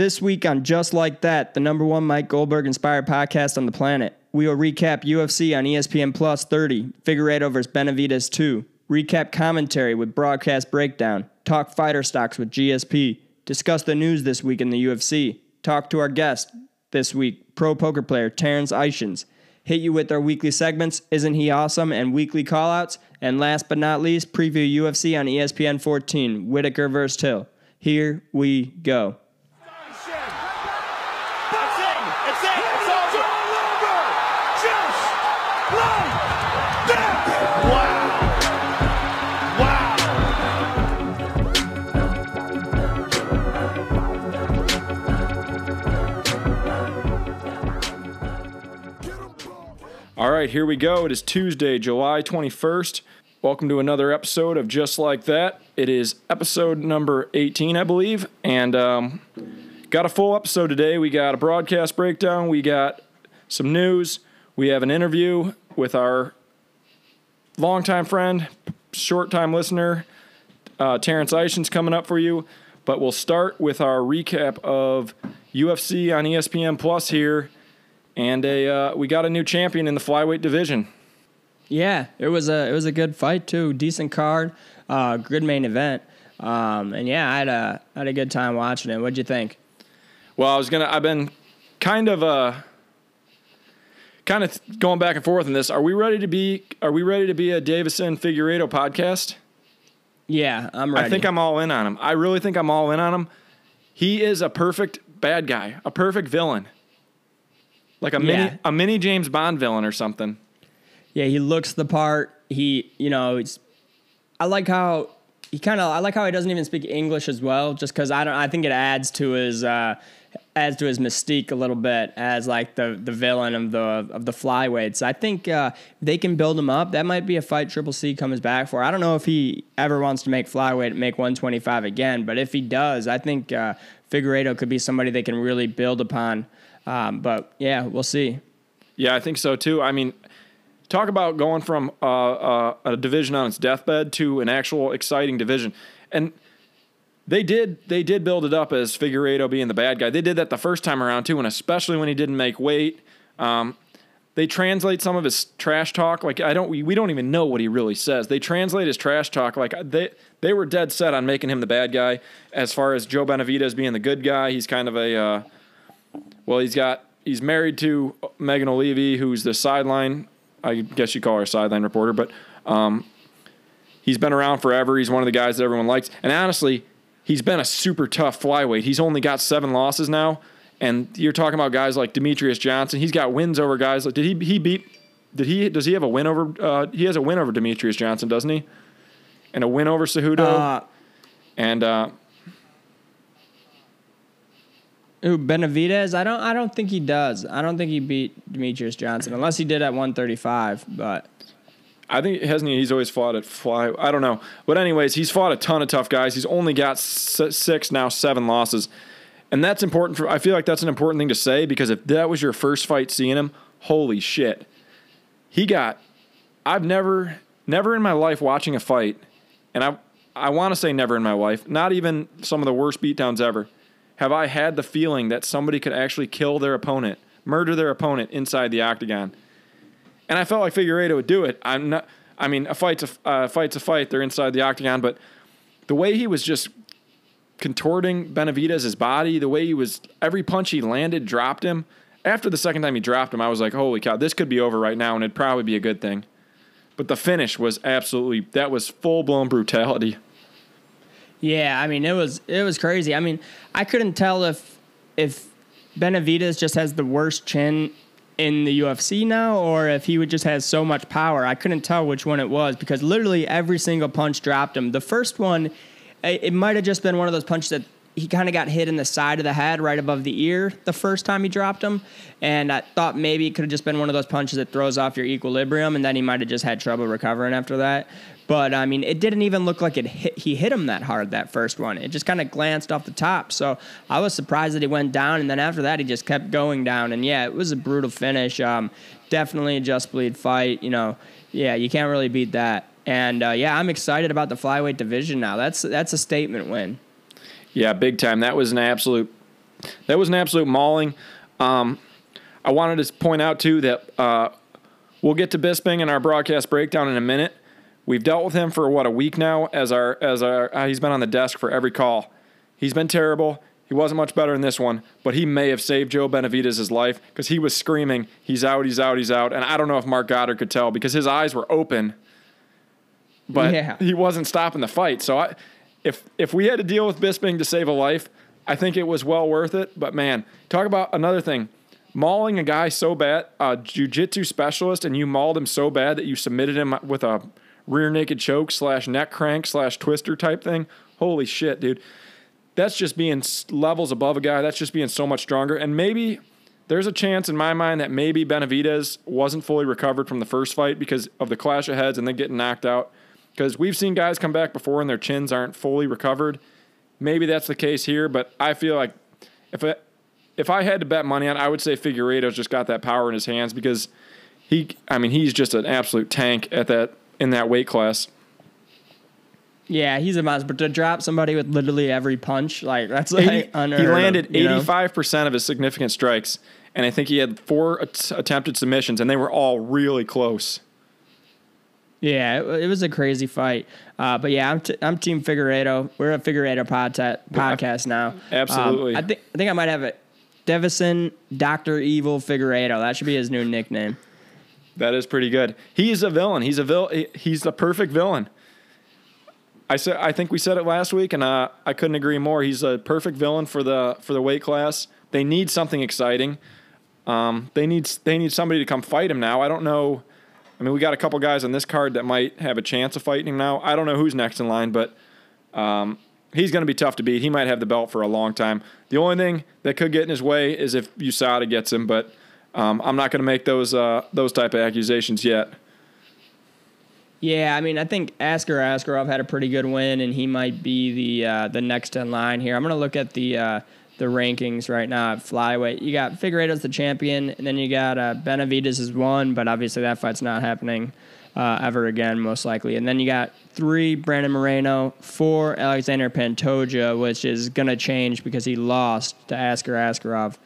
This week on Just Like That, the number one Mike Goldberg inspired podcast on the planet, we will recap UFC on ESPN Plus 30, Figueiredo vs. Benavidez 2, recap commentary with broadcast breakdown, talk fighter stocks with GSP, discuss the news this week in the UFC, talk to our guest this week, pro poker player Terrence Ishins, hit you with our weekly segments, Isn't He Awesome, and weekly callouts, and last but not least, preview UFC on ESPN 14, Whitaker vs. Till. Here we go. Right, here we go. It is Tuesday, July 21st. Welcome to another episode of Just Like That. It is episode number 18, I believe. And um, got a full episode today. We got a broadcast breakdown, we got some news, we have an interview with our longtime friend, short time listener, uh, Terrence Ishins coming up for you. But we'll start with our recap of UFC on ESPN Plus here. And a uh, we got a new champion in the flyweight division. Yeah, it was a it was a good fight too. Decent card, uh, good main event, um, and yeah, I had a I had a good time watching it. What'd you think? Well, I was gonna. I've been kind of uh, kind of going back and forth on this. Are we ready to be? Are we ready to be a Deiveson Figueiredo podcast? Yeah, I'm ready. I think I'm all in on him. I really think I'm all in on him. He is a perfect bad guy, a perfect villain, like a mini Yeah. a mini James Bond villain or something. Yeah, he looks the part. He, you know, it's. I like how he kind of. I like how he doesn't even speak English as well, just because I don't. I think it adds to his. Uh, adds to his mystique a little bit as like the the villain of the of the flyweights. I think uh, they can build him up. That might be a fight Triple C comes back for. I don't know if he ever wants to make flyweight make 125 again, but if he does, I think uh, Figueiredo could be somebody they can really build upon. Um, but yeah, we'll see. Yeah, I think so too. I mean, talk about going from uh, uh, a division on its deathbed to an actual exciting division, and they did they did build it up as Figueiredo being the bad guy. They did that the first time around too, and especially when he didn't make weight. Um, they translate some of his trash talk like I don't we, we don't even know what he really says. They translate his trash talk like they they were dead set on making him the bad guy. As far as Joe Benavidez being the good guy, he's kind of a uh, well, he's got he's married to Megan Olivi, who's the sideline. I guess you call her a sideline reporter, but um, he's been around forever. He's one of the guys that everyone likes, and honestly, he's been a super tough flyweight. He's only got seven losses now, and you're talking about guys like Demetrious Johnson. He's got wins over guys like did he he beat did he does he have a win over uh, he has a win over Demetrious Johnson, doesn't he? And a win over Cejudo Uh, and uh, Ooh, Benavidez? I don't. I don't think he does. I don't think he beat Demetrious Johnson unless he did at 135. But I think hasn't he? He's always fought at fly. I don't know, but anyways, he's fought a ton of tough guys. He's only got six now, seven losses, and that's important for. I feel like that's an important thing to say because if that was your first fight seeing him, holy shit, he got. I've never, never in my life watching a fight, and I, I want to say never in my life, not even some of the worst beatdowns ever, have I had the feeling that somebody could actually kill their opponent, murder their opponent inside the octagon. And I felt like Figueiredo would do it. I'm not. I mean, a fight's a uh, fight's a fight. They're inside the octagon, but the way he was just contorting Benavidez's body, the way he was every punch he landed dropped him. After the second time he dropped him, I was like, "Holy cow, this could be over right now, and it'd probably be a good thing." But the finish was absolutely that was full blown brutality. Yeah, I mean, it was it was crazy. I mean, I couldn't tell if if Benavidez just has the worst chin in the UFC now, or if he would just has so much power. I couldn't tell which one it was because literally every single punch dropped him. The first one, it, it might have just been one of those punches that he kind of got hit in the side of the head, right above the ear, the first time he dropped him. And I thought maybe it could have just been one of those punches that throws off your equilibrium, and then he might have just had trouble recovering after that. But I mean, it didn't even look like it hit, he hit him that hard that first one. It just kind of glanced off the top. So I was surprised that he went down, and then after that, he just kept going down. And yeah, it was a brutal finish. Um, definitely a just bleed fight. You know, yeah, you can't really beat that. And uh, yeah, I'm excited about the flyweight division now. That's that's a statement win. Yeah, big time. That was an absolute that was an absolute mauling. Um, I wanted to point out too that uh, we'll get to Bisping in our broadcast breakdown in a minute. We've dealt with him for what a week now as our as our uh, he's been on the desk for every call. He's been terrible. He wasn't much better in this one, but he may have saved Joe Benavidez' life because he was screaming, "He's out! He's out! He's out!" And I don't know if Marc Goddard could tell because his eyes were open, but Yeah. he wasn't stopping the fight. So I, if if we had to deal with Bisping to save a life, I think it was well worth it. But man, talk about another thing. Mauling a guy so bad, a jujitsu specialist, and you mauled him so bad that you submitted him with a rear naked choke slash neck crank slash twister type thing. Holy shit, dude. That's just being levels above a guy. That's just being so much stronger. And maybe there's a chance in my mind that maybe Benavidez wasn't fully recovered from the first fight because of the clash of heads and then getting knocked out. Because we've seen guys come back before and their chins aren't fully recovered. Maybe that's the case here, but I feel like if it, if I had to bet money on, it, I would say Figueiredo's just got that power in his hands because he, I mean, he's just an absolute tank at that in that weight class. Yeah, he's a monster. But to drop somebody with literally every punch, like that's like 80 unheard he landed 85% of his significant strikes, and I think he had four at- attempted submissions, and they were all really close. Yeah, it, it was a crazy fight. Uh, but yeah, I'm, t- I'm Team Figueiredo. We're a Figueiredo podta- podcast now. Um, Absolutely. I think I think I might have it. Deiveson Doctor Evil Figueiredo. That should be his new nickname. That is pretty good. He's a villain. He's a vil- He's the perfect villain. I said. I think we said it last week, and uh, I couldn't agree more. He's a perfect villain for the for the weight class. They need something exciting. Um, they need they need somebody to come fight him now. I don't know. I mean, we got a couple guys on this card that might have a chance of fighting him now. I don't know who's next in line, but um, he's going to be tough to beat. He might have the belt for a long time. The only thing that could get in his way is if USADA gets him, but um, I'm not going to make those uh, those type of accusations yet. Yeah, I mean, I think Askar Askarov had a pretty good win, and he might be the uh, the next in line here. I'm gonna look at the uh, the rankings right now at flyweight. You got Figueiredo's the champion, and then you got uh, Benavidez is one, but obviously that fight's not happening uh, ever again, most likely. And then you got three Brandon Moreno, four Alexander Pantoja, which is gonna change because he lost to Askar Askarov.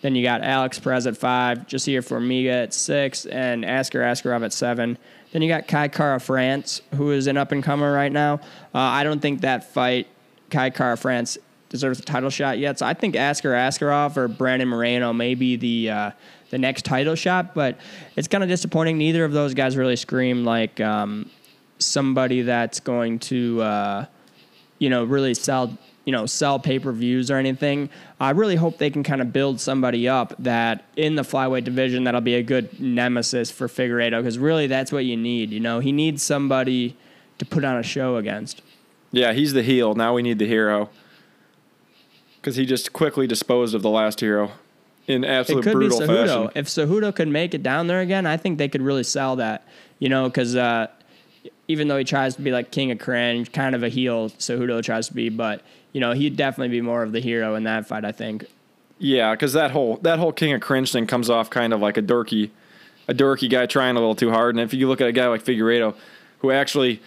Then you got Alex Perez at five, Jussier Formiga at six, and Askar Askarov at seven. Then you got Kai Kara France, who is an up and comer right now. Uh, I don't think that fight, Kai Kara France, deserves a title shot yet. So I think Askar Askarov or Brandon Moreno may be the uh, the next title shot. But it's kind of disappointing. Neither of those guys really scream like um, somebody that's going to. Uh, you know, really sell, you know, sell pay per views or anything. I really hope they can kind of build somebody up that in the flyweight division that'll be a good nemesis for Figueiredo because really that's what you need. You know, he needs somebody to put on a show against. Yeah, he's the heel. Now we need the hero. Because he just quickly disposed of the last hero in It absolute could be Cejudo. fashion. If Cejudo could make it down there again, I think they could really sell that. You know, because uh, even though he tries to be like king of cringe, kind of a heel, Cejudo tries to be, but you know he'd definitely be more of the hero in that fight. I think. Yeah, because that whole that whole King of Cringe thing comes off kind of like a dorky, a dorky guy trying a little too hard. And if you look at a guy like Figueiredo, who actually,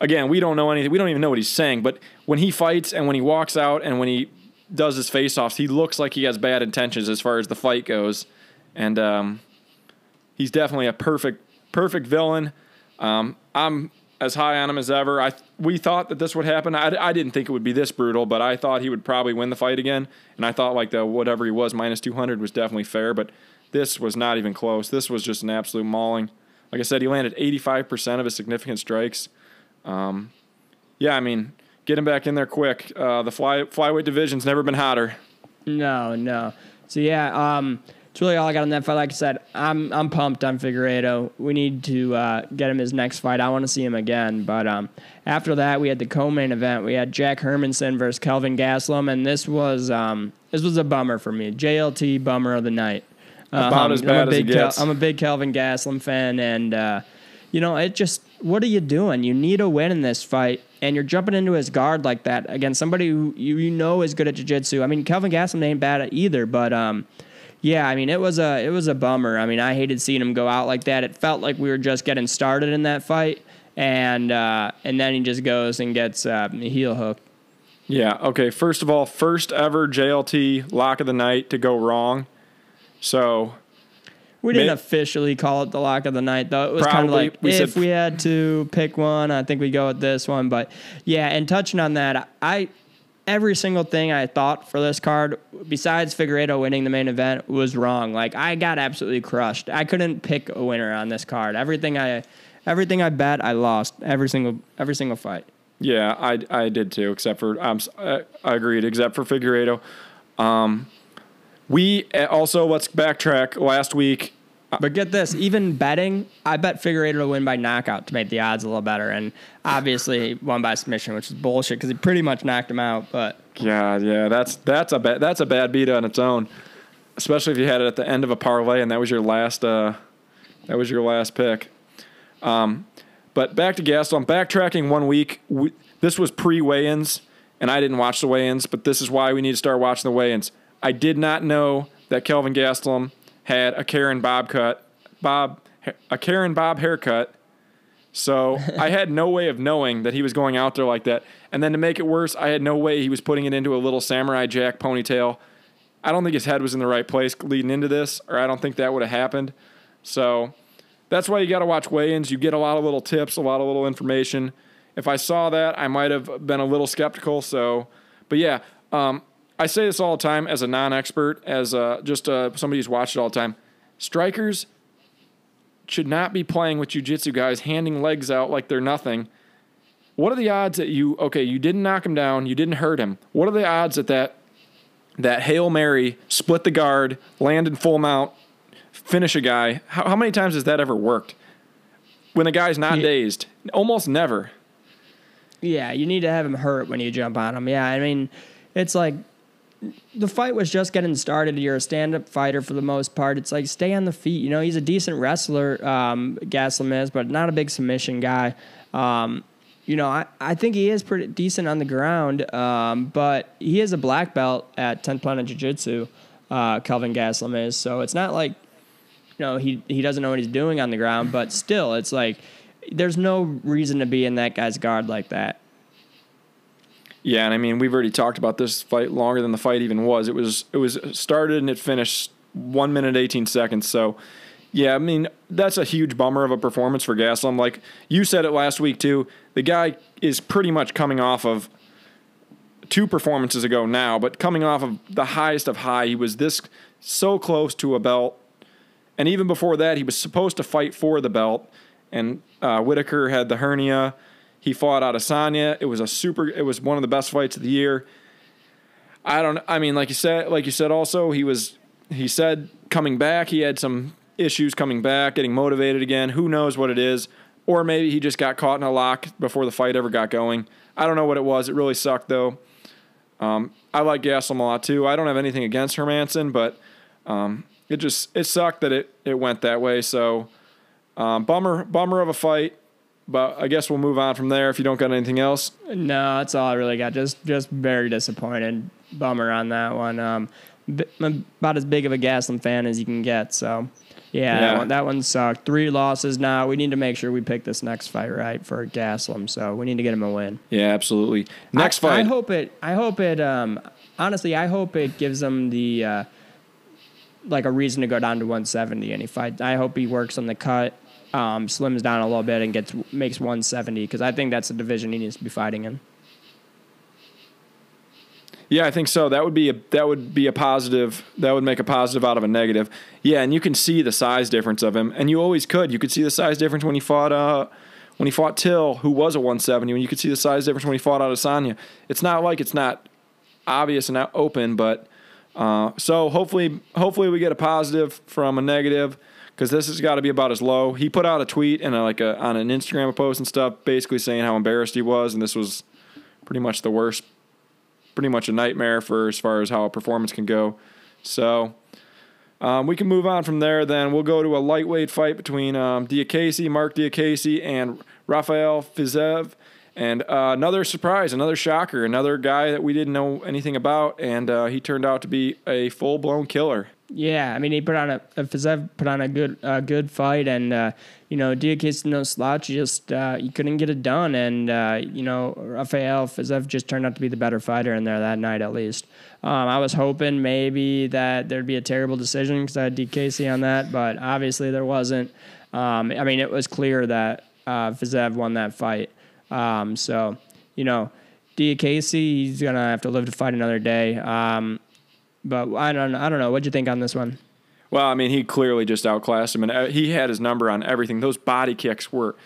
again, we don't know anything. We don't even know what he's saying. But when he fights and when he walks out and when he does his face-offs, he looks like he has bad intentions as far as the fight goes. And um, he's definitely a perfect perfect villain. Um, I'm as high on him as ever. I we thought that this would happen. I, I didn't think it would be this brutal, but I thought he would probably win the fight again. And I thought like the whatever he was minus 200 was definitely fair, but this was not even close. This was just an absolute mauling. Like I said, he landed 85% of his significant strikes. Um, yeah, I mean, get him back in there quick. Uh, the fly flyweight division's never been hotter. No, no. So yeah, um, it's really all I got on that fight. Like I said, I'm I'm pumped on Figueiredo. We need to uh, get him his next fight. I want to see him again. But um, after that, we had the co-main event. We had Jack Hermansson versus Kelvin Gastelum, and this was um, this was a bummer for me. JLT bummer of the night. About as I'm bad a as it big Kel- I'm a big Kelvin Gastelum fan, and uh, you know it just what are you doing? You need a win in this fight, and you're jumping into his guard like that against somebody who you, you know is good at jiu-jitsu. I mean, Kelvin Gastelum ain't bad at either, but um, yeah, I mean it was a it was a bummer. I mean, I hated seeing him go out like that. It felt like we were just getting started in that fight, and uh, and then he just goes and gets uh, heel hook. Yeah. Okay. First of all, first ever JLT lock of the night to go wrong. So We didn't officially call it the lock of the night, though. It was kind of like We if said- we had to pick one, I think we go with this one. But yeah, and touching on that, I every single thing I thought for this card, besides Figueiredo winning the main event, was wrong. Like I got absolutely crushed. I couldn't pick a winner on this card. Everything I everything I bet, I lost every single every single fight. yeah, I I did too. Except for I'm I, I agreed. Except for Figueiredo. Um, we uh, also let's backtrack. Last week, But get this, even betting, I bet Figueiredo to win by knockout to make the odds a little better. And obviously he won by submission, which is bullshit because he pretty much knocked him out. But yeah, yeah, that's that's a bad that's a bad beat on its own. Especially if you had it at the end of a parlay and that was your last uh, that was your last pick. Um, but back to Gaston, backtracking one week. We, this was pre weigh-ins, and I didn't watch the weigh-ins, but this is why we need to start watching the weigh-ins. I did not know that Kelvin Gastelum had a Karen Bob cut, Bob a Karen Bob haircut. So I had no way of knowing that he was going out there like that. And then to make it worse, I had no way he was putting it into a little samurai jack ponytail. I don't think his head was in the right place leading into this, or I don't think that would have happened. So that's why you got to watch weigh-ins. You get a lot of little tips, a lot of little information. If I saw that, I might have been a little skeptical. So, but yeah, um, I say this all the time as a non-expert, as uh, just uh, somebody who's watched it all the time. Strikers should not be playing with jujitsu guys, handing legs out like they're nothing. What are the odds that you okay? You didn't knock him down, you didn't hurt him. What are the odds that that that hail mary, split the guard, land in full mount, finish a guy? How, how many times has that ever worked? When a guy's not Yeah. dazed, almost never. yeah, you need to have him hurt when you jump on him. Yeah, I mean, it's like the fight was just getting started. You're a stand up fighter for the most part. It's like stay on the feet. You know, he's a decent wrestler, um, Gaslam is, but not a big submission guy. Um, you know, I, I think he is pretty decent on the ground, um, but he is a black belt at 10th Planet Jiu Jitsu, uh, Kelvin Gaslam is. So it's not like, you know, he, he doesn't know what he's doing on the ground, but still, it's like there's no reason to be in that guy's guard like that. Yeah, and I mean we've already talked about this fight longer than the fight even was. It was it was started and it finished one minute eighteen seconds. So yeah, I mean that's a huge bummer of a performance for Gaslam. Like you said it last week too. The guy is pretty much coming off of two performances ago now, but coming off of the highest of high. He was this so close to a belt, and even before that, he was supposed to fight for the belt. And uh, Whitaker had the hernia. He fought out of Adesanya. It was a super. It was one of the best fights of the year. I don't. I mean, like you said, like you said, also he was. He said coming back, he had some issues coming back, getting motivated again. Who knows what it is? Or maybe he just got caught in a lock before the fight ever got going. I don't know what it was. It really sucked though. Um, I like Gaslam a lot too. I don't have anything against Hermansson, but um, it just it sucked that it it went that way. So um, bummer bummer of a fight. But I guess we'll move on from there if you don't got anything else. No, that's all I really got. Just just very disappointed. Bummer on that one. Um, b- I'm about as big of a Gaslam fan as you can get. So, yeah, Yeah. That, one, that one sucked. Three losses now. We need to make sure we pick this next fight right for Gaslam. So we need to get him a win. Yeah, absolutely. Next I, fight. I hope it. I hope it. Um, honestly, I hope it gives him the uh, like a reason to go down to 170 and he fight. I hope he works on the cut, um, slims down a little bit and gets makes 170 because I think that's the division he needs to be fighting in. Yeah, I think so. That would be a that would be a positive. That would make a positive out of a negative. Yeah, and you can see the size difference of him, and you always could. You could see the size difference when he fought uh when he fought Till, who was a 170, and you could see the size difference when he fought Adesanya. It's not like it's not obvious and open, but uh, so hopefully hopefully we get a positive from a negative because this has got to be about as low. He put out a tweet and a, like a on an Instagram post and stuff, basically saying how embarrassed he was, and this was pretty much the worst pretty much a nightmare for as far as how a performance can go. So um, we can move on from there. Then we'll go to a lightweight fight between um, Diakiese, Marc Diakiese, and Rafael Fiziev. And uh, another surprise, another shocker, another guy that we didn't know anything about, and uh, he turned out to be a full blown killer. Yeah, I mean he put on a Fiziev put on a good uh, good fight, and uh, you know Diakis no slouch. Just uh, he couldn't get it done, and uh, you know Rafael Fiziev just turned out to be the better fighter in there that night at least. Um, I was hoping maybe that there'd be a terrible decision because I had DKC on that, but obviously there wasn't. Um, I mean it was clear that uh, Fiziev won that fight. Um, so you know DKC he's gonna have to live to fight another day. Um, but I don't I don't know. What'd you think on this one? Well, I mean, he clearly just outclassed him, and uh, he had his number on everything. Those body kicks were,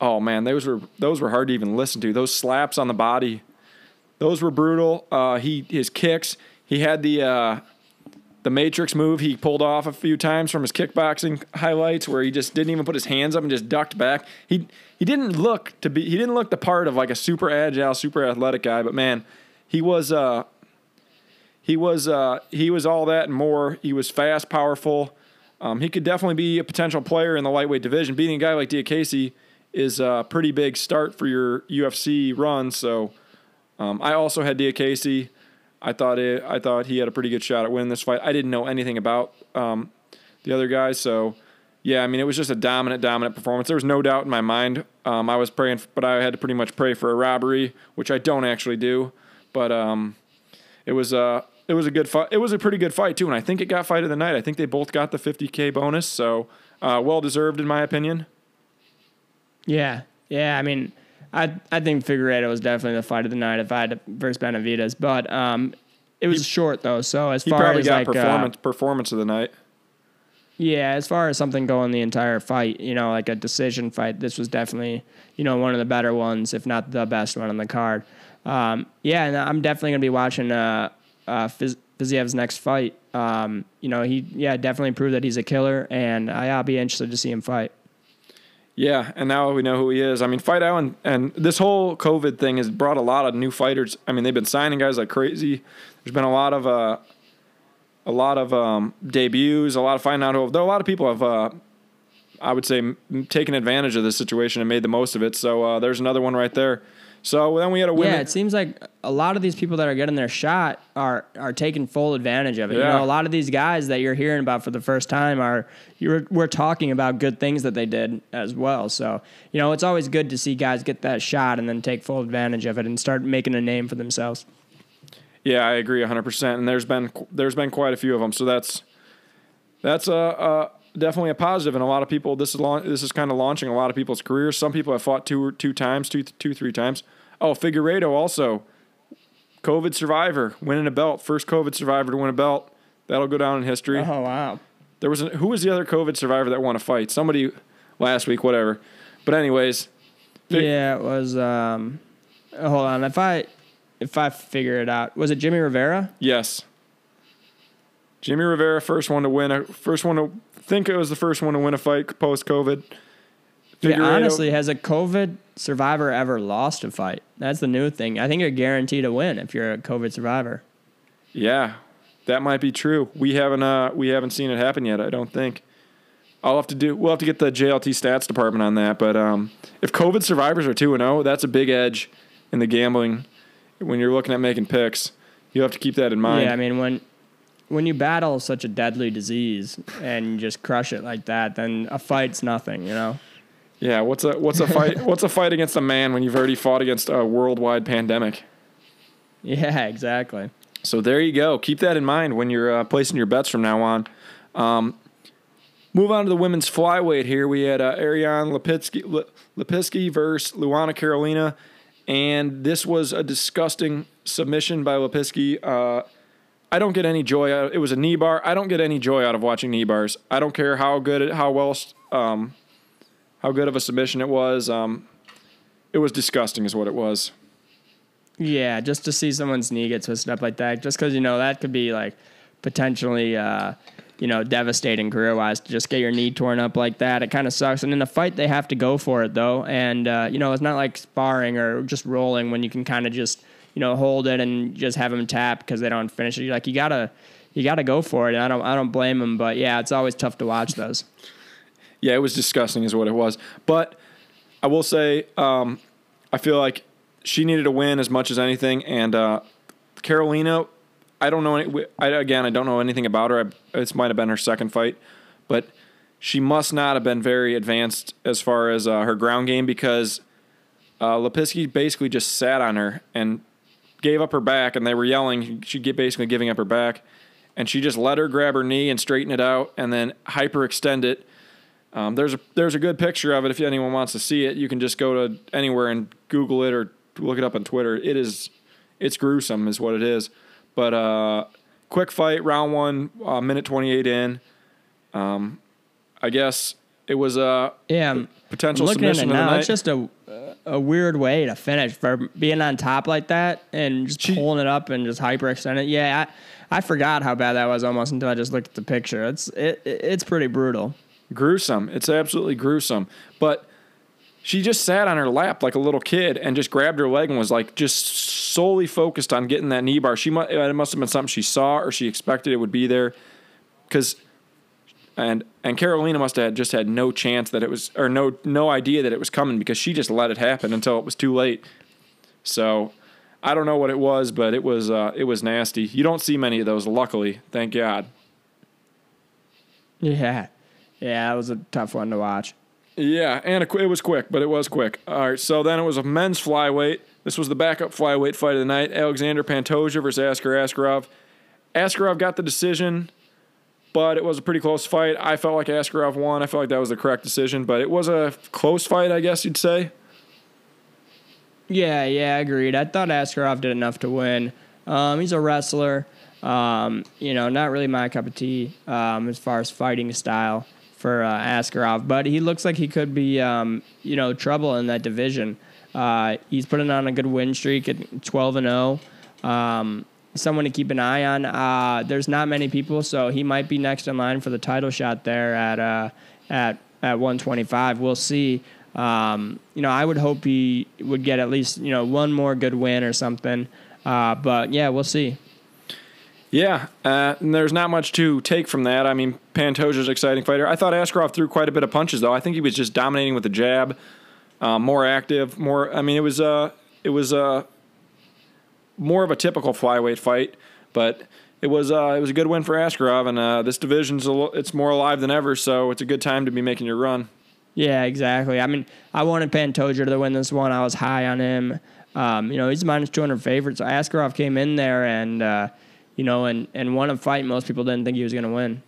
oh man, those were those were hard to even listen to. Those slaps on the body, those were brutal. Uh, he his kicks, he had the uh, the matrix move he pulled off a few times from his kickboxing highlights, where he just didn't even put his hands up and just ducked back. He he didn't look to be he didn't look the part of like a super agile, super athletic guy, but man, he was uh he was uh, he was all that and more. He was fast, powerful. Um, he could definitely be a potential player in the lightweight division. Beating a guy like Diakiese is a pretty big start for your UFC run. So um, I also had Diakiese. I thought it, I thought he had a pretty good shot at winning this fight. I didn't know anything about um, the other guys, so yeah, I mean it was just a dominant, dominant performance. There was no doubt in my mind. Um, I was praying, but I had to pretty much pray for a robbery, which I don't actually do. But um, it was uh, it was a good fight. It was a pretty good fight too, and I think it got fight of the night. I think they both got the 50k bonus, so uh, well deserved in my opinion. Yeah, yeah. I mean, I I think Figueiredo was definitely the fight of the night if I had to versus Benavidez, but um, it was short though. So as far as like uh, performance performance of the night. yeah, as far as something going the entire fight, you know, like a decision fight, this was definitely you know one of the better ones, if not the best one on the card. Um, yeah, and I'm definitely gonna be watching uh, uh, Fiz- Fiziev's next fight. Um, you know, he yeah definitely proved that he's a killer, and I, I'll be interested to see him fight. Yeah, and now we know who he is. I mean, Fight Island and this whole COVID thing has brought a lot of new fighters. I mean, they've been signing guys like crazy. There's been a lot of uh, a lot of um, debuts, a lot of finding out who. There a lot of people have, uh, I would say, taken advantage of this situation and made the most of it. So uh, there's another one right there. So then we had a women. Yeah, it seems like a lot of these people that are getting their shot are are taking full advantage of it. You Yeah. know, a lot of these guys that you're hearing about for the first time are you're we're talking about good things that they did as well. So, you know, it's always good to see guys get that shot and then take full advantage of it and start making a name for themselves. Yeah, I agree 100%. And there's been there's been quite a few of them. So that's that's a, a definitely a. And a lot of people this is launch, this is kind of launching a lot of people's careers. Some people have fought two two times, two two three times. Oh, Figueiredo also COVID survivor, winning a belt, first COVID survivor to win a belt. That'll go down in history. Oh wow. There was a, who was the other COVID survivor that won a fight? Somebody last week, whatever. But anyways, Yeah, it was um hold on. If I if I figure it out, was it Jimmie Rivera? Yes. Jimmie Rivera, first one to win a first one to think it was the first one to win a fight post COVID. Yeah, honestly, has a COVID survivor ever lost a fight? That's the new thing. I think you're guaranteed to win if you're a COVID survivor. yeah, that might be true. We haven't uh we haven't seen it happen yet. I don't think. I'll have to do. We'll have to get the JLT stats department on that. But um, if COVID survivors are two and zero, that's a big edge in the gambling when you're looking at making picks. You have to keep that in mind. Yeah, I mean when when you battle such a deadly disease and you just crush it like that, then a fight's nothing, you know. Yeah, what's a what's a fight what's a fight against a man when you've already fought against a worldwide pandemic? Yeah, exactly. So there you go. Keep that in mind when you're uh, placing your bets from now on. Um, move on to the women's flyweight here. We had uh, Ariane Lipitsky, Li- Lipitsky versus Luana Carolina, and this was a disgusting submission by Lipitsky. Uh, I don't get any joy. Out, it was a knee bar. I don't get any joy out of watching knee bars. I don't care how good, how well, um, how good of a submission it was. Um, it was disgusting, is what it was. Yeah, just to see someone's knee get twisted up like that, just because you know that could be like potentially, uh, you know, devastating career wise to just get your knee torn up like that. It kind of sucks. And in a fight, they have to go for it though, and uh, you know, it's not like sparring or just rolling when you can kind of just you know hold it and just have them tap because they don't finish it. You're Like you gotta, you gotta go for it. I don't, I don't blame them, but yeah, it's always tough to watch those. Yeah, it was disgusting, is what it was. But I will say, um, I feel like she needed a win as much as anything. And uh, Carolina, I don't know. Any, I, again, I don't know anything about her. I, this might have been her second fight, but she must not have been very advanced as far as uh, her ground game because uh, Lipinski basically just sat on her and gave up her back, and they were yelling. She get basically giving up her back, and she just let her grab her knee and straighten it out, and then hyperextend it. Um, there's a there's a good picture of it if anyone wants to see it. You can just go to anywhere and Google it or look it up on Twitter. It is it's gruesome, is what it is. But uh, quick fight, round one, uh, minute 28 in. Um, I guess it was a Yeah, I'm potential looking at it submission now. It's just a a weird way to finish for being on top like that and just She- pulling it up and just hyperextend it. Yeah, I, I forgot how bad that was almost until I just looked at the picture. It's it, it's pretty brutal. gruesome. It's absolutely gruesome. But she just sat on her lap like a little kid and just grabbed her leg and was like just solely focused on getting that knee bar. She must it must have been something she saw or she expected it would be there, because. And and Carolina must have just had no chance that it was or no no idea that it was coming because she just let it happen until it was too late. So I don't know what it was, but it was uh, it was nasty. You don't see many of those, luckily, thank God. Yeah, yeah, that was a tough one to watch. Yeah, and it was quick, but it was quick. All right, so then it was a men's flyweight. This was the backup flyweight fight of the night. Alexander Pantoja versus Askar Askarov. Askarov got the decision, but it was a pretty close fight. I felt like Askarov won. I felt like that was the correct decision, but it was a close fight, I guess you'd say. Yeah, yeah, agreed. I thought Askarov did enough to win. Um, he's a wrestler. Um, you know, not really my cup of tea um, as far as fighting style for uh, Askarov, but he looks like he could be, um, you know, trouble in that division. Uh, he's putting on a good win streak at 12 and 0. Someone to keep an eye on. Uh, there's not many people, so he might be next in line for the title shot there at uh, at at 125. We'll see. Um, you know, I would hope he would get at least you know one more good win or something. Uh, but yeah, we'll see. Yeah, uh, there's not much to take from that. I mean, Pantoja's an exciting fighter. I thought Askarov threw quite a bit of punches, though. I think he was just dominating with the jab, uh, more active, more. I mean, it was uh, it was uh, more of a typical flyweight fight, but it was uh, it was a good win for Askarov, and uh, this division's a it's more alive than ever, so it's a good time to be making your run. Yeah, exactly. I mean, I wanted Pantoja to win this one. I was high on him. Um, you know, he's minus 200 favorite. So Askarov came in there and, uh, you know, and, and won a fight most people didn't think he was going to win.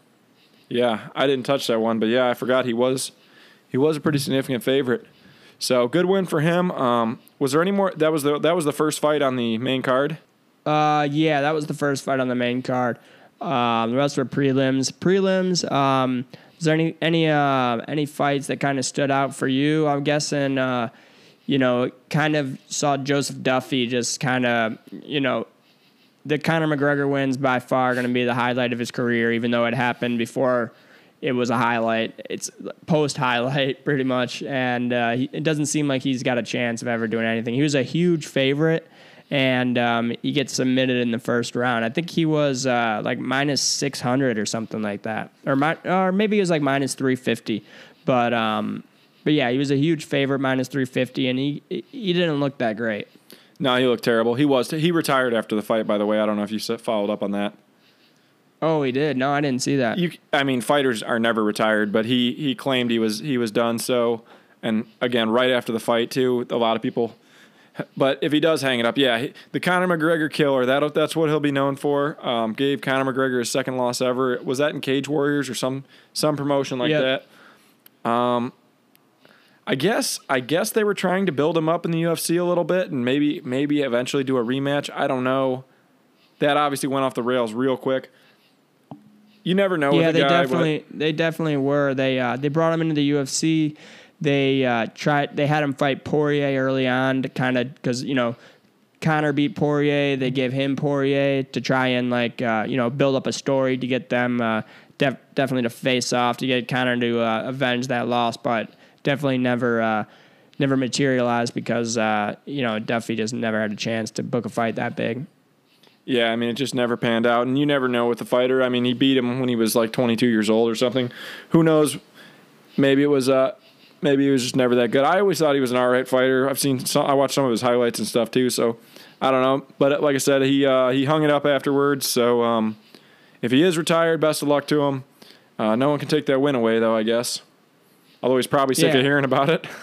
Yeah, I didn't touch that one, but yeah, I forgot he was he was a pretty significant favorite. So good win for him. Um, was there any more? That was the that was the first fight on the main card. Uh, yeah, that was the first fight on the main card. Um, the rest were prelims. Prelims. Um, was there any any uh, any fights that kind of stood out for you? I'm guessing. Uh, you know, kind of saw Joseph Duffy just kind of, you know, the Conor McGregor wins by far going to be the highlight of his career, even though it happened before it was a highlight. It's post highlight pretty much, and uh, he, it doesn't seem like he's got a chance of ever doing anything. He was a huge favorite, and um, he gets submitted in the first round. I think he was uh, like minus six hundred or something like that, or or maybe he was like minus three fifty, but. Um, but yeah, he was a huge favorite, minus three fifty, and he he didn't look that great. No, he looked terrible. He was he retired after the fight. By the way, I don't know if you followed up on that. Oh, he did. No, I didn't see that. You, I mean, fighters are never retired, but he he claimed he was he was done. So, and again, right after the fight too, a lot of people. But if he does hang it up, yeah, he, the Conor McGregor killer. That that's what he'll be known for. Um, gave Conor McGregor his second loss ever. Was that in Cage Warriors or some some promotion like Yep. that? Um, I guess I guess they were trying to build him up in the UFC a little bit, and maybe maybe eventually do a rematch. I don't know. That obviously went off the rails real quick. You never know yeah, they guy. but- definitely they definitely were. They uh, they brought him into the UFC. They uh, tried. They had him fight Poirier early on to kind of because you know Conor beat Poirier. They gave him Poirier to try and like uh, you know build up a story to get them uh, def- definitely to face off to get Conor to uh, avenge that loss, but definitely never. Uh, Never materialized because uh, you know Duffy just never had a chance to book a fight that big. Yeah, I mean, it just never panned out, and you never know with the fighter. I mean, he beat him when he was like 22 years old or something. Who knows? Maybe it was uh, maybe he was just never that good. I always thought he was an all right fighter. I've seen some, I watched some of his highlights and stuff too, so I don't know, but like I said, he uh, he hung it up afterwards. So um, if he is retired, best of luck to him. Uh, no one can take that win away, though. I guess. Although he's probably sick Yeah. of hearing about it.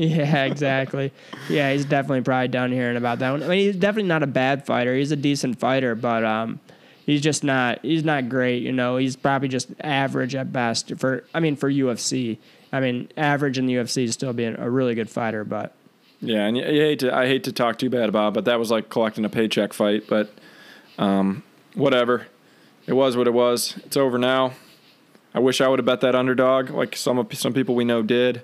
Yeah, exactly. yeah, he's definitely probably done hearing about that one. I mean, he's definitely not a bad fighter. He's a decent fighter, but um, he's just not. He's not great. You know, he's probably just average at best. For I mean, for UFC, I mean, average in the UFC is still being a really good fighter, but Yeah, and you, hate to I hate to talk too bad about, it, but that was like collecting a paycheck fight. But um, whatever, it was what it was. It's over now. I wish I would have bet that underdog, like some some people we know did.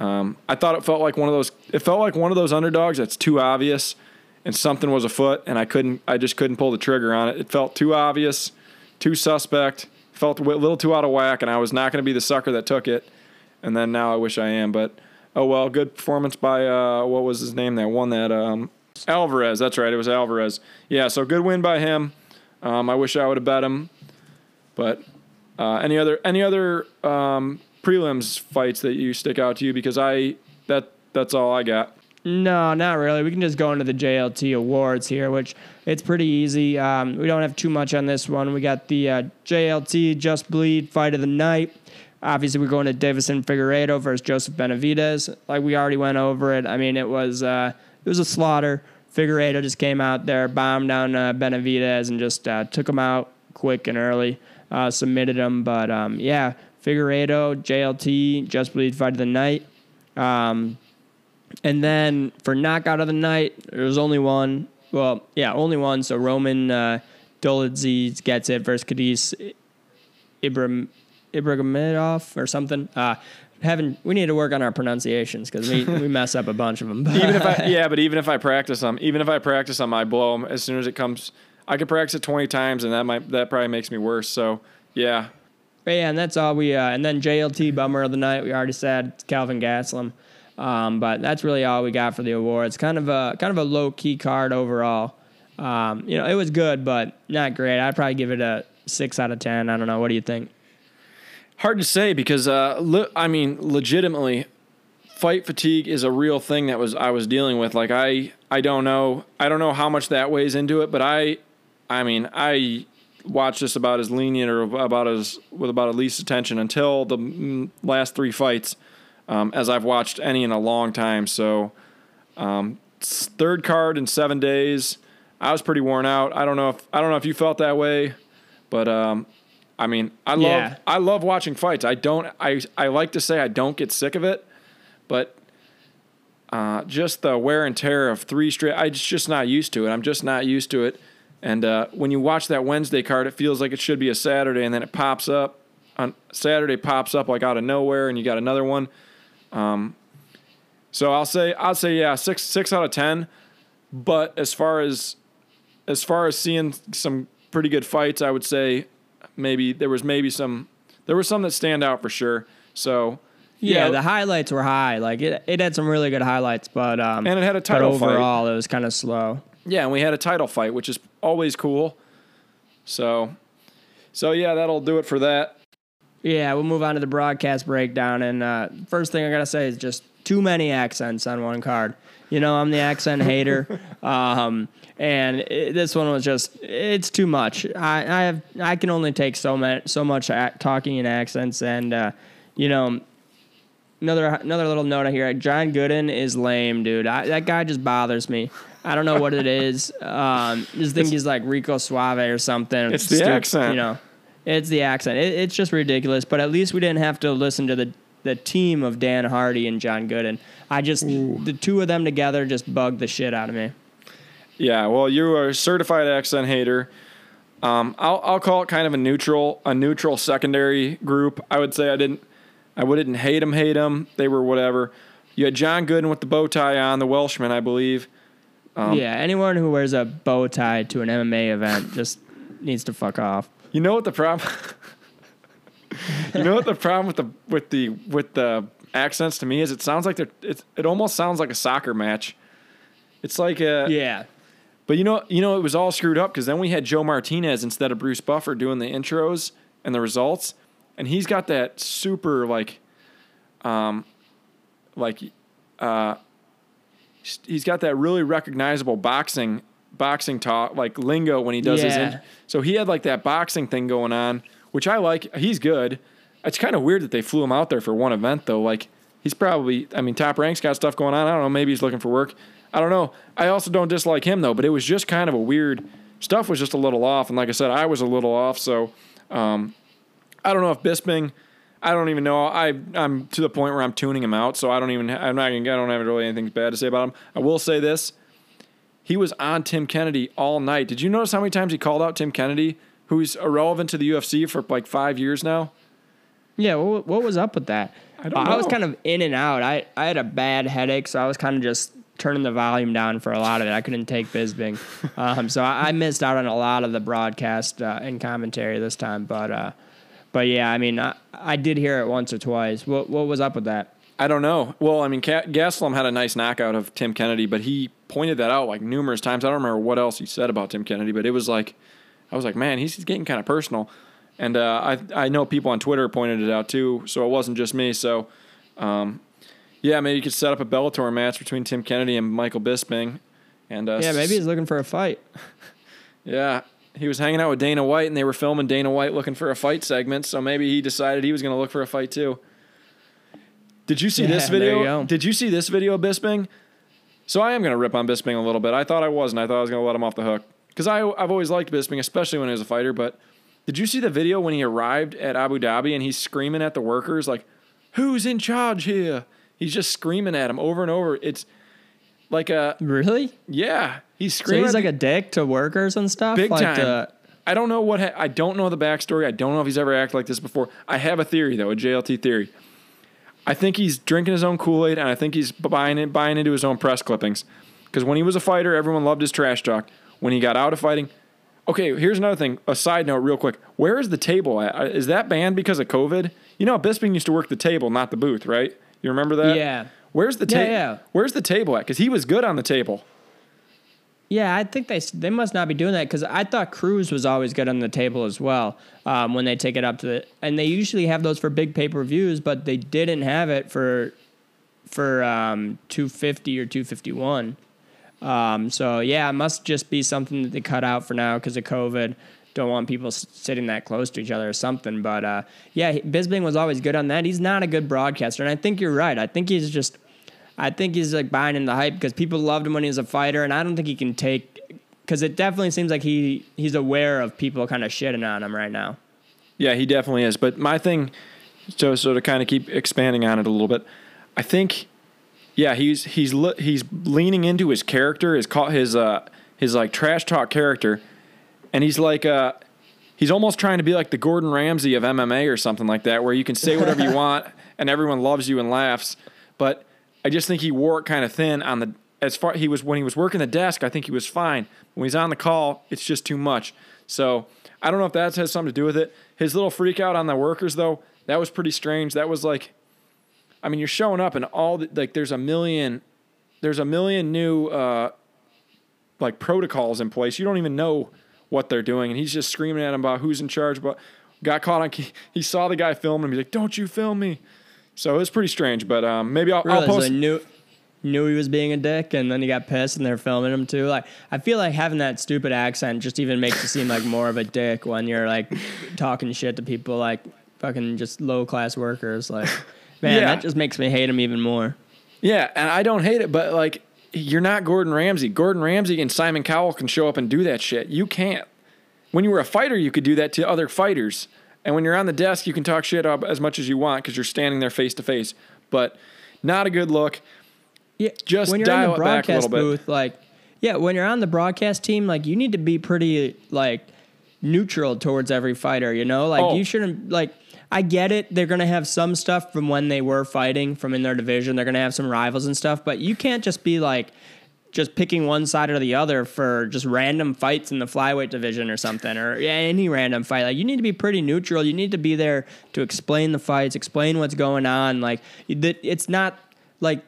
Um, I thought it felt like one of those. It felt like one of those underdogs that's too obvious, and something was afoot, and I couldn't. I just couldn't pull the trigger on it. It felt too obvious, too suspect. Felt a little too out of whack, and I was not going to be the sucker that took it. And then now I wish I am, but oh well. Good performance by uh, what was his name that won that um, Alvarez. That's right, it was Alvarez. Yeah, so good win by him. Um, I wish I would have bet him, but uh, any other any other um, prelims fights that you stick out to you because I that that's all I got. No, not really. We can just go into the JLT awards here, which it's pretty easy. Um, we don't have too much on this one. We got the uh, JLT Just Bleed Fight of the Night. Obviously, we're going to Deiveson Figueiredo versus Joseph Benavidez. Like we already went over it. I mean, it was uh, it was a slaughter. Figueiredo just came out there, bombed down uh, Benavidez, and just uh, took him out quick and early. Uh, submitted him, but um, yeah, Figueiredo, JLT, Just Bleed Fight of the Night. Um, and then for knockout of the night, there was only one. Well, yeah, only one. So Roman uh, Dolidze gets it versus Cadiz Ibrahim Ibrahimov or something. Uh, having we need to work on our pronunciations because we, we mess up a bunch of them. Even if I yeah, but even if I practice them, even if I practice them, I blow them as soon as it comes. I could practice it twenty times, and that might that probably makes me worse. So yeah, But yeah, and that's all we. Uh, and then JLT bummer of the night. We already said Calvin Gaslam. Um, but that's really all we got for the awards. Kind of a kind of a low key card overall. Um, you know, it was good, but not great. I'd probably give it a six out of ten. I don't know. What do you think? Hard to say because uh, le- I mean, legitimately, fight fatigue is a real thing that was I was dealing with. Like I I don't know I don't know how much that weighs into it, but I I mean I watched this about as lenient or about as with about at least attention until the last three fights, um, as I've watched any in a long time. So um, third card in seven days, I was pretty worn out. I don't know if I don't know if you felt that way, but um, I mean, I love Yeah. I love watching fights. I don't I I like to say I don't get sick of it, but uh, just the wear and tear of three straight. I'm just not used to it. I'm just not used to it. And uh, when you watch that Wednesday card, it feels like it should be a Saturday, and then it pops up on Saturday pops up like out of nowhere, and you got another one. Um, so I'll say I'll say yeah six six out of ten. But as far as as far as seeing some pretty good fights, I would say maybe there was maybe some there was some that stand out for sure. So Yeah, Yeah. the highlights were high. Like it, it had some really good highlights, but um, And it had a but title fight. overall, it was kind of slow. Yeah, and we had a title fight, which is always cool. So, so yeah, that'll do it for that. Yeah, we'll move on to the broadcast breakdown. And uh, first thing I gotta say is just too many accents on one card. You know, I'm the accent hater, um, and it, this one was just it's too much. I, I have I can only take so much so much talking in accents, and uh, you know. Another another little note here. John Gooden is lame, dude. I, that guy just bothers me. I don't know what it is. Um, just think he's like Rico Suave or something. It's the accent. You know, it's the accent. It, it's just ridiculous. But at least we didn't have to listen to the the team of Dan Hardy and John Gooden. I just the two of them together just bugged the shit out of me. Yeah, well, you are a certified accent hater. Um, I'll I'll call it kind of a neutral a neutral secondary group. I would say I didn't I wouldn't hate them hate them. They were whatever. You had John Gooden with the bow tie on, the Welshman, I believe. Um, yeah, anyone who wears a bow tie to an MMA event just needs to fuck off. You know what the problem? you know what the problem with the with the with the accents to me is? It sounds like they're it. It almost sounds like a soccer match. It's like a Yeah. But you know, you know, it was all screwed up because then we had Joe Martinez instead of Bruce Buffer doing the intros and the results, and he's got that super like, um, like, uh, he's got that really recognizable boxing boxing talk like lingo when he does his. In, so he had like that boxing thing going on, which I like. He's good. It's kind of weird that they flew him out there for one event though. Like he's probably. I mean, top rank's got stuff going on. I don't know. Maybe he's looking for work. I don't know. I also don't dislike him though, but it was just kind of a weird. Stuff was just a little off, and like I said, I was a little off. So um, I don't know if Bisping. I don't even know. I I'm to the point where I'm tuning him out, so I don't even. I'm not. Gonna, I don't have really anything bad to say about him. I will say this: he was on Tim Kennedy all night. Did you notice how many times he called out Tim Kennedy, who's irrelevant to the UFC for like five years now? Yeah, what, what was up with that? I don't I was kind of in and out. I, I had a bad headache, so I was kind of just turning the volume down for a lot of it. I couldn't take Bisping. um, so I, I missed out on a lot of the broadcast uh, and commentary this time. But uh, but yeah, I mean, I, I did hear it once or twice. What what was up with that? I don't know. Well, I mean, Ca- Gastelum had a nice knockout of Tim Kennedy, but he pointed that out like numerous times. I don't remember what else he said about Tim Kennedy, but it was like, I was like, man, he's getting kind of personal. And uh, I I know people on Twitter pointed it out too, so it wasn't just me. So, um, yeah, maybe you could set up a Bellator match between Tim Kennedy and Michael Bisping. And uh, Yeah, maybe he's looking for a fight. yeah, he was hanging out with Dana White, and they were filming Dana White looking for a fight segment. So maybe he decided he was going to look for a fight too. Did you see this Yeah, you video? go. Did you see this video of Bisping? So I am going to rip on Bisping a little bit. I thought I wasn't. I thought I was going to let him off the hook because I I've always liked Bisping, especially when he was a fighter. But did you see the video when he arrived at Abu Dhabi and he's screaming at the workers like, "Who's in charge here?" He's just screaming at him over and over. It's like a Really? yeah. He's So he's like a dick to workers and stuff. Big like time. the- I don't know what ha- I don't know the backstory. I don't know if he's ever acted like this before. I have a theory though, a JLT theory. I think he's drinking his own Kool Aid, and I think he's buying it, buying into his own press clippings. Because when he was a fighter, everyone loved his trash talk. When he got out of fighting, okay. Here's another thing. A side note, real quick. Where is the table at? Uh, Is that banned because of COVID? You know, Bisping used to work the table, not the booth, right? You remember that? Yeah. Where's the Yeah, table? yeah. Where's the table at? Because he was good on the table. Yeah, I think they they must not be doing that because I thought Cruz was always good on the table as well um, when they take it up to the and they usually have those for big pay per views, but they didn't have it for for um, two fifty or two fifty one. Um, so yeah, it must just be something that they cut out for now because of COVID. Don't want people sitting that close to each other or something. But uh, yeah, Bisping was always good on that. He's not a good broadcaster, and I think you're right. I think he's just I think he's like buying in the hype because people loved him when he was a fighter, and I don't think he can take because it definitely seems like he he's aware of people kind of shitting on him right now. Yeah, he definitely is. But my thing, so so to kind of keep expanding on it a little bit, I think, yeah, he's he's le- he's leaning into his character, his ca- his uh his like trash talk character, and he's like uh he's almost trying to be like the Gordon Ramsay of MMA or something like that, where you can say whatever you want and everyone loves you and laughs. But I just think he wore it kind of thin on the as far he was when he was working the desk. I think he was fine. When he's on the call, it's just too much. So I don't know if that has something to do with it. His little freak out on the workers though, that was pretty strange. That was like, I mean, you're showing up and all the, like there's a million, there's a million new uh, like protocols in place. You don't even know what they're doing, and he's just screaming at him about who's in charge. But got caught on. He saw the guy filming him. He's like, "Don't you film me?" So it was pretty strange. But um, maybe I'll, I'll Really, so post. he knew knew he was being a dick, and then he got pissed, and they're filming him too. Like I feel like having that stupid accent just even makes you seem like more of a dick when you're like talking shit to people like fucking just low class workers. Like man, Yeah. that just makes me hate him even more. Yeah, and I don't hate it, but like you're not Gordon Ramsay. Gordon Ramsay and Simon Cowell can show up and do that shit. You can't. When you were a fighter, you could do that to other fighters. And when you're on the desk, you can talk shit up as much as you want because you're standing there face to face. But not a good look. Yeah, Just when you're dial in it back a broadcast little bit. booth, like yeah, when you're on the broadcast team, like you need to be pretty like neutral towards every fighter. You know, like Oh. you shouldn't like. I get it. They're gonna have some stuff from when they were fighting from in their division. They're gonna have some rivals and stuff, but you can't just be like just picking one side or the other for just random fights in the flyweight division or something or any random fight. Like you need to be pretty neutral. You need to be there to explain the fights, explain what's going on. Like it's not like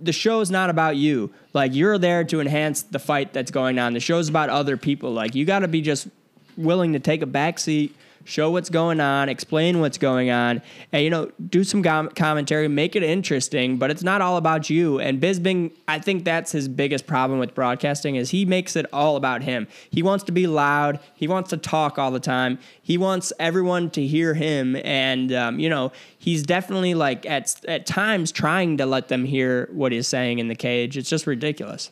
the show is not about you. Like you're there to enhance the fight that's going on. The show's about other people. Like you got to be just willing to take a backseat show what's going on, explain what's going on, and you know, do some com- commentary, make it interesting. But it's not all about you. And Bisping, I think that's his biggest problem with broadcasting is he makes it all about him. He wants to be loud. He wants to talk all the time. He wants everyone to hear him, and um, you know, he's definitely like at at times trying to let them hear what he's saying in the cage. It's just ridiculous.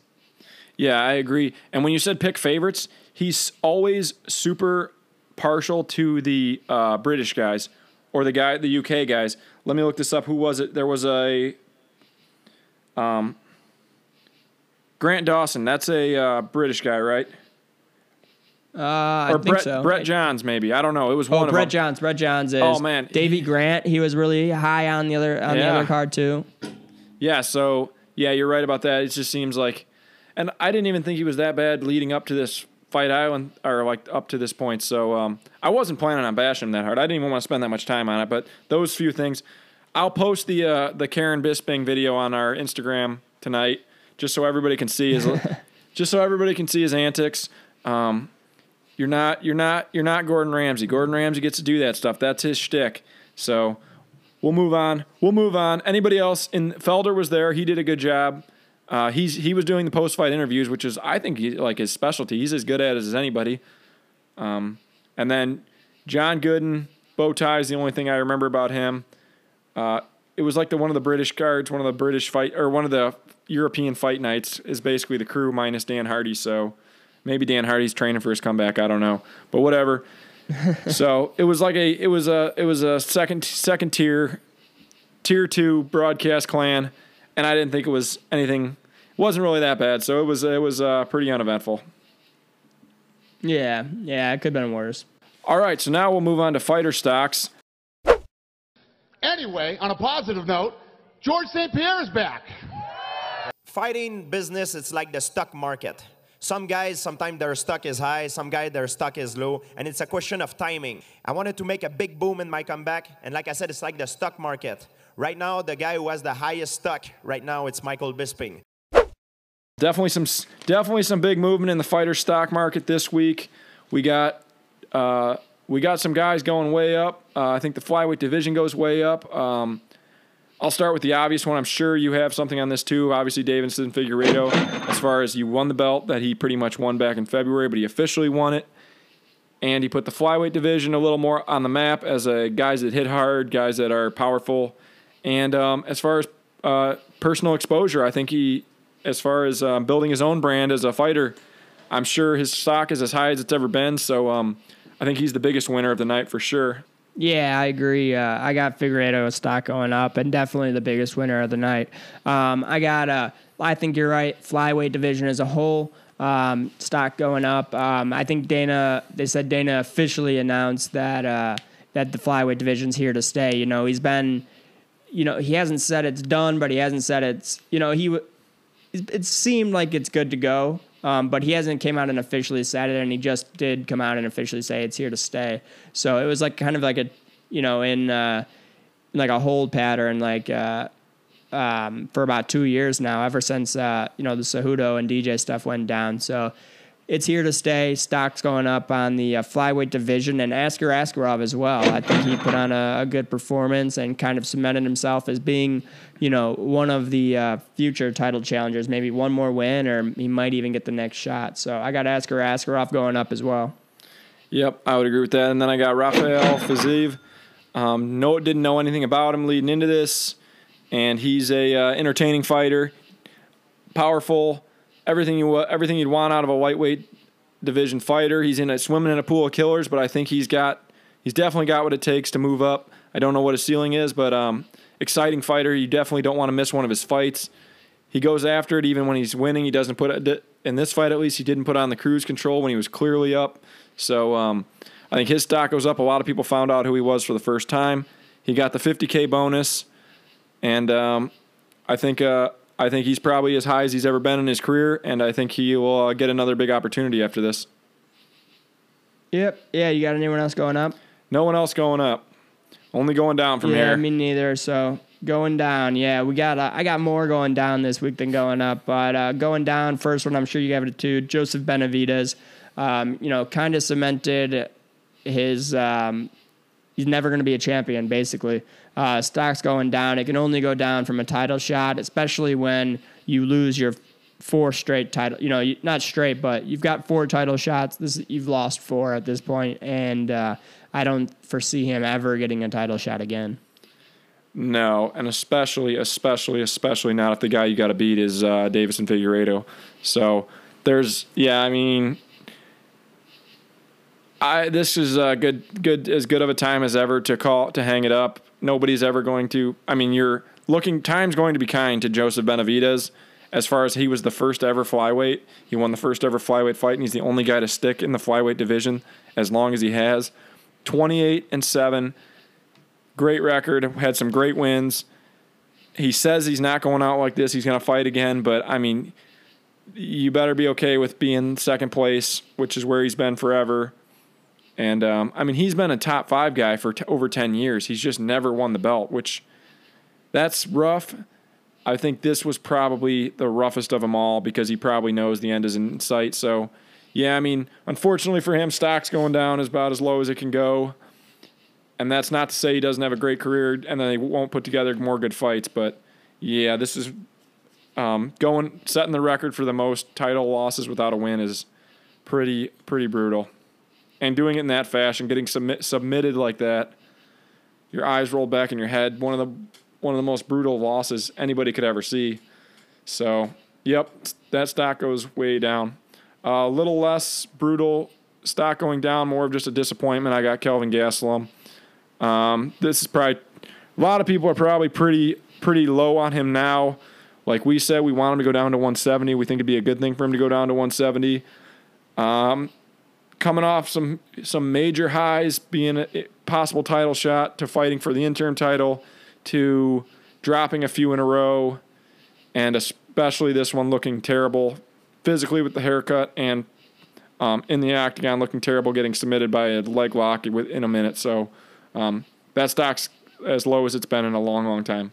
Yeah, I agree. And when you said pick favorites, he's always super partial to the uh, British guys or the guy, the UK guys. Let me look this up. Who was it? There was a um, Grant Dawson. That's a uh, British guy, right? Uh, I Or think Brett so. Brett Johns, maybe. I don't know. It was Oh, one of Brett them. Johns. Brett Johns is. Oh, man. Davy Grant. He was really high on the other on the other card too. Yeah, so yeah, you're right about that. It just seems like, and I didn't even think he was that bad leading up to this fight island or like up to this point. So um, I wasn't planning on bashing him that hard. I didn't even want to spend that much time on it. But those few things, I'll post the uh, the Karen Bisping video on our Instagram tonight, just so everybody can see his, just so everybody can see his antics. Um, you're not you're not you're not Gordon Ramsay. Gordon Ramsay gets to do that stuff. That's his shtick. So we'll move on. We'll move on. Anybody else? In Felder was there. He did a good job. Uh, he's he was doing the post fight interviews, which is I think he, like his specialty. He's as good at it as anybody. Um, and then John Gooden, bow tie is the only thing I remember about him. Uh, it was like the one of the British cards, one of the British fight or one of the European fight nights is basically the crew minus Dan Hardy. So maybe Dan Hardy's training for his comeback. I don't know, but whatever. so it was like a it was a it was a second second tier tier two broadcast clan, and I didn't think it was anything. It wasn't really that bad. So it was it was uh, pretty uneventful. Yeah, yeah, it could have been worse. All right, so now we'll move on to fighter stocks. Anyway, on a positive note, George St. Pierre is back. fighting business it's like the stock market some guys sometimes their stock is high some guys their stock is low and it's a question of timing i wanted to make a big boom in my comeback and like i said it's like the stock market right now the guy who has the highest stock right now it's michael bisping Definitely some definitely some big movement in the fighter stock market this week. We got uh, we got some guys going way up. Uh, I think the flyweight division goes way up. Um, I'll start with the obvious one. I'm sure you have something on this too. Obviously, Deiveson Figueiredo, as far as you won the belt that he pretty much won back in February, but he officially won it. And he put the flyweight division a little more on the map as a guys that hit hard, guys that are powerful. And um, as far as uh, personal exposure, I think he, as far as um, building his own brand as a fighter, I'm sure his stock is as high as it's ever been. So um, I think he's the biggest winner of the night for sure. Yeah, I agree. Uh, I got Figueiredo stock going up, and definitely the biggest winner of the night. Um, I got. Uh, I think you're right. Flyweight division as a whole, um, stock going up. Um, I think Dana. They said Dana officially announced that uh, that the flyweight division's here to stay. You know, he's been. You know, he hasn't said it's done, but he hasn't said it's. You know, he. it seemed like it's good to go. Um, but he hasn't came out and officially said it, and he just did come out and officially say it's here to stay. So it was like kind of like a, you know, in uh, like a hold pattern, like uh, um, for about two years now, ever since uh, you know the Cejudo and DJ stuff went down. So it's here to stay. Stocks going up on the uh, flyweight division, and Askar Askarov as well. I think he put on a, a good performance and kind of cemented himself as being, you know, one of the uh, future title challengers. Maybe one more win, or he might even get the next shot. So I got Askar Askarov going up as well. Yep, I would agree with that. And then I got Rafael Fiziev. Um, no, didn't know anything about him leading into this, and he's a uh, entertaining fighter, powerful, everything you everything you'd want out of a lightweight division fighter. He's in a swimming in a pool of killers, but I think he's got he's definitely got what it takes to move up. I don't know what his ceiling is, but um, exciting fighter. You definitely don't want to miss one of his fights. He goes after it even when he's winning. He doesn't put it in this fight at least. He didn't put on the cruise control when he was clearly up. So um, I think his stock goes up. A lot of people found out who he was for the first time. He got the 50k bonus, and um, I think uh, I think he's probably as high as he's ever been in his career. And I think he will uh, get another big opportunity after this. Yep. Yeah. You got anyone else going up? No one else going up. Only going down from yeah, here. Yeah, me neither. So going down, yeah, we got. Uh, I got more going down this week than going up. But uh, going down, first one, I'm sure you have it too. Joseph Benavidez. um, you know, kind of cemented his um, he's never going to be a champion. Basically, uh, stock's going down. It can only go down from a title shot, especially when you lose your four straight title. You know, you, not straight, but you've got four title shots. This you've lost four at this point, and uh, I don't foresee him ever getting a title shot again. No, and especially, especially, especially not if the guy you got to beat is uh, Deiveson Figueiredo. So there's, yeah, I mean, I this is a good, good as good of a time as ever to call to hang it up. Nobody's ever going to. I mean, you're looking. Time's going to be kind to Joseph Benavidez As far as he was the first ever flyweight, he won the first ever flyweight fight, and he's the only guy to stick in the flyweight division as long as he has. 28 and 7 great record, had some great wins. He says he's not going out like this. He's going to fight again, but I mean, you better be okay with being second place, which is where he's been forever. And um, I mean, he's been a top five guy for t- over 10 years. He's just never won the belt, which that's rough. I think this was probably the roughest of them all because he probably knows the end is in sight. So, yeah, I mean, unfortunately for him, stock's going down is about as low as it can go. And that's not to say he doesn't have a great career and then he won't put together more good fights. But yeah, this is um, going setting the record for the most title losses without a win is pretty pretty brutal. And doing it in that fashion, getting submit, submitted like that, your eyes roll back in your head. One of the one of the most brutal losses anybody could ever see. So, yep, that stock goes way down. A uh, little less brutal stock going down, more of just a disappointment. I got Kelvin Gastelum. Um, this is probably a lot of people are probably pretty pretty low on him now. Like we said, we want him to go down to 170. We think it'd be a good thing for him to go down to 170. Um, coming off some some major highs, being a possible title shot to fighting for the interim title, to dropping a few in a row, and especially this one looking terrible physically with the haircut and um, in the octagon looking terrible, getting submitted by a leg lock within a minute. So um, that stock's as low as it's been in a long, long time.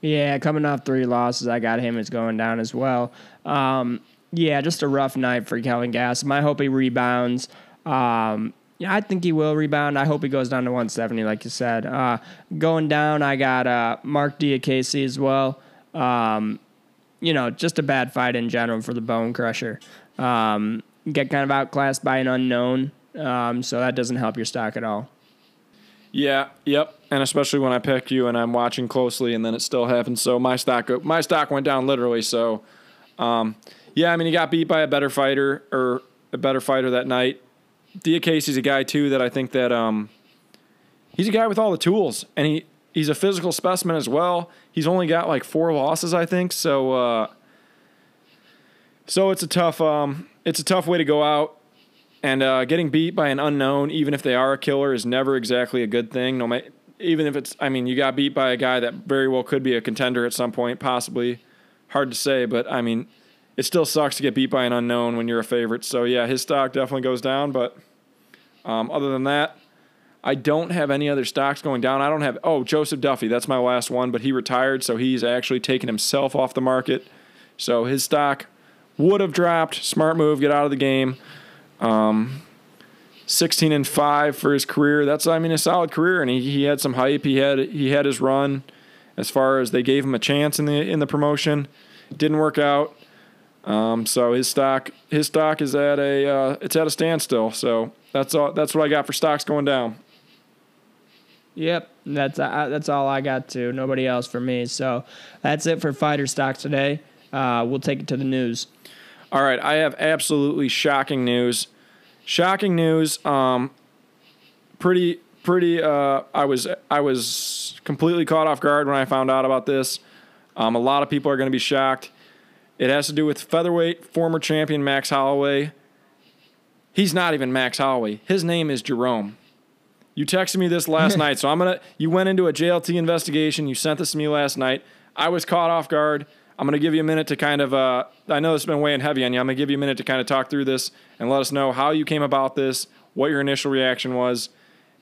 Yeah, coming off three losses, I got him as going down as well. Um, yeah, just a rough night for Kelvin Gastelum. I hope he rebounds. Um, yeah, I think he will rebound. I hope he goes down to 170, like you said. Uh, going down, I got uh, Marc Diakiese as well. Um, you know, just a bad fight in general for the Bone Crusher. Um, get kind of outclassed by an unknown, um, so that doesn't help your stock at all. Yeah, yep, and especially when I pick you and I'm watching closely, and then it still happens. So my stock, my stock went down literally. So, um, yeah, I mean, he got beat by a better fighter or a better fighter that night. Diakiese's a guy too that I think that um, he's a guy with all the tools, and he he's a physical specimen as well. He's only got like four losses, I think. So, uh, so it's a tough um, it's a tough way to go out. And uh, getting beat by an unknown, even if they are a killer, is never exactly a good thing. No matter, even if it's, I mean, you got beat by a guy that very well could be a contender at some point, possibly. Hard to say, but I mean, it still sucks to get beat by an unknown when you're a favorite. So yeah, his stock definitely goes down. But um, other than that, I don't have any other stocks going down. I don't have. Oh, Joseph Duffy, that's my last one, but he retired, so he's actually taken himself off the market. So his stock would have dropped. Smart move, get out of the game. Um, 16 and 5 for his career. That's I mean a solid career and he, he had some hype. He had he had his run as far as they gave him a chance in the in the promotion. Didn't work out. Um, so his stock his stock is at a uh, it's at a standstill. So that's all that's what I got for stocks going down. Yep, that's uh, that's all I got to. Nobody else for me. So that's it for fighter stocks today. Uh, we'll take it to the news. All right, I have absolutely shocking news. Shocking news. Um, pretty, pretty. Uh, I was, I was completely caught off guard when I found out about this. Um, a lot of people are going to be shocked. It has to do with featherweight former champion Max Holloway. He's not even Max Holloway. His name is Jerome. You texted me this last night, so I'm gonna. You went into a JLT investigation. You sent this to me last night. I was caught off guard. I'm going to give you a minute to kind of, uh, I know this has been weighing heavy on you. I'm going to give you a minute to kind of talk through this and let us know how you came about this, what your initial reaction was,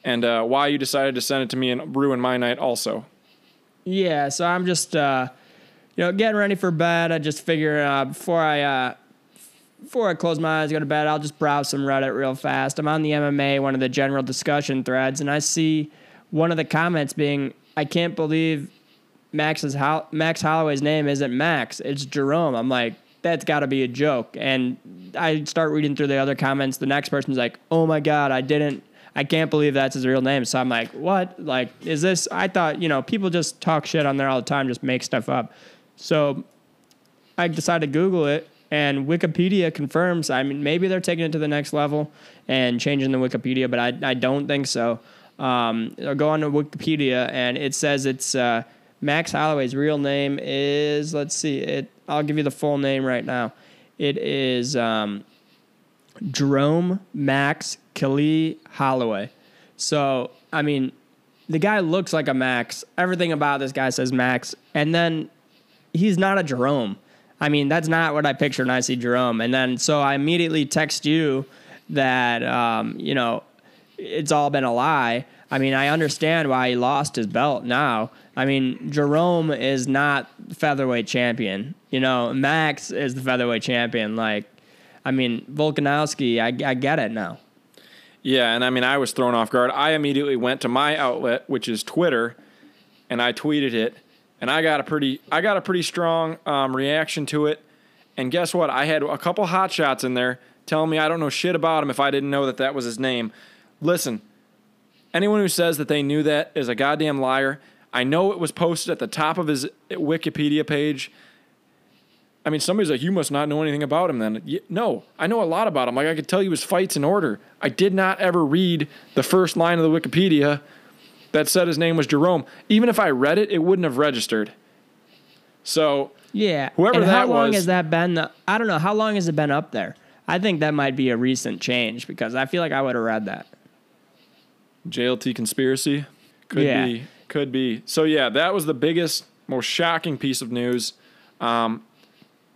and uh, why you decided to send it to me and ruin my night also. Yeah, so I'm just, uh, you know, getting ready for bed. I just figure uh, before I, uh, before I close my eyes, go to bed, I'll just browse some Reddit real fast. I'm on the MMA, one of the general discussion threads, and I see one of the comments being, "I can't believe Max's Hol- Max Holloway's name isn't Max, it's Jerome." I'm like, that's got to be a joke. And I start reading through the other comments. The next person's like, "Oh my god, I didn't." I can't believe that's his real name. So I'm like, what? Like, is this? I thought, you know, people just talk shit on there all the time, just make stuff up. So I decided to Google it, and Wikipedia confirms. I mean, maybe they're taking it to the next level and changing the Wikipedia, but I, I don't think so. Um, go on to Wikipedia, and it says it's uh, Max Holloway's real name is. Let's see. It. I'll give you the full name right now. It is um, Jerome Max Kelly Holloway. So I mean, the guy looks like a Max. Everything about this guy says Max, and then he's not a Jerome. I mean, that's not what I picture when I see Jerome. And then so I immediately text you that um, you know it's all been a lie. I mean, I understand why he lost his belt now. I mean, Jerome is not featherweight champion. You know, Max is the featherweight champion. Like, I mean, Volkanovski, I, I get it now. Yeah, and I mean, I was thrown off guard. I immediately went to my outlet, which is Twitter, and I tweeted it, and I got a pretty, I got a pretty strong um, reaction to it. And guess what? I had a couple hot shots in there telling me I don't know shit about him if I didn't know that that was his name. Listen, anyone who says that they knew that is a goddamn liar. I know it was posted at the top of his Wikipedia page. I mean, somebody's like, you must not know anything about him then. No, I know a lot about him. Like, I could tell you his fights in order. I did not ever read the first line of the Wikipedia that said his name was Jerome. Even if I read it, it wouldn't have registered. So, Yeah. Whoever and that how long was- has that been? The, I don't know. How long has it been up there? I think that might be a recent change because I feel like I would have read that. JLT conspiracy? Could Yeah. be. Could be. So, yeah, that was the biggest, most shocking piece of news. Um,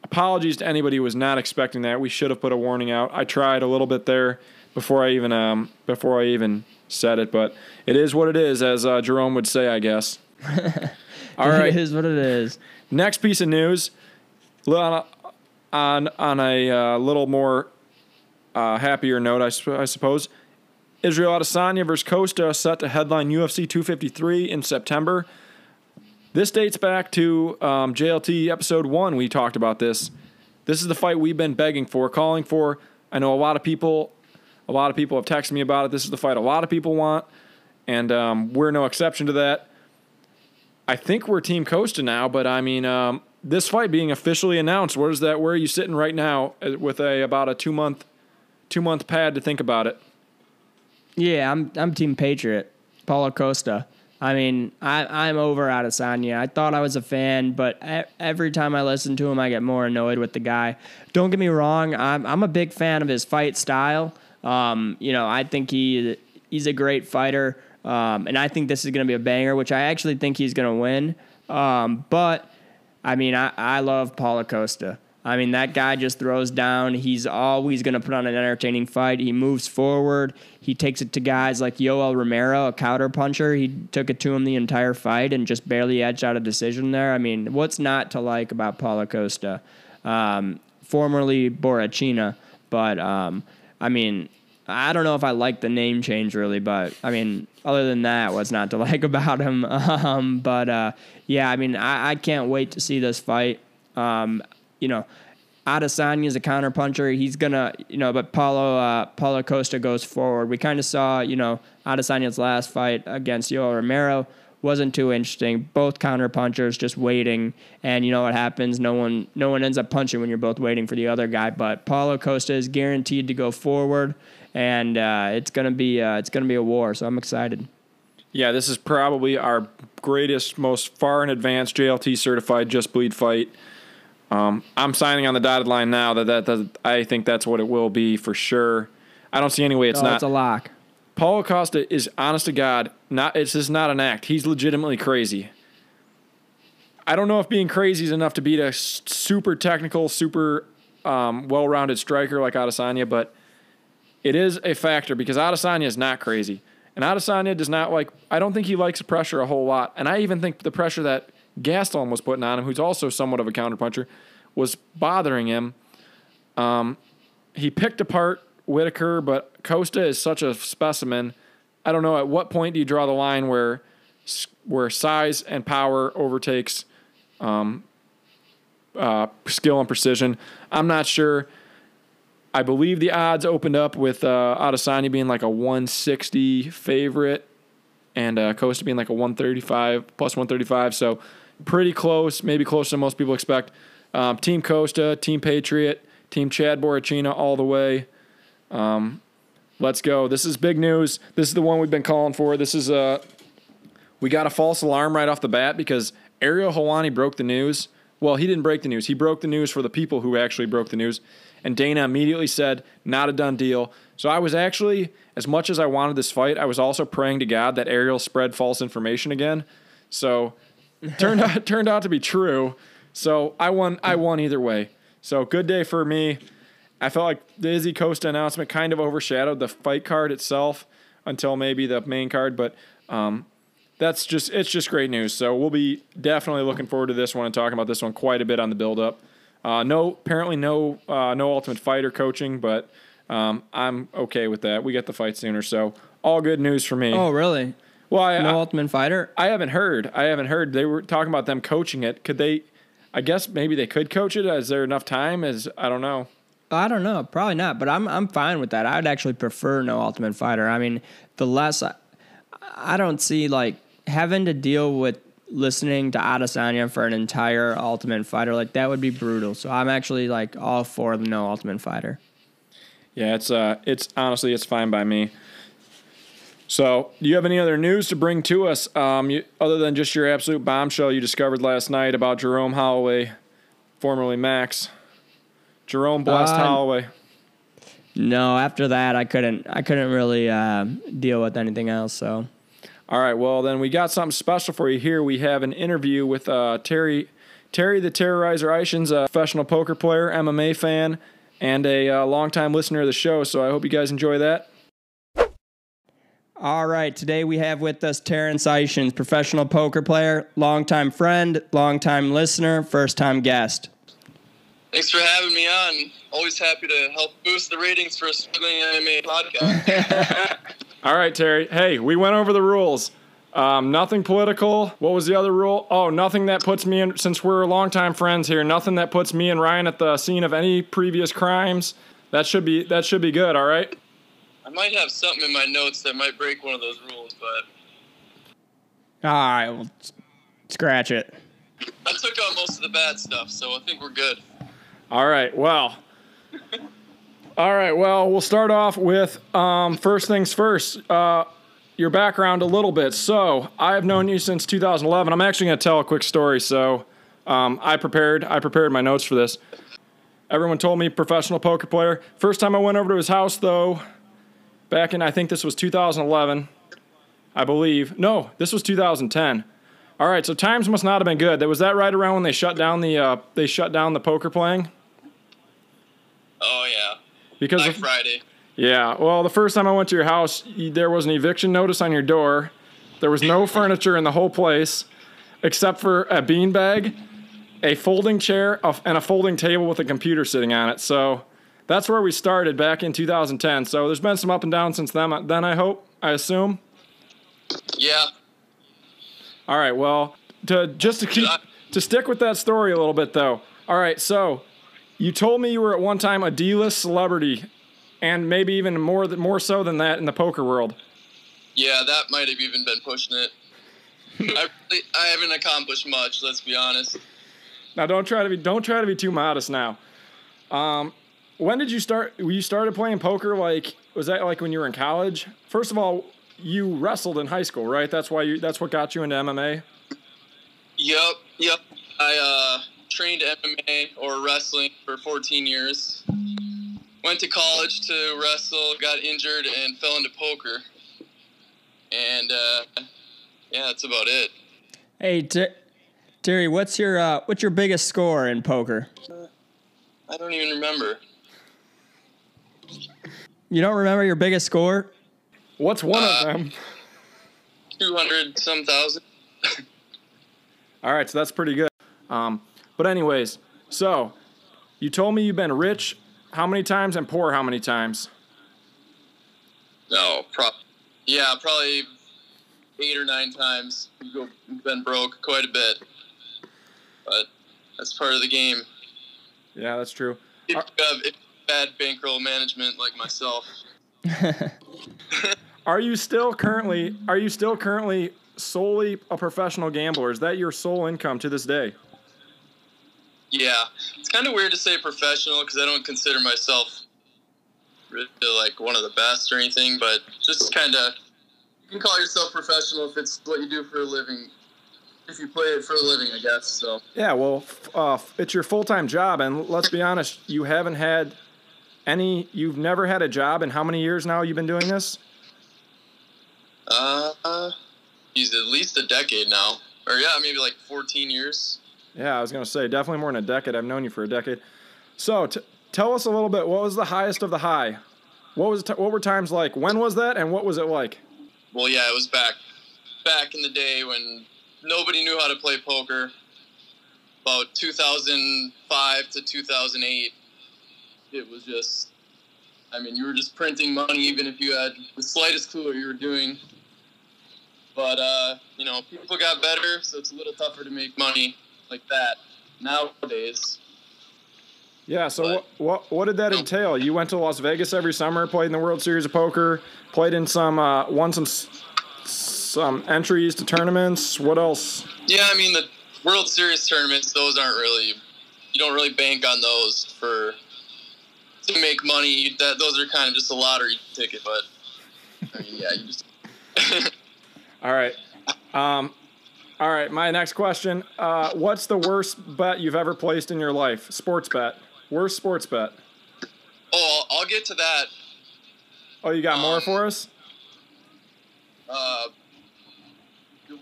apologies to anybody who was not expecting that. We should have put a warning out. I tried a little bit there before I even um, before I even said it, but it is what it is, as uh, Jerome would say, I guess. All right. It is what it is. Next piece of news, on a, on, on a uh, little more uh, happier note, I, I suppose. Israel Adesanya versus Costa set to headline UFC 253 in September. This dates back to um, JLT episode one. We talked about this. This is the fight we've been begging for, calling for. I know a lot of people, a lot of people have texted me about it. This is the fight a lot of people want, and um, we're no exception to that. I think we're Team Costa now, but I mean, um, this fight being officially announced, where is that? Where are you sitting right now uh, with a about a two month, two month pad to think about it? Yeah, I'm I'm Team Patriot, Paulo Costa. I mean, I I'm over Adesanya. I thought I was a fan, but every time I listen to him, I get more annoyed with the guy. Don't get me wrong, I'm I'm a big fan of his fight style. Um, you know, I think he he's a great fighter, um, and I think this is going to be a banger, which I actually think he's going to win. Um, but I mean, I, I love Paulo Costa. I mean, that guy just throws down. He's always going to put on an entertaining fight. He moves forward. He takes it to guys like Yoel Romero, a counter puncher. He took it to him the entire fight and just barely edged out a decision there. I mean, what's not to like about Paulo Costa? Um, formerly Borrachinha, but um, I mean, I don't know if I like the name change really, but I mean, other than that, what's not to like about him? Um, but uh, yeah, I mean, I, I can't wait to see this fight. Um, you know, Adesanya is a counter puncher. He's gonna, you know, but Paulo uh, Paulo Costa goes forward. We kind of saw, you know, Adesanya's last fight against Yoel Romero wasn't too interesting. Both counter punchers just waiting, and you know what happens? No one, no one ends up punching when you're both waiting for the other guy. But Paulo Costa is guaranteed to go forward, and uh, it's gonna be uh, it's gonna be a war. So I'm excited. Yeah, this is probably our greatest, most far in advance JLT certified just bleed fight. Um, I'm signing on the dotted line now that, that that I think that's what it will be for sure. I don't see any way it's oh, not. it's a lock. Paulo Costa is honest to God, not it's just not an act. He's legitimately crazy. I don't know if being crazy is enough to beat a super technical, super um, well-rounded striker like Adesanya, but it is a factor because Adesanya is not crazy, and Adesanya does not like. I don't think he likes pressure a whole lot, and I even think the pressure that Gaston was putting on him, who's also somewhat of a counterpuncher, was bothering him. Um, he picked apart Whitaker, but Costa is such a specimen. I don't know at what point do you draw the line where where size and power overtakes um, uh, skill and precision. I'm not sure. I believe the odds opened up with uh, Adesanya being like a 160 favorite and uh, Costa being like a 135 plus 135. So pretty close, maybe closer than most people expect. Um, team Costa, Team Patriot, Team Chad Borrachinha all the way. Um, let's go. This is big news. This is the one we've been calling for. This is a uh, we got a false alarm right off the bat because Ariel Helwani broke the news. Well, he didn't break the news. He broke the news for the people who actually broke the news. And Dana immediately said, not a done deal. So I was actually, as much as I wanted this fight, I was also praying to God that Ariel spread false information again. So turned out turned out to be true. So I won I won either way. So good day for me. I felt like the Izzy Costa announcement kind of overshadowed the fight card itself until maybe the main card, but um, that's just it's just great news. So we'll be definitely looking forward to this one and talking about this one quite a bit on the build up. Uh, no, apparently no uh, no Ultimate Fighter coaching, but um, I'm okay with that. We get the fight sooner, so all good news for me. Oh, really? Well, I, no I, Ultimate Fighter. I haven't heard. I haven't heard. They were talking about them coaching it. Could they? I guess maybe they could coach it. Is there enough time? Is I don't know. I don't know. Probably not. But I'm I'm fine with that. I'd actually prefer no Ultimate Fighter. I mean, the less I, I don't see like having to deal with listening to Adesanya for an entire Ultimate Fighter like that would be brutal. So I'm actually like all for the no Ultimate Fighter. Yeah, it's uh, it's honestly it's fine by me. So, do you have any other news to bring to us, um, you, other than just your absolute bombshell you discovered last night about Jerome Holloway, formerly Max? Jerome blessed uh, Holloway. No, after that, I couldn't. I couldn't really uh, deal with anything else. So, all right. Well, then we got something special for you here. We have an interview with uh, Terry, Terry the Terrorizer Ishins, a professional poker player, MMA fan, and a uh, longtime listener of the show. So I hope you guys enjoy that. All right, today we have with us Terrence Ishins, professional poker player, longtime friend, longtime listener, first time guest. Thanks for having me on. Always happy to help boost the ratings for a struggling MMA podcast. All right, Terry. Hey, we went over the rules. Um, nothing political. What was the other rule? Oh, nothing that puts me in, since we're longtime friends here, nothing that puts me and Ryan at the scene of any previous crimes. That should be that should be good. All right. I might have something in my notes that might break one of those rules, but. All right, well, scratch it. I took out most of the bad stuff, so I think we're good. All right. Well. All right. Well, we'll start off with um, first things first. Uh, your background a little bit. So I have known you since 2011. I'm actually going to tell a quick story. So um, I prepared. I prepared my notes for this. Everyone told me professional poker player. First time I went over to his house, though, back in I think this was 2011, I believe. No, this was 2010. All right, so times must not have been good. Was that right around when they shut down the uh, they shut down the poker playing? Oh yeah. Because Black of, Friday. Yeah. Well, the first time I went to your house, there was an eviction notice on your door. There was no furniture in the whole place, except for a beanbag, a folding chair, and a folding table with a computer sitting on it. So that's where we started back in 2010. So there's been some up and down since then. Uh, then I hope, I assume. Yeah. All right. Well, to just to keep to stick with that story a little bit though. All right. So you told me you were at one time a D-list celebrity, and maybe even more more so than that in the poker world. Yeah, that might have even been pushing it. I really, I haven't accomplished much. Let's be honest. Now don't try to be don't try to be too modest now. Um, when did you start? You started playing poker like was that like when you were in college? First of all, you wrestled in high school, right? That's why you. That's what got you into MMA. Yep, yep. I uh, trained MMA or wrestling for 14 years. Went to college to wrestle, got injured, and fell into poker. And uh, yeah, that's about it. Hey, Ter- Terry, what's your uh, what's your biggest score in poker? Uh, I don't even remember. You don't remember your biggest score? What's one uh, of them? Two hundred some thousand. All right, so that's pretty good. Um, but anyways, so you told me you've been rich how many times, and poor how many times? No, pro- yeah, probably eight or nine times. You've been broke quite a bit, but that's part of the game. Yeah, that's true. If you have if bad bankroll management like myself, Are you still currently are you still currently solely a professional gambler? Is that your sole income to this day? Yeah, it's kind of weird to say professional because I don't consider myself really like one of the best or anything, but just kind of you can call yourself professional if it's what you do for a living. If you play it for a living, I guess. So Yeah, well, uh, it's your full time job, and let's be honest, you haven't had any. You've never had a job in how many years now? You've been doing this? Uh, uh, he's at least a decade now, or yeah, maybe like 14 years. Yeah, I was gonna say definitely more than a decade. I've known you for a decade. So t- tell us a little bit. What was the highest of the high? What was t- what were times like? When was that, and what was it like? Well, yeah, it was back back in the day when nobody knew how to play poker. About 2005 to 2008, it was just. I mean, you were just printing money, even if you had the slightest clue what you were doing. But uh, you know, people got better, so it's a little tougher to make money like that nowadays. Yeah. So But- what what what did that entail? You went to Las Vegas every summer, played in the World Series of Poker, played in some, uh, won some some entries to tournaments. What else? Yeah, I mean the World Series tournaments; those aren't really. You don't really bank on those for to make money. That those are kind of just a lottery ticket. But I mean, yeah, you just. All right. Um, all right. My next question: uh, What's the worst bet you've ever placed in your life? Sports bet. Worst sports bet. oh, I'll, I'll get to that. Oh, you got more Um, for us? Uh,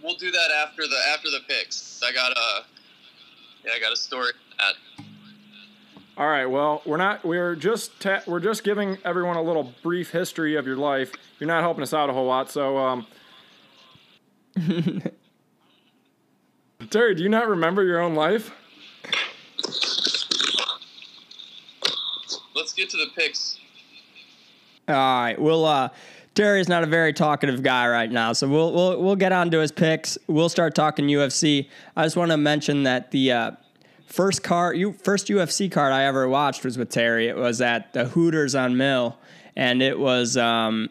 we'll do that after the after the picks. I got a. Yeah, I got a story. for All right. Well, we're not. We're just. Ta- we're just giving everyone a little brief history of your life. You're not helping us out a whole lot. So, um, Terry, do you not remember your own life? Let's get to the picks. All right. Well, uh, Terry is not a very talkative guy right now, so we'll we'll we'll get on to his picks. We'll start talking UFC. I just want to mention that the uh, first card, you first UFC card I ever watched was with Terry. It was at the Hooters on Mill, and it was um,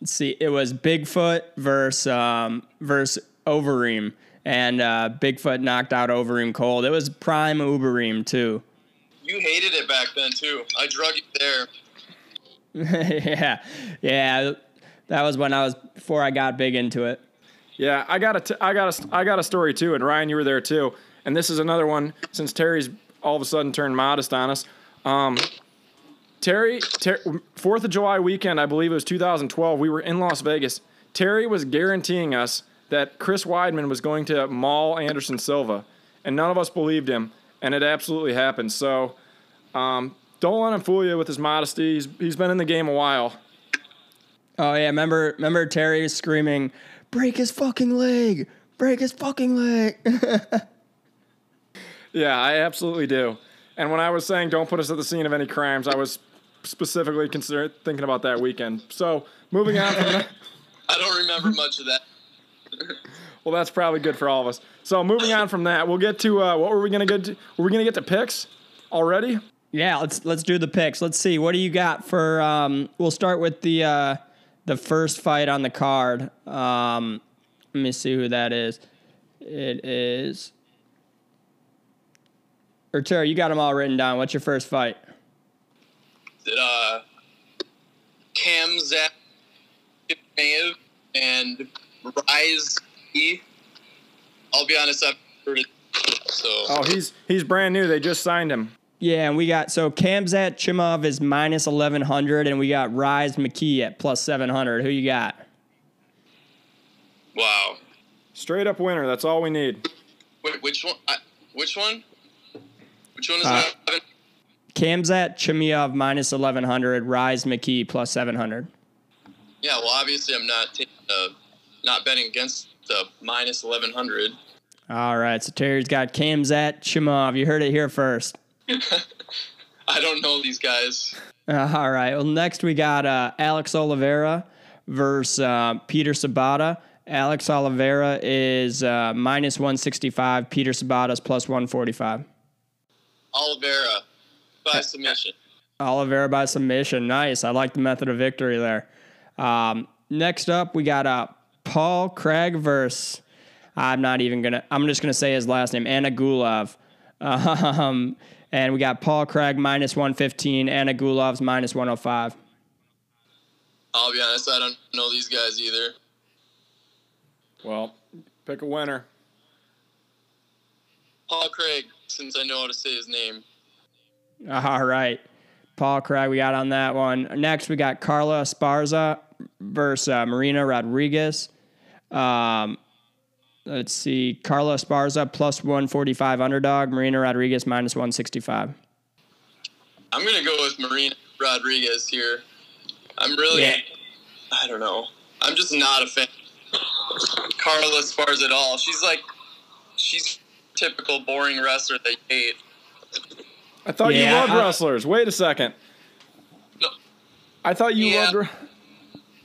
let's see, it was Bigfoot versus um, versus Overeem, and uh, Bigfoot knocked out Overeem cold. It was prime Ubereem too. You hated it back then too. I drug you there. yeah, yeah. That was when I was before I got big into it. Yeah, I got a, t- I got a, I got a story too, and Ryan, you were there too. And this is another one since Terry's all of a sudden turned modest on us. Um, Terry, Ter- Fourth of July weekend, I believe it was 2012. We were in Las Vegas. Terry was guaranteeing us that Chris Weidman was going to maul Anderson Silva, and none of us believed him, and it absolutely happened. So, um, don't let him fool you with his modesty. He's, he's been in the game a while. Oh yeah, remember remember Terry screaming, "Break his fucking leg! Break his fucking leg!" Yeah, I absolutely do. And when I was saying don't put us at the scene of any crimes, I was specifically consider- thinking about that weekend. So moving on from that, I don't remember much of that. Well, that's probably good for all of us. So moving on from that, we'll get to uh, what were we gonna get? To? Were we gonna get to picks already? yeah, let's let's do the picks. Let's see. What do you got for? Um, we'll start with the uh, the first fight on the card. Um, let me see who that is. It is. Or Terry, you got them all written down. What's your first fight? That uh, Khamzat and Rise E. I'll be honest, I've heard it. So Oh, he's he's brand new. They just signed him. Yeah, and we got so Khamzat Chimaev is minus eleven hundred, and we got Rhys McKee at plus seven hundred. Who you got? wow. Straight up winner. That's all we need. Wait, which one? I, which one? Which one is Uh, that? Khamzat Chimaev minus eleven hundred, Rhys McKee plus seven hundred. Yeah, well, obviously I'm not taking uh, not betting against the minus eleven hundred. All right, so Terry's got Khamzat Chimaev. You heard it here first. I don't know these guys. Uh, all right. Well, next we got uh, Alex Oliveira versus uh, Peter Sobotta. Alex Oliveira is uh, minus 165. Peter Sobotta is plus 145. Oliveira by submission. Oliveira by submission. Nice. I like the method of victory there. Um, next up, we got uh, Paul Craig versus. I'm not even gonna. I'm just gonna say his last name, Anna Um, and we got Paul Craig minus 115. Antigulov's minus 105. I'll be honest, I don't know these guys either. Well, pick a winner. Paul Craig, since I know how to say his name. All right. Paul Craig, we got on that one. Next, we got Carla Esparza versus uh, Marina Rodriguez. Um, let's see. Carla Esparza plus 145 underdog. Marina Rodriguez minus 165. I'm going to go with Marina Rodriguez here. I'm really, Yeah. I don't know. I'm just not a fan of Carla Esparza at all. She's like, she's typical boring wrestler that you hate. I thought you loved I- wrestlers. Wait a second. No. I thought you Yeah. loved.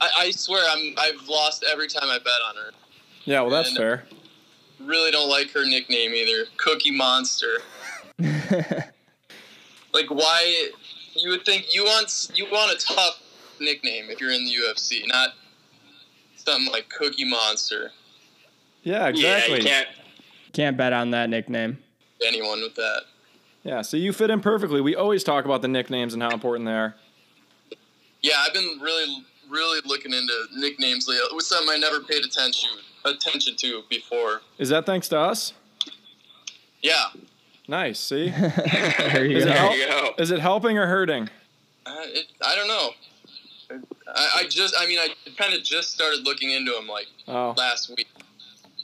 Re- I, I swear, I'm, I've lost every time I bet on her. Yeah, well, that's And- fair. Really don't like her nickname either. Cookie Monster. like, why? You would think you want you want a tough nickname if you're in the UFC, not something like Cookie Monster. Yeah, exactly. Yeah, you can't Can't bet on that nickname. anyone with that. Yeah, so you fit in perfectly. We always talk about the nicknames and how important they are. Yeah, I've been really, really looking into nicknames lately. It was something I never paid attention attention to before. Is that thanks to us? Yeah, Nice. See, There you is it, go. help- you go. is it helping or hurting? uh, it, I don't know. I, I just, I mean, I kind of just started looking into them like Oh, last week.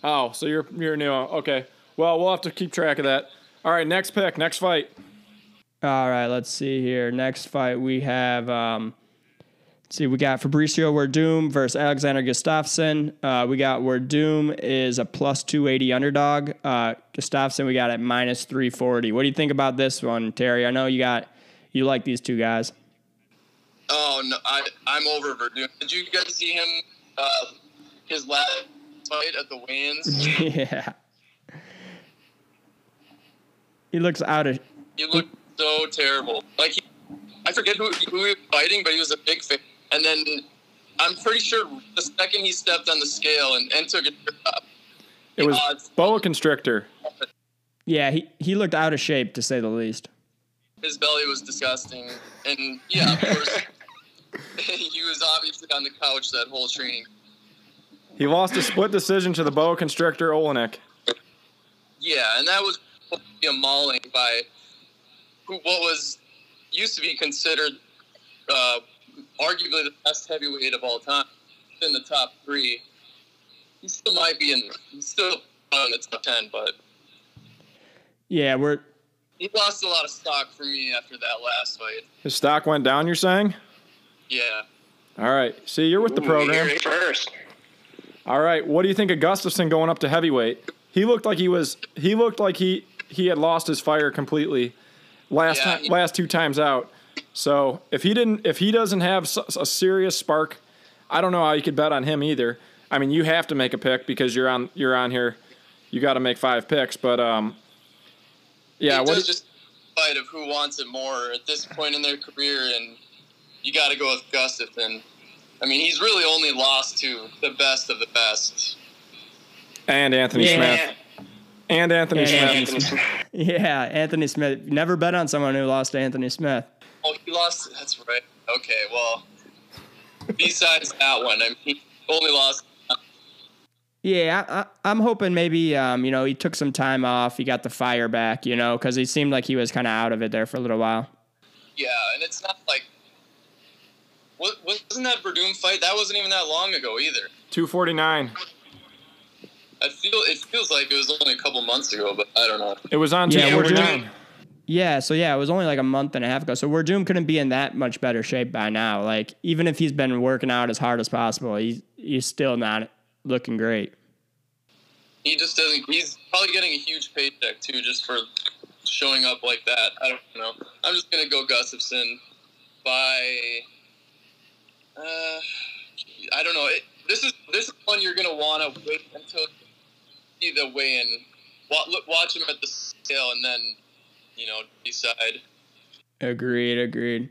oh, so you're you're new. Okay. Well, we'll have to keep track of that. All right, next pick, next fight. All right, let's see here. Next fight we have. Um, let's see, we got Fabricio Werdum versus Alexander Gustafsson. Uh, we got Werdum is a plus two eighty underdog. Uh, Gustafsson we got at minus three forty. What do you think about this one, Terry? I know you got you like these two guys. Oh no, I I'm over Werdum. Did you guys see him? Uh, his last fight at the weigh-ins. yeah. He looks out of he looked so terrible. Like he, I forget who who he was fighting, but he was a big fan. And then I'm pretty sure the second he stepped on the scale and, and took it up, It was odds- boa constrictor. yeah, he, he looked out of shape to say the least. his belly was disgusting. And yeah, of course, he was obviously on the couch that whole training. He lost a split decision to the boa constrictor Oleinik. Yeah, and that was supposed a mauling by who, what was used to be considered uh, arguably the best heavyweight of all time, in the top three. He still might be in. He's still in the top ten, but Yeah, we're he lost a lot of stock for me after that last fight. His stock went down. You're saying? Yeah, All right. See, you're with the program. first. All right. What do you think of Gustafsson going up to heavyweight? He looked like he was. He looked like he he had lost his fire completely last Yeah, time, he- last two times out. So if he didn't, if he doesn't have a serious spark, I don't know how you could bet on him either. I mean, you have to make a pick because you're on you're on here. You got to make five picks, but um, yeah. it What? does do- just fight of who wants it more at this point in their career, and you got to go with Gustafsson. I mean, he's really only lost to the best of the best. and Anthony Yeah. Smith. And Anthony And Smith. Anthony yeah, Anthony Smith. Never bet on someone who lost to Anthony Smith. Oh, he lost. That's right. Okay, well, besides that one, I mean, he only lost. Yeah, I, I, I'm hoping maybe um, you know he took some time off. He got the fire back, you know, because he seemed like he was kind of out of it there for a little while. Yeah, and it's not like. What, wasn't that Werdum fight? That wasn't even that long ago either. 249. I feel it feels like it was only a couple months ago, but I don't know. It was on Yeah, we're 249. Yeah, so yeah, it was only like a month and a half ago. So Werdum couldn't be in that much better shape by now. Like even if he's been working out as hard as possible, he's he's still not looking great. He just doesn't. He's probably getting a huge paycheck too, just for showing up like that. I don't know. I'm just gonna go Gustafsson by. Uh, I don't know. It, this is this is one you're gonna want to wait until see the weigh-in. Watch, watch him at the scale and then, you know, decide. Agreed, agreed.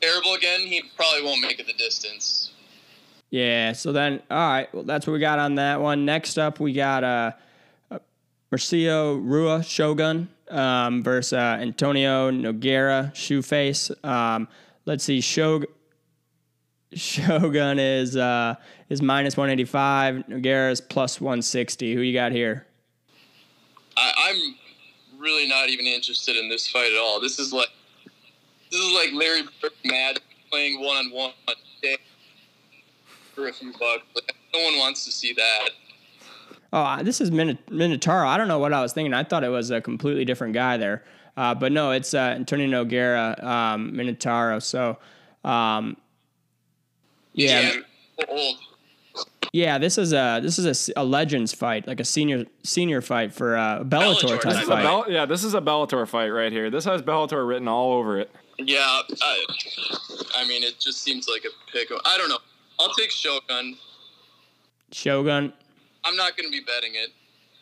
Terrible again. He probably won't make it the distance. Yeah. So then, all right. Well, that's what we got on that one. Next up, we got uh, uh Marcio Rua Shogun um, versus uh, Antonio Nogueira Shoeface. Um, let's see. Shogun. Shogun is uh, is minus one eighty five. Nogueira is plus one sixty. Who you got here? I, I'm really not even interested in this fight at all. This is like this is like Larry Bird mad playing one on one for a few bucks. Like, no one wants to see that. Oh, this is Min- Minotauro. I don't know what I was thinking. I thought it was a completely different guy there. Uh, but no, it's uh, Antonio Nogueira, um, Minotauro. So, um, yeah, yeah old. Yeah, this is a this is a, a legends fight, like a senior senior fight for a Bellator, Bellator type type fight. Bell- yeah, this is a Bellator fight right here. This has Bellator written all over it. Yeah, I, I mean, it just seems like a pick. I don't know. I'll take Shogun. Shogun. I'm not going to be betting it.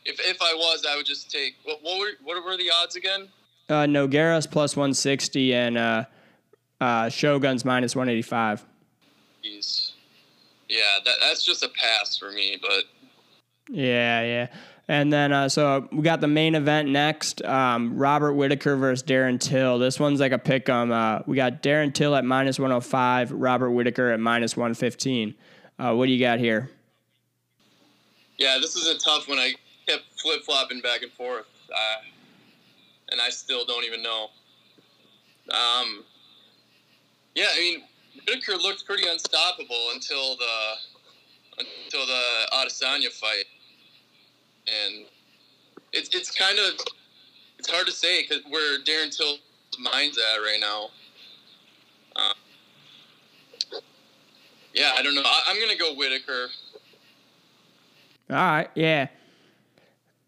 If if I was, I would just take. What, what were what were the odds again? Uh, Nogueira's plus one sixty and uh, uh, Shogun's minus one eighty five. Jeez. Yeah, that that's just a pass for me. But Yeah, yeah. And then, uh, so we got the main event next. Um, Robert Whitaker versus Darren Till. This one's like a pick 'em. Uh, we got Darren Till at minus 105, Robert Whitaker at minus 115. Uh, what do you got here? yeah, this is a tough one. I kept flip flopping back and forth, uh, and I still don't even know. Um, yeah, I mean, Whitaker looked pretty unstoppable until the until the Adesanya fight, and it's it's kind of it's hard to say because where Darren Till's mind's at right now. Uh, yeah, I don't know. I, I'm gonna go Whitaker. All right, yeah.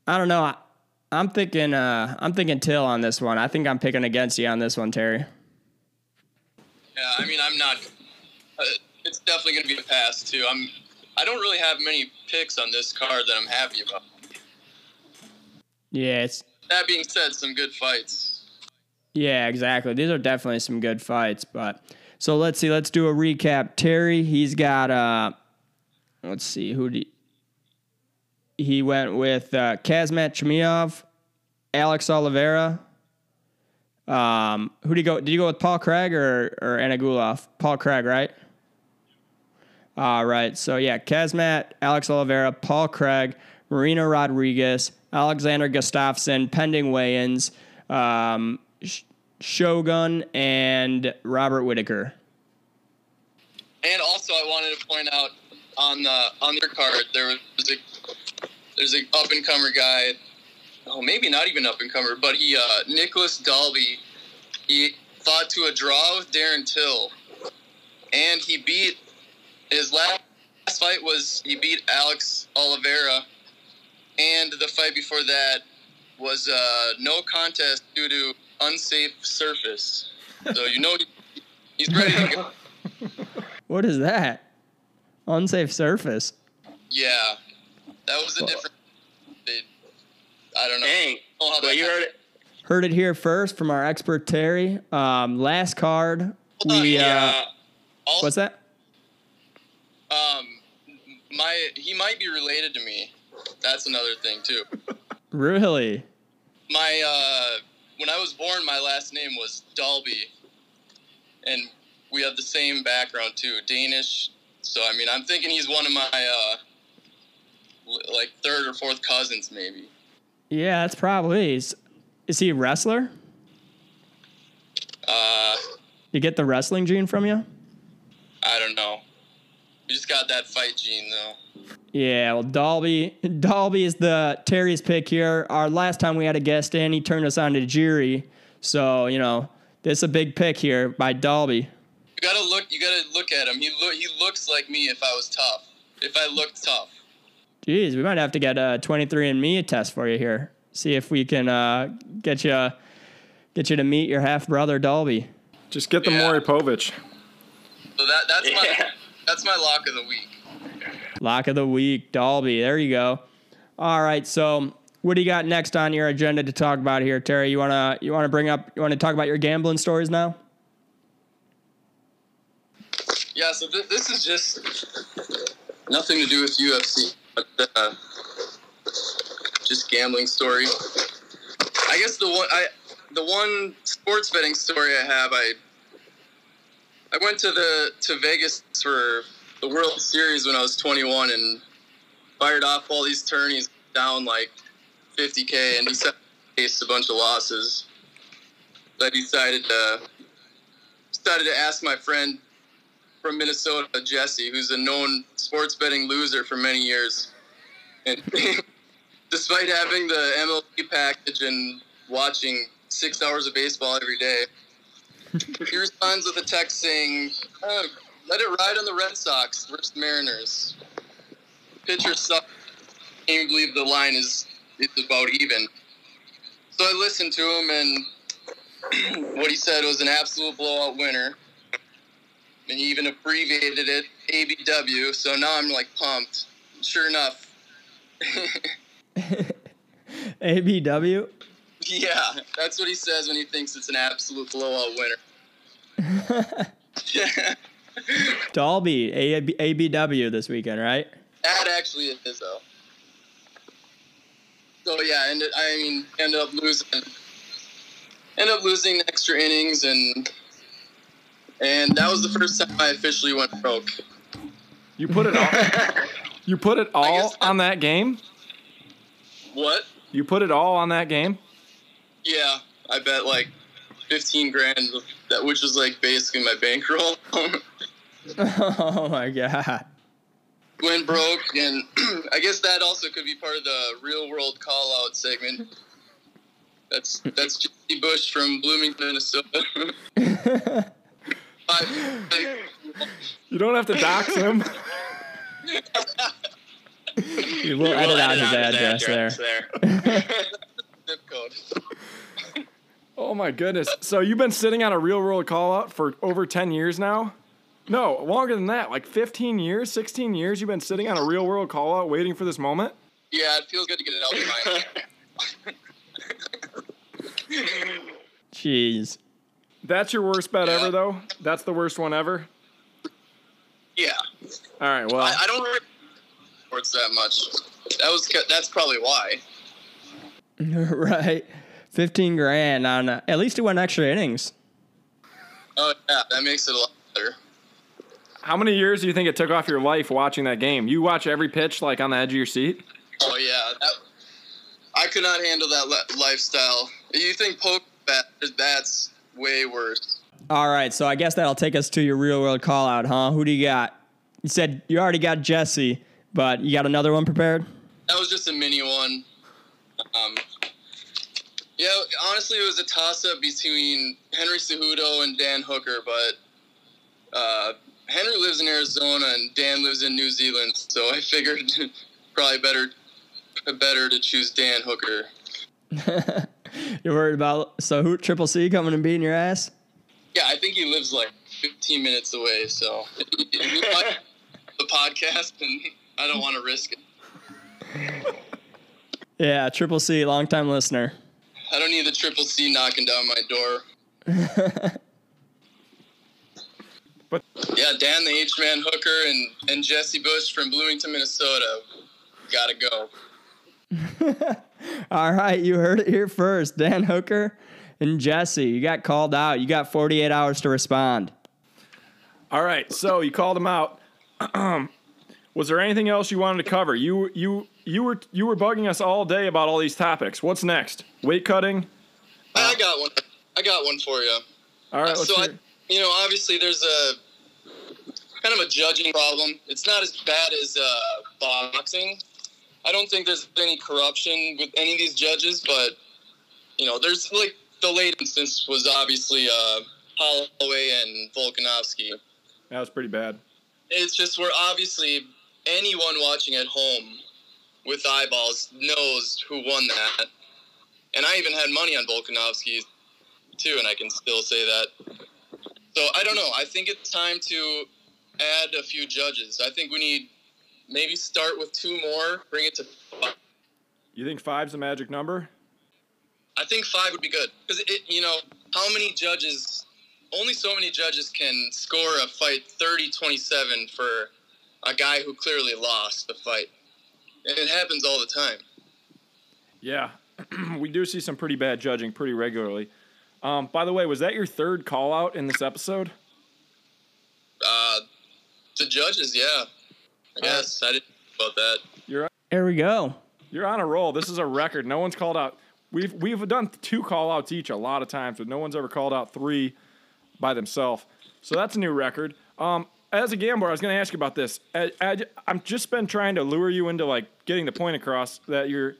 I don't know. I, I'm thinking. Uh, I'm thinking Till on this one. I think I'm picking against you on this one, Terry. Yeah, I mean, I'm not. Uh, it's definitely going to be a pass too. I'm. I don't really have many picks on this card that I'm happy about. Yeah, it's That being said, some good fights. Yeah, exactly. These are definitely some good fights. But so let's see. Let's do a recap. Terry, he's got uh, let's see who did he, he went with uh, Khamzat Chimaev, Alex Oliveira. Um, who did you go? Did you go with Paul Craig or or Antigulov? Paul Craig, right? All right. So yeah, Khamzat, Alex Oliveira, Paul Craig, Marina Rodriguez, Alexander Gustafsson, pending weigh-ins, um, Sh- Shogun, and Robert Whitaker. And also, I wanted to point out on the on their card there was a there's an up and comer guy. Oh, maybe not even up and comer, but he uh, Nicholas Dalby. He fought to a draw with Darren Till, and he beat his last fight was he beat Alex Oliveira, and the fight before that was uh, no contest due to unsafe surface. So you know he's ready to go. What is that? Unsafe surface. Yeah, that was a different. They, I don't know. Dang. know how Well, that you heard it. Heard it here first from our expert Terry. Um, last card, Hold on, we uh, Yeah. Also, what's that? Um, my he might be related to me. That's another thing too. Really? My uh, when I was born, my last name was Dalby, and we have the same background too, Danish. So I mean, I'm thinking he's one of my uh, like third or fourth cousins, maybe. Yeah, that's probably. Is, is he a wrestler? Uh, You get the wrestling gene from you? I don't know. We just got that fight gene though. Yeah, well, Dalby, Dalby is the Terry's pick here. Our last time we had a guest in, he turned us on to Jury. So you know, this is a big pick here by Dalby. You gotta look. You gotta look at him. He look. He looks like me if I was tough. If I looked tough. Jeez, we might have to get a 23andMe test for you here. See if we can uh, get you get you to meet your half brother Dalby. Just get the Yeah. Maury Povich. So that that's my that's my lock of the week. Lock of the week, Dalby. There you go. All right, so what do you got next on your agenda to talk about here, Terry? You wanna you wanna bring up you wanna talk about your gambling stories now? Yeah, so th- this is just nothing to do with UFC, but uh, just gambling story. I guess the one I the one sports betting story I have I I went to the to Vegas for the World Series when I was 21 and fired off all these tourneys down like 50k and decided to face a bunch of losses. I decided to decided to ask my friend from Minnesota, Jesse, who's a known sports betting loser for many years. And despite having the MLB package and watching six hours of baseball every day, he responds with a text saying, oh, let it ride on the Red Sox versus Mariners. Pitchers suck. Can't believe the line is, is about even. So I listened to him, and what he said was an absolute blowout winner and he even abbreviated it ABW. So now I'm like pumped. Sure enough, ABW. yeah, that's what he says when he thinks it's an absolute blowout winner. Dalby, AB, ABW this weekend, right? that actually is though. So yeah, and I mean, ended up losing, ended up losing extra innings, and and that was the first time I officially went broke. You put it all. you put it all on that game. What? You put it all on that game. Yeah, I bet like fifteen grand, that which was like basically my bankroll. oh my god. went broke, and I guess that also could be part of the real world call out segment. That's that's Jesse Bush from Bloomington, Minnesota. I- You don't have to dox him. You will edit out his address there. zip code. Oh my goodness. So you've been sitting on a real world call out for over 10 years now? No, longer than that. Like 15 years, 16 years you've been sitting on a real world call out waiting for this moment? Yeah, it feels good to get it out of my Jeez. That's your worst bet Yeah. ever though? That's the worst one ever? Yeah, All right, well, I, I don't really sports that much. That was that's probably why. right. 15 grand on, uh, at least it went extra innings. Oh yeah, that makes it a lot better. how many years do you think it took off your life watching that game? You watch every pitch like on the edge of your seat? Oh yeah, that, I could not handle that li- lifestyle. You think poker bet? That's way worse. All right, so I guess that'll take us to your real world call out, huh? Who do you got? You said you already got Jesse, but you got another one prepared? That was just a mini one. Um, yeah, honestly, it was a toss-up between Henry Cejudo and Dan Hooker, but uh, Henry lives in Arizona and Dan lives in New Zealand, so I figured probably better better to choose Dan Hooker. You're worried about so who Triple C coming and beating your ass? Yeah, I think he lives like 15 minutes away, so the podcast, and I don't want to risk it. Yeah, Triple C, longtime listener. I don't need the triple C knocking down my door. But- yeah, Dan the H Man Hooker and, and Jesse Bush from Bloomington, Minnesota. Gotta go. All right, you heard it here first. Dan Hooker and Jesse, you got called out. You got 48 hours to respond. All right, so you called him out. Was there anything else you wanted to cover? You you you were you were bugging us all day about all these topics. What's next? Weight cutting? I got one. I got one for you. All right, let's so, I, you know, obviously there's a kind of a judging problem. It's not as bad as uh, boxing. I don't think there's any corruption with any of these judges, but you know, there's like the late instance was obviously uh, Holloway and Volkanovski. That was pretty bad. It's just where obviously anyone watching at home with eyeballs knows who won that. And I even had money on Volkanovski. too, and I can still say that. So I don't know. I think it's time to add a few judges. I think we need maybe start with two more, bring it to five. You think five's the magic number? I think five would be good because it, you know, how many judges? Only so many judges can score a fight 30-27 for a guy who clearly lost the fight, and it happens all the time. Yeah, we do see some pretty bad judging pretty regularly. Um, by the way, was that your third call out in this episode? Uh, the judges, yeah. I guess I didn't know about that. You're There we go. you're on a roll. This is a record. No one's called out. We've we've done two call outs each a lot of times, but no one's ever called out three by themselves. So that's a new record. Um, as a gambler, I was going to ask you about this. I, I, I'm just been trying to lure you into like getting the point across that you're.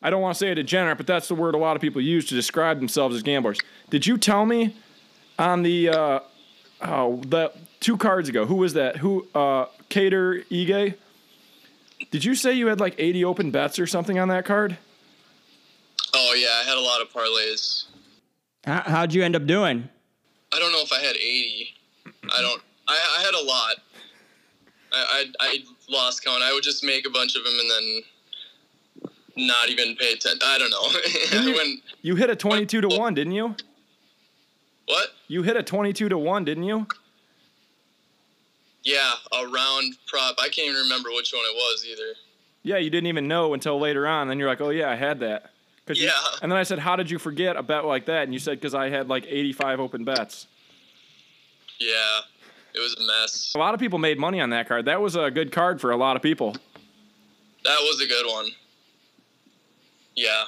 I don't want to say a degenerate, but that's the word a lot of people use to describe themselves as gamblers. Did you tell me on the uh, oh the two cards ago? Who was that? Who uh, Kattar Ige? Did you say you had like 80 open bets or something on that card? Oh yeah, I had a lot of parlays. How, how'd you end up doing? I don't know if I had 80. I don't. I, I had a lot. I, I I lost count. I would just make a bunch of them and then not even pay attention. I don't know. I went You hit a 22 to 1, didn't you? what? You hit a 22 to 1, didn't you? Yeah, a round prop. I can't even remember which one it was either. Yeah, you didn't even know until later on. Then you're like, oh, yeah, I had that. 'Cause you- Yeah. and then I said, how did you forget a bet like that? And you said, because I had like 85 open bets. Yeah, it was a mess. A lot of people made money on that card. That was a good card for a lot of people. That was a good one. Yeah.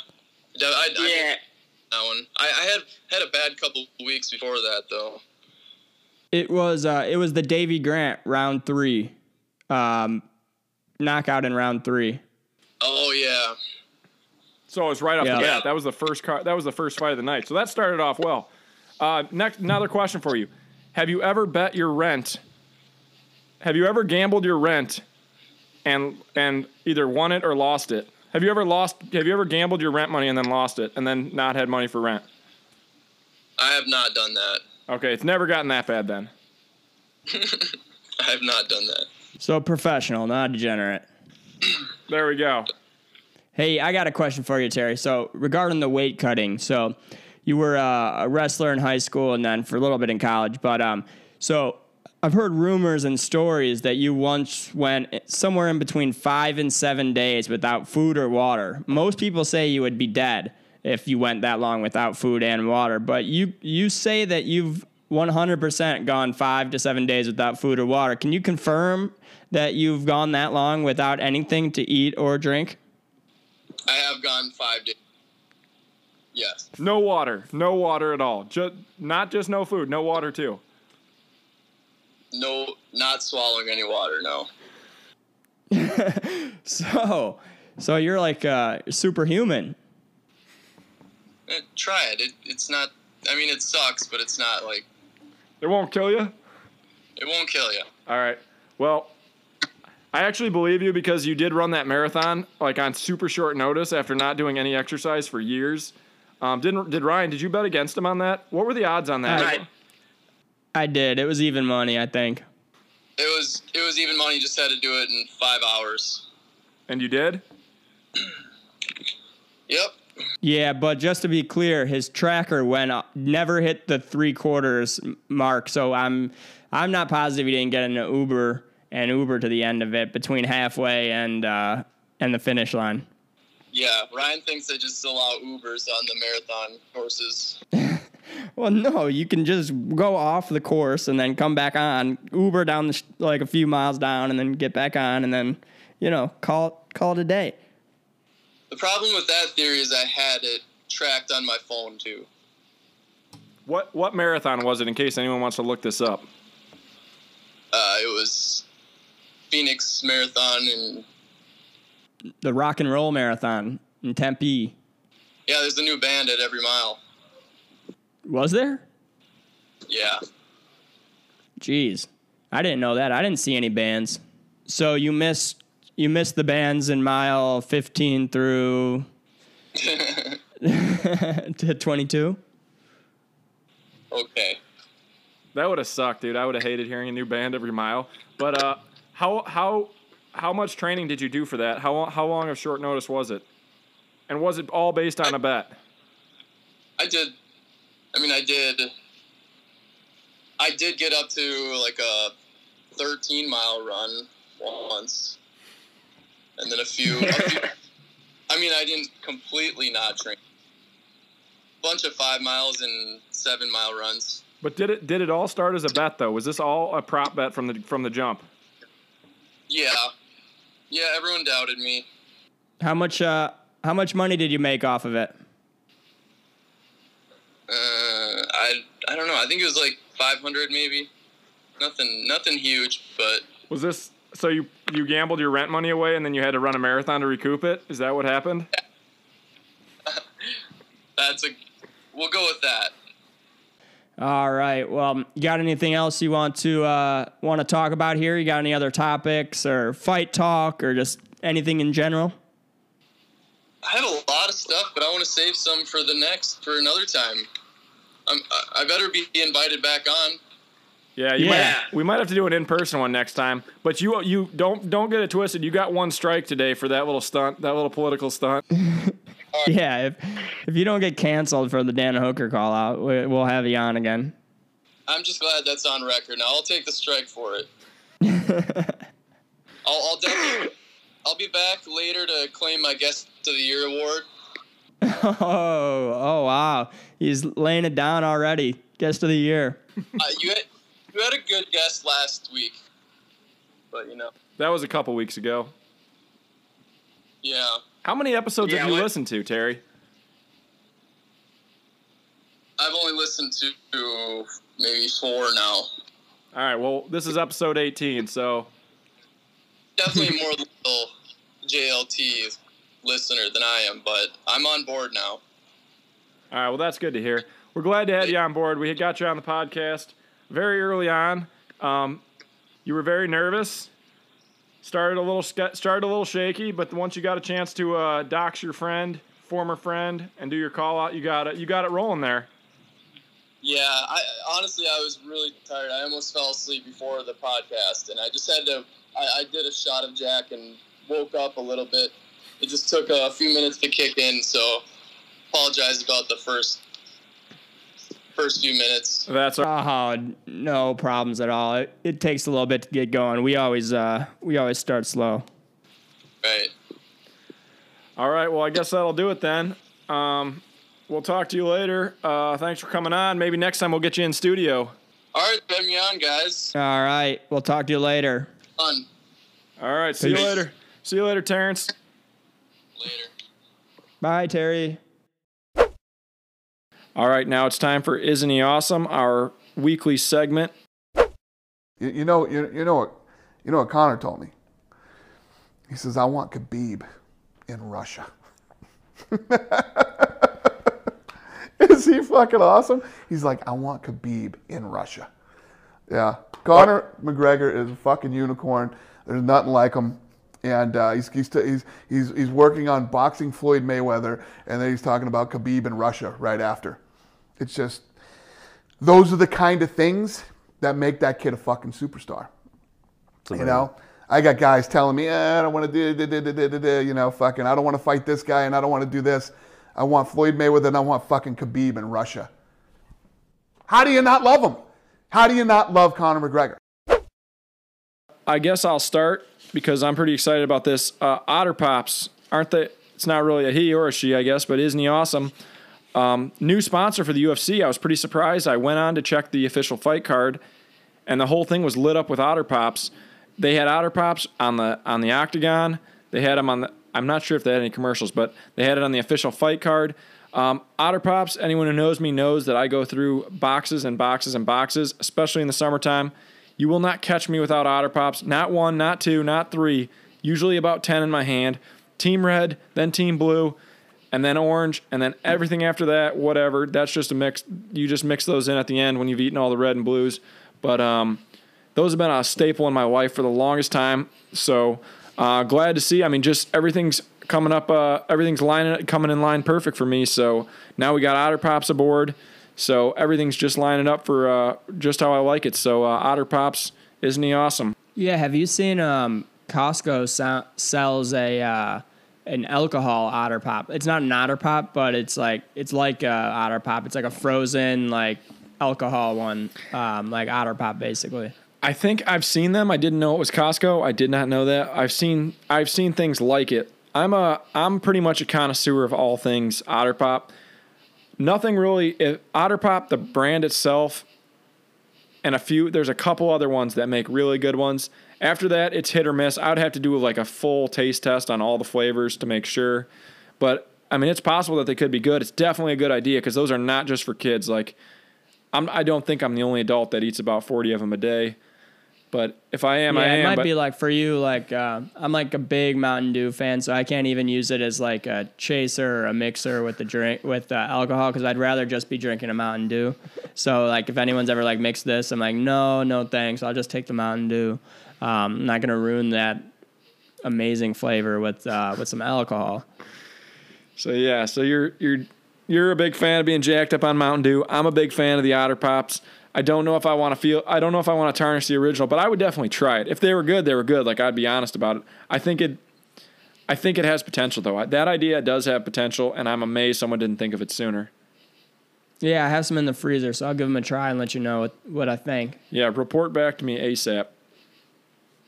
I, I, I that one. I, I had had a bad couple weeks before that though. It was uh, it was the Davey Grant round three, um, knockout in round three. Oh yeah. So it was right off Yeah. the bat. That was the first car. That was the first fight of the night. So that started off well. Uh, next, another question for you: Have you ever bet your rent? Have you ever gambled your rent, and and either won it or lost it? Have you ever lost? Have you ever gambled your rent money and then lost it, and then not had money for rent? I have not done that. Okay, it's never gotten that bad then. I have not done that. So professional, not degenerate. There we go. Hey, I got a question for you, Terry. So regarding the weight cutting, so you were uh, a wrestler in high school and then for a little bit in college, but um, so I've heard rumors and stories that you once went somewhere in between five and seven days without food or water. Most people say you would be dead if you went that long without food and water, but you you say that you've 100% gone five to seven days without food or water. Can you confirm that you've gone that long without anything to eat or drink? I have gone five days. Yes. No water. No water at all. Just not just no food. No water too. No, not swallowing any water. No. So, so you're like uh, superhuman. Eh, try it. it. It's not. I mean, it sucks, but it's not like It won't kill you. it won't kill you. All right. Well, I actually believe you because you did run that marathon like on super short notice after not doing any exercise for years. Um, didn't did Ryan? Did you bet against him on that? What were the odds on that? I- I did. It was even money, I think. It was it was even money. Just had to do it in five hours. And you did? Yep. Yeah, but just to be clear, his tracker went up, never hit the three quarters mark. So I'm I'm not positive he didn't get an Uber and Uber to the end of it between halfway and uh, and the finish line. Yeah. Ryan thinks they just allow Ubers on the marathon courses. Well, no, you can just go off the course and then come back on, Uber down the sh- like a few miles down, and then get back on, and then you know call call it a day. The problem with that theory is I had it tracked on my phone too. What what marathon was it? In case anyone wants to look this up. Uh, it was Phoenix Marathon, and The rock and roll marathon in Tempe. yeah, there's a new band at every mile. Was there? Yeah. Jeez, I didn't know that. I didn't see any bands. So you missed you missed the bands in mile fifteen through to twenty two. okay. That would have sucked, dude. I would have hated hearing a new band every mile. But uh, how how how much training did you do for that? How how long of short notice was it? And was it all based on a bet? I did. I mean, I did. I did get up to like a 13 mile run once, and then a few. a few I mean, I didn't completely not train. A Bunch of five miles and seven mile runs. But did it did it all start as a bet though? Was this all a prop bet from the from the jump? Yeah, yeah. Everyone doubted me. How much uh how much money did you make off of it? Uh, I I don't know. I think it was like 500 maybe. Nothing nothing huge, but Was this so you you gambled your rent money away and then you had to run a marathon to recoup it? Is that what happened? that's a. We'll go with that. All right. Well, you got anything else you want to uh, want to talk about here? You got any other topics or fight talk or just anything in general? I have a lot of stuff, but I want to save some for the next for another time. I'm, I- I better be invited back on. Yeah, you Yeah. Might, we might have to do an in person one next time. But you you don't don't get it twisted. You got one strike today for that little stunt, that little political stunt. Yeah. If if you don't get canceled for the Dan Hooker call out, we, we'll have you on again. I'm just glad that's on record. Now I'll take the strike for it. I'll, I'll definitely. I'll be back later to claim my guest of the year award. Oh, oh wow. He's laying it down already. Guest of the year. Uh, you had you had a good guest last week, but you know, That was a couple weeks ago. yeah. How many episodes Yeah, have you what- listened to, Terry? I've only listened to maybe four now. All right. Well, this is episode 18, so Definitely more little JLT listener than I am, but I'm on board now. All right, well, that's good to hear. We're glad to have you on board. We got you on the podcast very early on. Um, you were very nervous. Started a little started a little shaky, but once you got a chance to uh, dox your friend, former friend, and do your call out, you got it. You got it rolling there. Yeah, I honestly I was really tired. I almost fell asleep before the podcast, and I just had to. I, I did a shot of Jack and woke up a little bit. It just took a few minutes to kick in, so apologize about the first first few minutes. That's our, Oh, no problems at all. It, it takes a little bit to get going. We always uh we always start slow. Right. all right. Well, I guess that'll do it then. Um, we'll talk to you later. Uh, thanks for coming on. Maybe next time we'll get you in studio. All right, have me on, guys. All right. We'll talk to you later. Fun. All right. See you later. See you later, Terrence. Later. Bye, Terry. All right. Now it's time for Isn't He Awesome? Our weekly segment. You, you know, you, you know what, you know what Conor told me. He says, "I want Khabib in Russia." Is he fucking awesome? He's like, "I want Khabib in Russia." Yeah, Conor McGregor is a fucking unicorn. There's nothing like him, and uh, he's, he's he's he's he's working on boxing Floyd Mayweather, and then he's talking about Khabib in Russia right after. It's just those are the kind of things that make that kid a fucking superstar. You know, I got guys telling me, eh, I don't want to do, do, do, do, do, do, do, you know, fucking, I don't want to fight this guy and I don't want to do this. I want Floyd Mayweather and I want fucking Khabib in Russia. How do you not love him? How do you not love Conor McGregor? I guess I'll start because I'm pretty excited about this. Uh, Otter Pops, aren't they? It's not really a he or a she, I guess, but isn't he awesome? Um, new sponsor for the UFC. I was pretty surprised. I went on to check the official fight card, and the whole thing was lit up with Otter Pops. They had Otter Pops on the on the octagon. They had them on the. I'm not sure if they had any commercials, but they had it on the official fight card. Um, Otter Pops. Anyone who knows me knows that I go through boxes and boxes and boxes, especially in the summertime. You will not catch me without Otter Pops. Not one, not two, not three. Usually about 10 in my hand. Team red, then team blue, and then orange, and then everything after that, whatever. That's just a mix. You just mix those in at the end when you've eaten all the red and blues. But um, those have been a staple in my life for the longest time. So uh, glad to see. I mean, just everything's coming up. Uh, everything's lining coming in line perfect for me. So now we got Otter Pops aboard. So everything's just lining up for uh, just how I like it. So uh, Otter Pops, isn't he awesome? Yeah, have you seen um, Costco so- sells a uh, an alcohol otter pop? It's not an otter pop, but it's like it's like a otter pop. It's like a frozen like alcohol one, um, like otter pop basically. I think I've seen them. I didn't know it was Costco. I did not know that. I've seen I've seen things like it. I'm a I'm pretty much a connoisseur of all things Otter Pop. Nothing really. If Otter Pop, the brand itself, and a few. There's a couple other ones that make really good ones. After that, it's hit or miss. I would have to do like a full taste test on all the flavors to make sure. But I mean, it's possible that they could be good. It's definitely a good idea because those are not just for kids. Like, I'm, I don't think I'm the only adult that eats about 40 of them a day. But if I am, yeah, I am. it might but be like for you, like uh, I'm like a big Mountain Dew fan, so I can't even use it as like a chaser or a mixer with the drink with uh, alcohol because I'd rather just be drinking a Mountain Dew. So like if anyone's ever like mixed this, I'm like no, no thanks. I'll just take the Mountain Dew. Um, I'm not gonna ruin that amazing flavor with uh, with some alcohol. So yeah, so you're you're you're a big fan of being jacked up on Mountain Dew. I'm a big fan of the Otter Pops. I don't know if I want to feel I don't know if I want to tarnish the original, but I would definitely try it. If they were good, they were good. Like I'd be honest about it. I think it I think it has potential though. That idea does have potential and I'm amazed someone didn't think of it sooner. Yeah, I have some in the freezer, so I'll give them a try and let you know what, what I think. Yeah, report back to me ASAP.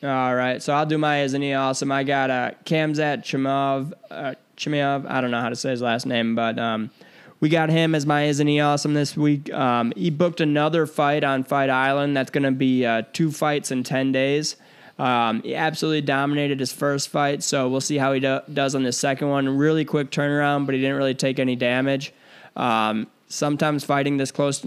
All right, so I'll do my isn't he awesome? I got uh, Khamzat Chimov, uh, Chimov. I don't know how to say his last name, but um, we got him as my isn't he awesome this week. Um, he booked another fight on Fight Island. That's going to be uh, two fights in ten days. Um, he absolutely dominated his first fight, so we'll see how he do- does on the second one. Really quick turnaround, but he didn't really take any damage. Um, sometimes fighting this close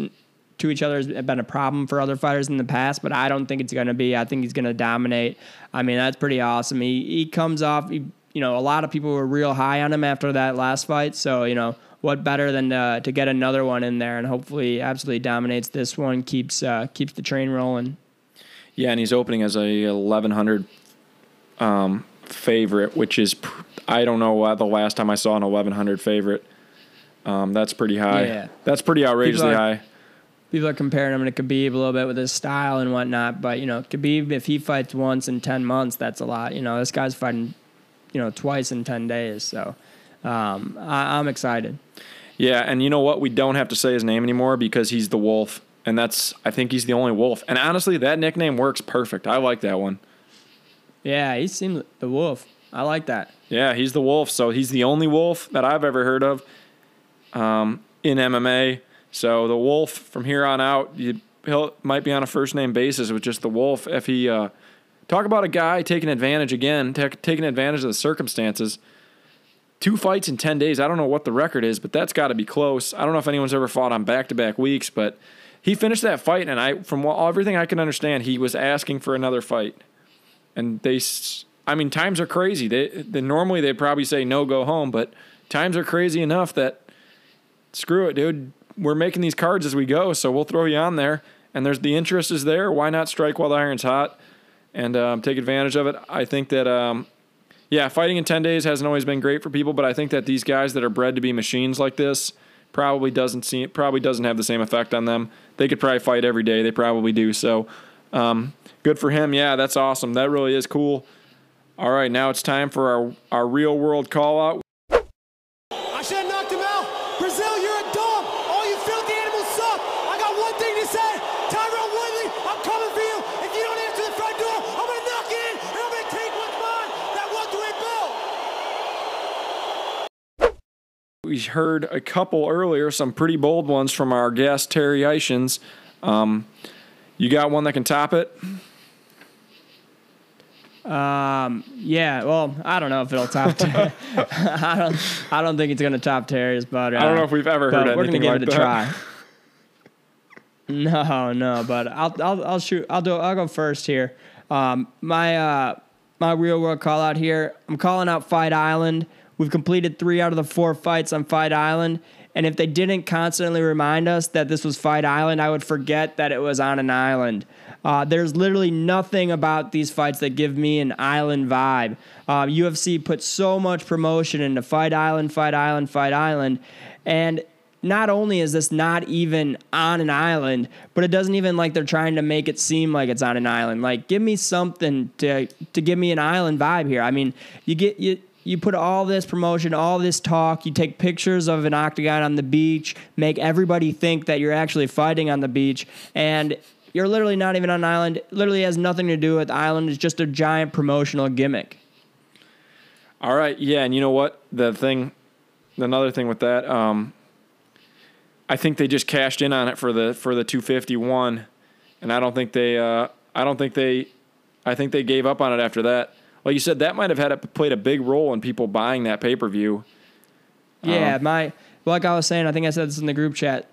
to each other has been a problem for other fighters in the past, but I don't think it's going to be. I think he's going to dominate. I mean, that's pretty awesome. He he comes off. He, you know, a lot of people were real high on him after that last fight. So you know, what better than to, to get another one in there and hopefully absolutely dominates this one, keeps uh, keeps the train rolling. Yeah, and he's opening as a 1100 um, favorite, which is pr- I don't know what the last time I saw an 1100 favorite. Um, that's pretty high. Yeah. That's pretty outrageously People are- high. People are comparing him to Khabib a little bit with his style and whatnot, but you know, Khabib if he fights once in ten months, that's a lot. You know, this guy's fighting, you know, twice in ten days. So um, I, I'm excited. Yeah, and you know what? We don't have to say his name anymore because he's the Wolf, and that's I think he's the only Wolf. And honestly, that nickname works perfect. I like that one. Yeah, he seemed the wolf. I like that. Yeah, he's the Wolf. So he's the only Wolf that I've ever heard of um, in MMA. So the Wolf from here on out, you he'll might be on a first name basis with just the Wolf. If he uh, talk about a guy taking advantage again, ta taking advantage of the circumstances. Two fights in ten days. I don't know what the record is, but that's got to be close. I don't know if anyone's ever fought on back to back weeks, but he finished that fight, and I, from everything I can understand, he was asking for another fight. And they, I mean, times are crazy. They, they normally they'd probably say no, go home, but times are crazy enough that screw it, dude. We're making these cards as we go, so we'll throw you on there. And there's the interest is there. Why not strike while the iron's hot and um, take advantage of it? I think that, um, yeah, fighting in 10 days hasn't always been great for people, but I think that these guys that are bred to be machines like this probably doesn't see probably doesn't have the same effect on them. They could probably fight every day. They probably do. So, um, good for him. Yeah, that's awesome. That really is cool. All right, now it's time for our, our real world call out. I should have knocked him out. Brazil, you're a dog. All you filthy animals suck. I got one thing to say. Tyron Woodley, I'm coming for you. If you don't answer the front door, I'm going to knock it in and I'm going to take what's mine. That welterweight belt. We heard a couple earlier, some pretty bold ones from our guest Terry Ishins. Um, you got one that can top it? Um. Yeah, well, I don't know if it'll top. Ter- I don't. I don't think it's gonna top Terry's, but uh, I don't know if we've ever heard we're gonna anything give like it a that. try. No, no, but I'll I'll I'll shoot. I'll do. I'll go first here. Um, my uh, my real world call out here. I'm calling out Fight Island. We've completed three out of the four fights on Fight Island, and if they didn't constantly remind us that this was Fight Island, I would forget that it was on an island. Uh, there's literally nothing about these fights that give me an island vibe. Uh, UFC put so much promotion into Fight Island, Fight Island, Fight Island, and not only is this not even on an island, but it doesn't even like they're trying to make it seem like it's on an island. Like, give me something to to give me an island vibe here. I mean, you get you you put all this promotion, all this talk, you take pictures of an octagon on the beach, make everybody think that you're actually fighting on the beach, and you're literally not even on an island. It literally has nothing to do with island. It's just a giant promotional gimmick. All right, yeah, and you know what? The thing, another thing with that, um, I think they just cashed in on it for the for the 251, and I don't think they, uh, I don't think they, I think they gave up on it after that. Like you said, that might have had a, played a big role in people buying that pay per view. Yeah, my like I was saying, I think I said this in the group chat.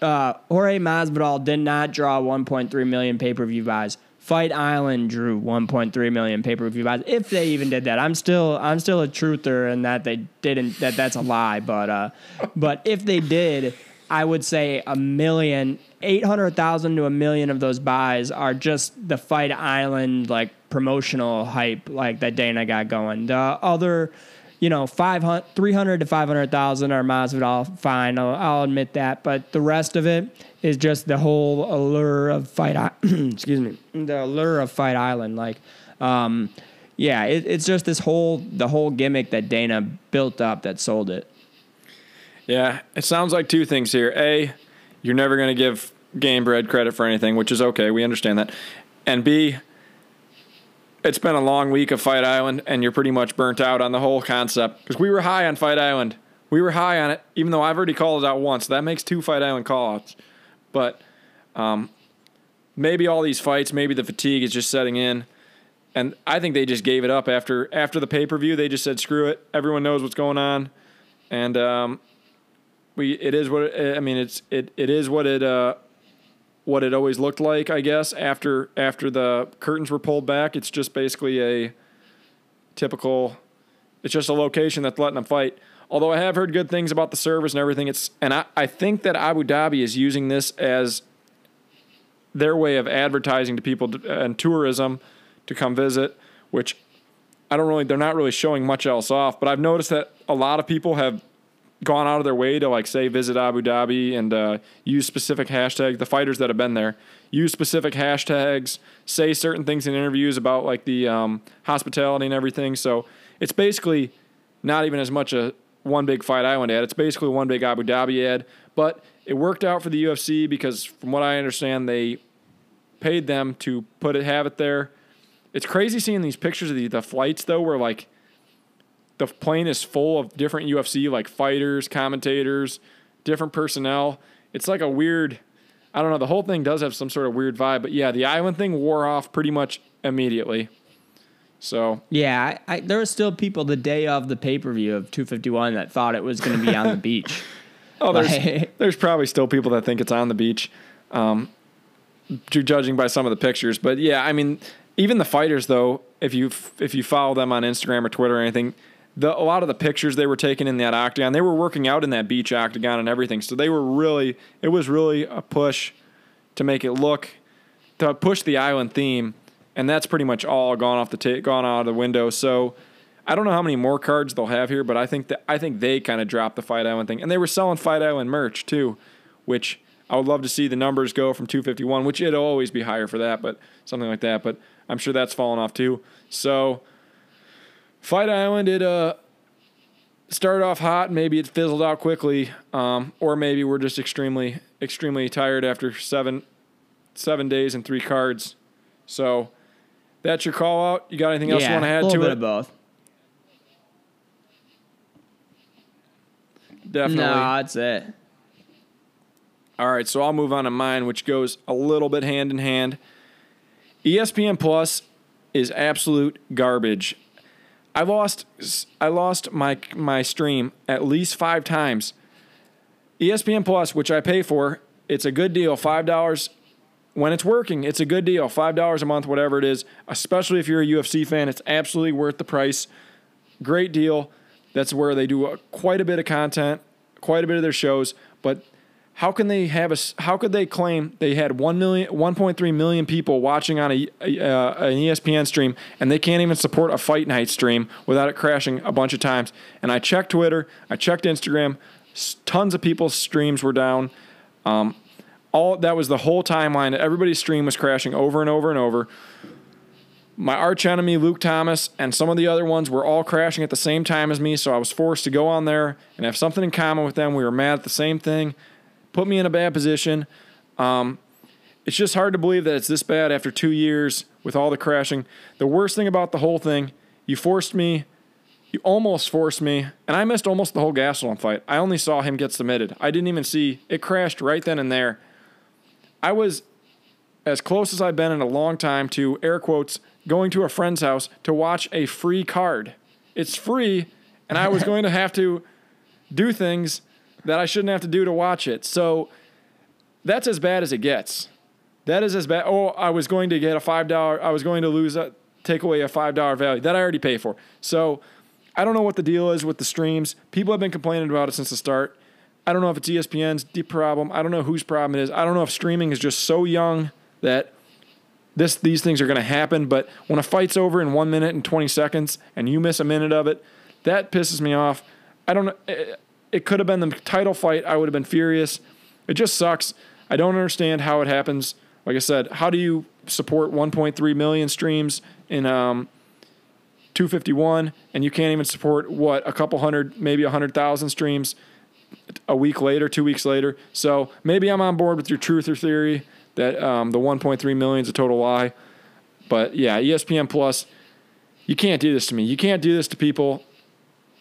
Uh, Jorge Masvidal did not draw 1.3 million pay per view buys. Fight Island drew 1.3 million pay per view buys. If they even did that, I'm still I'm still a truther in that they didn't. That that's a lie. But uh, but if they did, I would say a million, eight hundred thousand to a million of those buys are just the Fight Island like promotional hype like that Dana got going. The other you know, 500, 300 to 500,000 are Masvidal, fine, I'll, I'll, admit that. But the rest of it is just the whole allure of Fight, excuse me, the allure of Fight Island. Like, um, yeah, it, it's just this whole, the whole gimmick that Dana built up that sold it. Yeah, it sounds like two things here. A, you're never going to give Gamebred credit for anything, which is okay. We understand that. And B, it's been a long week of Fight Island, and you're pretty much burnt out on the whole concept. Because we were high on Fight Island. We were high on it, even though I've already called it out once. That makes two Fight Island callouts. But um, maybe all these fights, maybe the fatigue is just setting in. And I think they just gave it up after after the pay per view. They just said, "Screw it. Everyone knows what's going on," and um, we it is what it, I mean. It's it it is what it uh, what it always looked like, I guess, after after the curtains were pulled back. It's just basically a typical it's just a location that's letting them fight. Although I have heard good things about the service and everything, it's and I, I think that Abu Dhabi is using this as their way of advertising to people and tourism to come visit, which I don't really they're not really showing much else off. But I've noticed that a lot of people have gone out of their way to like say visit Abu Dhabi and uh, use specific hashtags. The fighters that have been there use specific hashtags, say certain things in interviews about like the um, hospitality and everything. So it's basically not even as much a one big fight island ad. It's basically one big Abu Dhabi ad. But it worked out for the UFC because from what I understand, they paid them to put it have it there. It's crazy seeing these pictures of the, the flights though, where like the plane is full of different UFC like fighters, commentators, different personnel. It's like a weird I don't know, the whole thing does have some sort of weird vibe, but yeah, the island thing wore off pretty much immediately. So yeah, I, I, there were still people the day of the pay per view of 251 that thought it was going to be on the beach. Oh, there's like, there's probably still people that think it's on the beach, um, judging by some of the pictures. But yeah, I mean, even the fighters though, if you if you follow them on Instagram or Twitter or anything, the a lot of the pictures they were taking in that octagon, they were working out in that beach octagon and everything. So they were really, it was really a push to make it look, to push the island theme, and that's pretty much all gone off the ta- gone out of the window. So I don't know how many more cards they'll have here, but I think that I think they kind of dropped the Fight Island thing, and they were selling Fight Island merch too, which I would love to see the numbers go from 251, which it'll always be higher for that, but something like that. But I'm sure that's fallen off too. So. Fight Island, it uh, started off hot. Maybe it fizzled out quickly, um, or maybe we're just extremely, extremely tired after seven, seven days and three cards. So that's your call out. You got anything else yeah, you want to add a to bit it? Of both. Definitely. No, that's it. All right, so I'll move on to mine, which goes a little bit hand in hand. ESPN Plus is absolute garbage. I lost I lost my my stream at least 5 times. ESPN Plus, which I pay for, it's a good deal, $5 when it's working, it's a good deal. $5 a month, whatever it is, especially if you're a UFC fan, it's absolutely worth the price. Great deal. That's where they do quite a bit of content, quite a bit of their shows, but how can they have a how could they claim they had 1 million 1.3 million people watching on a, a uh, an ESPN stream and they can't even support a fight night stream without it crashing a bunch of times and I checked Twitter I checked Instagram Tons of people's streams were down. Um, all that was the whole timeline. Everybody's stream was crashing over and over and over. My arch enemy, Luke Thomas, and some of the other ones were all crashing at the same time as me, so I was forced to go on there and have something in common with them. We were mad at the same thing, put me in a bad position. Um, it's just hard to believe that it's this bad after two years with all the crashing. The worst thing about the whole thing, you forced me, you almost forced me, and I missed almost the whole Gastelum fight. I only saw him get submitted. I didn't even see it crashed right then and there. I was as close as I've been in a long time to air quotes going to a friend's house to watch a free card. It's free, and I was going to have to do things that I shouldn't have to do to watch it. So that's as bad as it gets. That is as bad. Oh, I was going to get a five dollar. I was going to lose a take away a five dollar value that I already pay for. So I don't know what the deal is with the streams. People have been complaining about it since the start. I don't know if it's ESPN's deep problem. I don't know whose problem it is. I don't know if streaming is just so young that this these things are going to happen. But when a fight's over in one minute and twenty seconds and you miss a minute of it, that pisses me off. I don't know. Eh, It, could have been the title fight. I would have been furious. It just sucks. I don't understand how it happens. Like I said, how do you support 1.3 million streams in um, 251 and you can't even support what a couple hundred, maybe a hundred thousand streams a week later, two weeks later. So maybe I'm on board with your truth or theory that um, the 1.3 million is a total lie. But yeah, ESPN Plus, you can't do this to me. You can't do this to people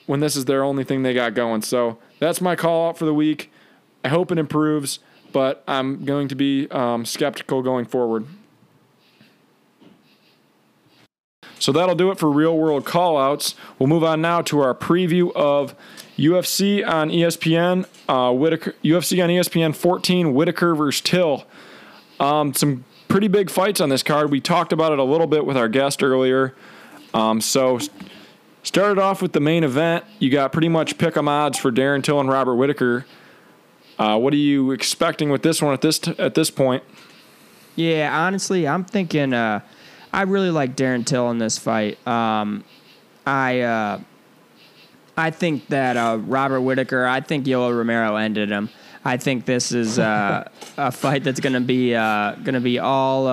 when this is their only thing they got going. So that's my call out for the week. I hope it improves, but I'm going to be um, skeptical going forward. So that'll do it for real world call outs. We'll move on now to our preview of UFC on ESPN. Uh, Whittaker, UFC on ESPN 14, Whittaker versus Till. Um, some pretty big fights on this card. We talked about it a little bit with our guest earlier. Um, so started off with the main event. You got pretty much pick 'em odds for Darren Till and Robert Whittaker. Uh, what are you expecting with this one at this t- at this point? Yeah, honestly, I'm thinking. Uh, I really like Darren Till in this fight. Um, I uh, I think that uh, Robert Whittaker. I think Yoel Romero ended him. I think this is uh, a fight that's gonna be uh, gonna be all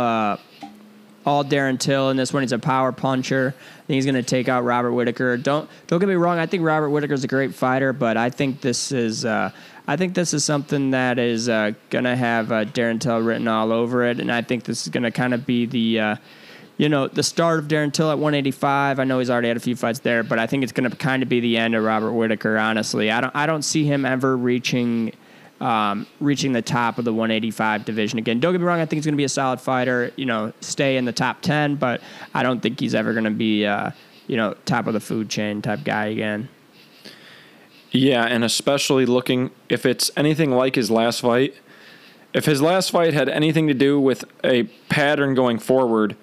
all Darren Till in this one. He's a power puncher. Think he's gonna take out Robert Whittaker. Don't don't get me wrong. I think Robert Whittaker's a great fighter, but I think this is. Uh, I think this is something that is uh, gonna have uh, Darren Till written all over it, and I think this is gonna kind of be the, uh, you know, the start of Darren Till at 185. I know he's already had a few fights there, but I think it's gonna kind of be the end of Robert Whittaker. Honestly, I don't I don't see him ever reaching. Um, reaching the top of the 185 division again. Don't get me wrong; I think he's going to be a solid fighter. You know, stay in the top 10, but I don't think he's ever going to be, uh, you know, top of the food chain type guy again. Yeah, and especially looking if it's anything like his last fight. If his last fight had anything to do with a pattern going forward,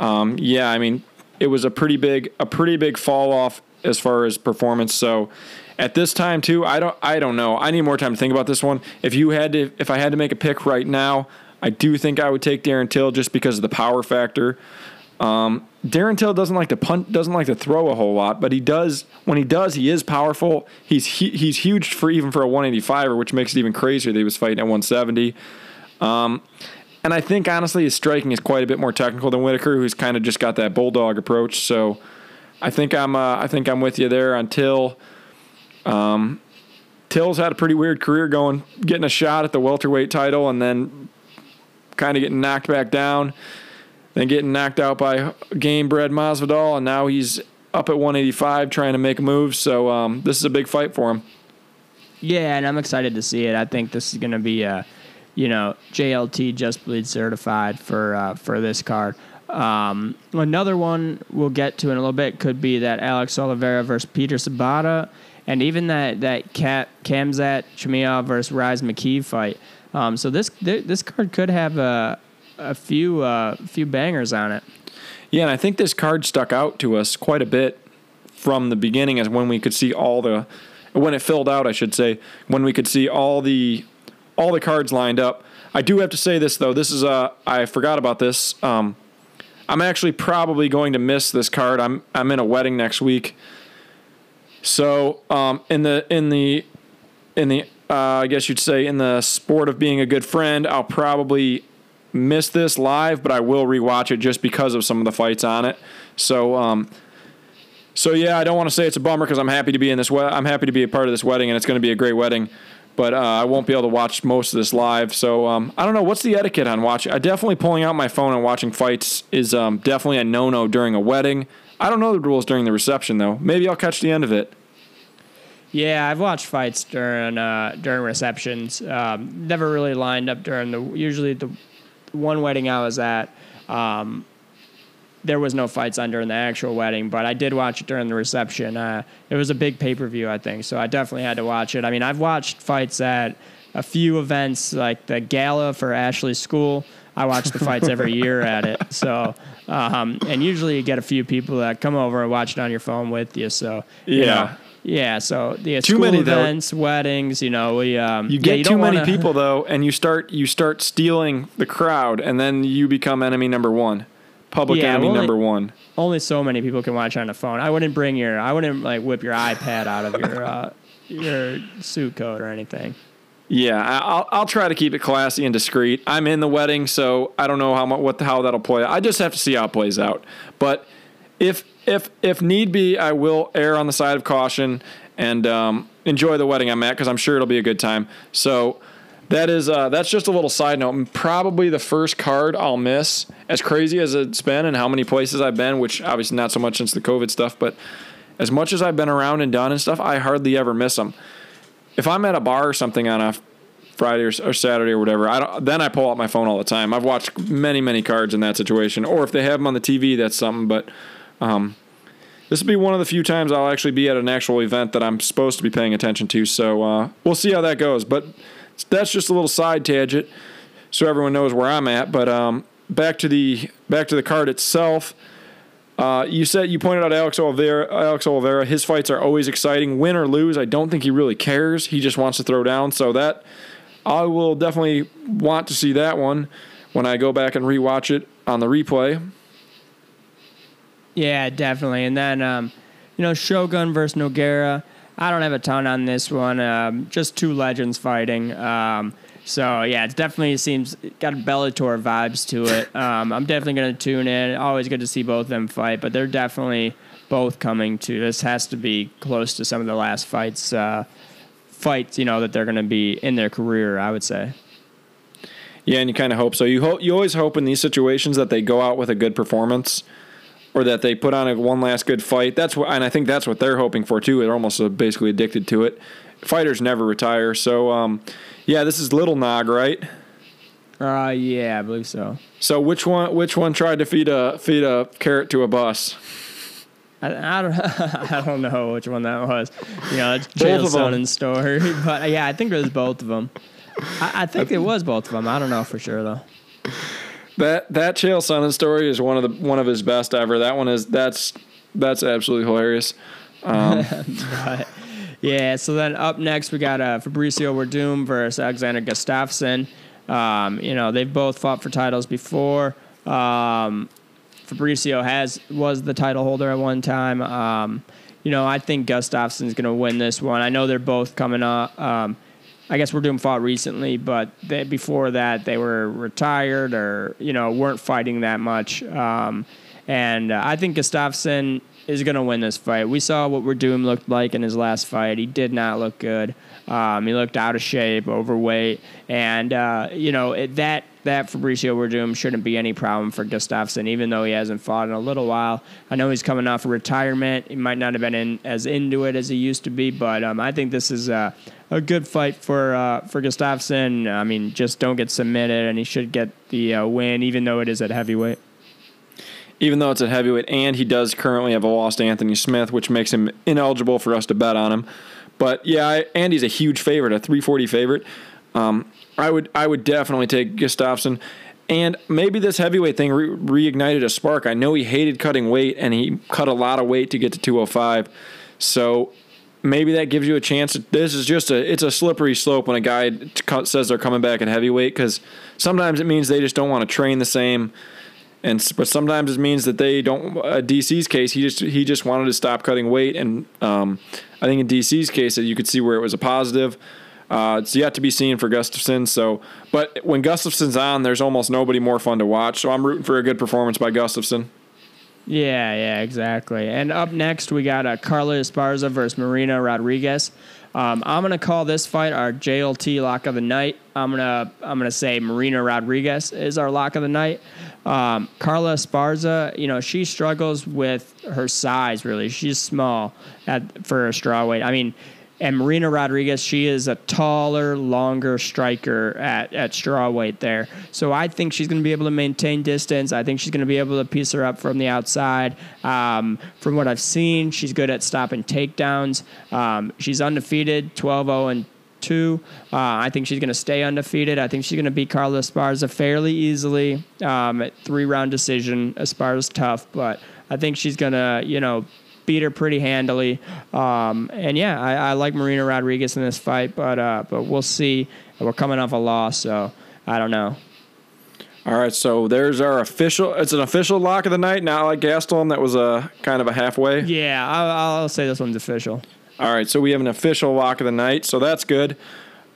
um, yeah, I mean, it was a pretty big a pretty big fall off as far as performance. So at this time too, I don't I don't know. I need more time to think about this one. If you had to if I had to make a pick right now, I do think I would take Darren Till just because of the power factor. Um, Darren Till doesn't like to punt, doesn't like to throw a whole lot, but he does. When he does, he is powerful. He's he, he's huge for even for a 185er, which makes it even crazier that he was fighting at 170. Um, and I think honestly, his striking is quite a bit more technical than Whittaker, who's kind of just got that bulldog approach. So I think I'm uh, I think I'm with you there on Till. Um, Till's had a pretty weird career going, getting a shot at the welterweight title, and then kind of getting knocked back down then getting knocked out by Gamebred Masvidal, and now he's up at 185 trying to make moves. So um, this is a big fight for him. Yeah, and I'm excited to see it. I think this is going to be a, you know, JLT Just Bleed certified for uh, for this card. Um, another one we'll get to in a little bit could be that Alex Oliveira versus Peter Sobotta, and even that that Kat, Khamzat versus Rhys McKee fight. Um, so this this card could have a a few uh, few bangers on it. Yeah, and I think this card stuck out to us quite a bit from the beginning as when we could see all the when it filled out, I should say, when we could see all the all the cards lined up. I do have to say this though. This is uh I forgot about this. Um, I'm actually probably going to miss this card. I'm I'm in a wedding next week. So um, in the in the in the uh, I guess you'd say in the sport of being a good friend, I'll probably miss this live, but I will rewatch it just because of some of the fights on it. So, um, so yeah, I don't want to say it's a bummer because I'm happy to be in this. We- I'm happy to be a part of this wedding, and it's going to be a great wedding. But uh, I won't be able to watch most of this live. So um, I don't know what's the etiquette on watching. I definitely pulling out my phone and watching fights is um, definitely a no-no during a wedding. I don't know the rules during the reception though. Maybe I'll catch the end of it. Yeah, I've watched fights during uh, during receptions. Um, never really lined up during the. Usually the one wedding I was at, um, there was no fights on during the actual wedding, but I did watch it during the reception. Uh, it was a big pay per view, I think, so I definitely had to watch it. I mean, I've watched fights at a few events like the gala for Ashley's school. I watch the fights every year at it. So, um, and usually you get a few people that come over and watch it on your phone with you. So, you Yeah. know, yeah. So the Too school many, though. events, weddings, you know, we um, You yeah, get too many wanna- people though, and you start you start stealing the crowd, and then you become enemy number one, public Yeah, enemy well, number one. Only so many people can watch on the phone. I wouldn't bring your, I wouldn't like whip your iPad out of your uh, your suit coat or anything. Yeah, I'll I'll try to keep it classy and discreet. I'm in the wedding, so I don't know how what the, how that'll play. I just have to see how it plays out. But if if if need be, I will err on the side of caution and um, enjoy the wedding I'm at because I'm sure it'll be a good time. So that is uh, that's just a little side note. Probably the first card I'll miss. As crazy as it's been and how many places I've been, which obviously not so much since the COVID stuff, but as much as I've been around and done and stuff, I hardly ever miss them if I'm at a bar or something on a Friday or, or Saturday or whatever, I then I pull out my phone all the time. I've watched many, many cards in that situation. Or if they have them on the TV, that's something. But um, this will be one of the few times I'll actually be at an actual event that I'm supposed to be paying attention to. So uh, we'll see how that goes. But that's just a little side tangent, so everyone knows where I'm at. But um, back to the back to the card itself. Uh, you said you pointed out Alex Oliveira. Alex Oliveira, his fights are always exciting, win or lose. I don't think he really cares. He just wants to throw down. So that I will definitely want to see that one when I go back and rewatch it on the replay. Yeah, definitely. And then, um, you know, Shogun versus Nogueira. I don't have a ton on this one. Um, just two legends fighting. Um, so yeah, it definitely seems got Bellator vibes to it. Um, I'm definitely gonna tune in. Always good to see both of them fight, but they're definitely both coming to. This has to be close to some of the last fights. Uh, fights, you know, that they're gonna be in their career. I would say. Yeah, and you kind of hope so. You hope you always hope in these situations that they go out with a good performance, or that they put on a one last good fight. That's what, and I think that's what they're hoping for too. They're almost uh, basically addicted to it. Fighters never retire, so um, yeah, this is Little Nog, right? Uh, yeah, I believe so. So which one? Which one tried to feed a feed a carrot to a bus? I, I don't I don't know which one that was. You know, it's Both Chael of 'em. Story, but yeah, I think it was both of them. I, I think it was both of them. I don't know for sure though. That that Chael Sonnen story is one of the one of his best ever. That one is that's that's absolutely hilarious. But yeah, so then up next we got uh, Fabricio Werdum versus Alexander Gustafsson. Um, you know, they've both fought for titles before. Um, Fabricio has was the title holder at one time. Um, you know, I think Gustafsson's going to win this one. I know they're both coming up. Um, I guess Werdum fought recently, but they, before that they were retired or you know weren't fighting that much. Um, and uh, I think Gustafsson is going to win this fight. We saw what Werdum looked like in his last fight. He did not look good. Um, he looked out of shape, overweight, and uh, you know it, that that Fabricio Werdum shouldn't be any problem for Gustafsson, even though he hasn't fought in a little while. I know he's coming off of retirement. He might not have been in, as into it as he used to be, but um, I think this is a, a good fight for uh, for Gustafsson. I mean, just don't get submitted, and he should get the uh, win, even though it is at heavyweight. Even though it's a heavyweight, and he does currently have a lost Anthony Smith, which makes him ineligible for us to bet on him. But yeah, I, Andy's a huge favorite, a 340 favorite. Um, I would I would definitely take Gustafsson. And maybe this heavyweight thing re- reignited a spark. I know he hated cutting weight, and he cut a lot of weight to get to 205. So maybe that gives you a chance. This is just a it's a slippery slope when a guy says they're coming back at heavyweight because sometimes it means they just don't want to train the same, and but sometimes it means that they don't. Uh, DC's case, he just he just wanted to stop cutting weight, and um, I think in DC's case, you could see where it was a positive. Uh, it's yet to be seen for Gustafsson. So, but when Gustafsson's on, there's almost nobody more fun to watch. So I'm rooting for a good performance by Gustafsson. Yeah, yeah, exactly. And up next, we got uh, Carla Esparza versus Marina Rodriguez. Um, I'm gonna call this fight our JLT lock of the night. I'm gonna I'm gonna say Marina Rodriguez is our lock of the night. Um, Carla Esparza, you know, she struggles with her size. Really, she's small at for a strawweight. I mean, and Marina Rodriguez, she is a taller, longer striker at, at strawweight there. So I think she's going to be able to maintain distance. I think she's going to be able to piece her up from the outside. Um, from what I've seen, she's good at stopping takedowns. Um, she's undefeated, 12 0 and two. Uh, I think she's going to stay undefeated. I think she's going to beat Carla Esparza fairly easily. Um, three round decision. Esparza's tough, but I think she's going to, you know, beat her pretty handily. Um, and yeah, I, I, like Marina Rodriguez in this fight, but uh, but we'll see. We're coming off a loss, so I don't know. All right, so there's our official. It's an official lock of the night. Not like Gastelum, that was a kind of a halfway. Yeah, I'll, I'll say this one's official. All right, so we have an official lock of the night, so that's good.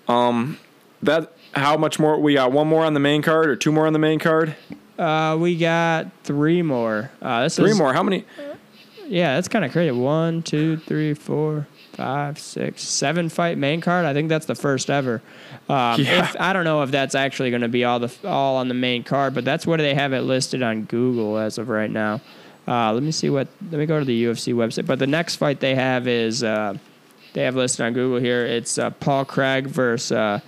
Um, that how much more? We got one more on the main card or two more on the main card. Uh, we got three more. Uh, this three is, more. How many? Yeah, that's kind of crazy. One, two, three, four, five, six, seven fight main card. I think that's the first ever. Um, Yeah. if, I don't know if that's actually going to be all the all on the main card, but that's what they have it listed on Google as of right now. Uh, let me see what. Let me go to the UFC website. But the next fight they have is uh, they have listed on Google here. It's uh, Paul Craig versus uh,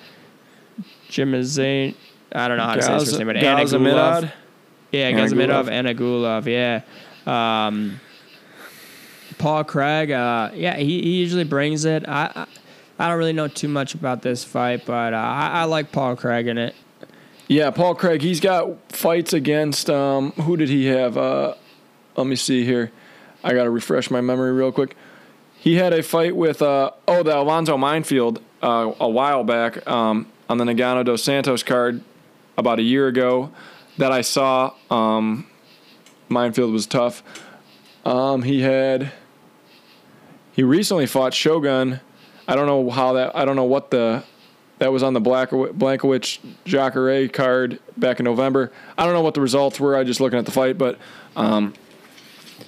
Jim Zane. I don't know how to say his first name, but Antigulov. Gazamidov? Yeah, Antigulov. Gazamidov, Antigulov, yeah. Um, Paul Craig, uh, yeah, he, he usually brings it. I, I I don't really know too much about this fight, but uh, I, I like Paul Craig in it. Yeah, Paul Craig. He's got fights against. Um, who did he have? Uh, let me see here. I got to refresh my memory real quick. He had a fight with uh, oh the Alonzo Menifield uh, a while back um, on the Ngannou dos Santos card about a year ago that I saw. Um, Menifield was tough. Um, he had. He recently fought Shogun. I don't know how that. I don't know what the that was on the Black Blachowicz Jacare card back in November. I don't know what the results were. I just looking at the fight, but um,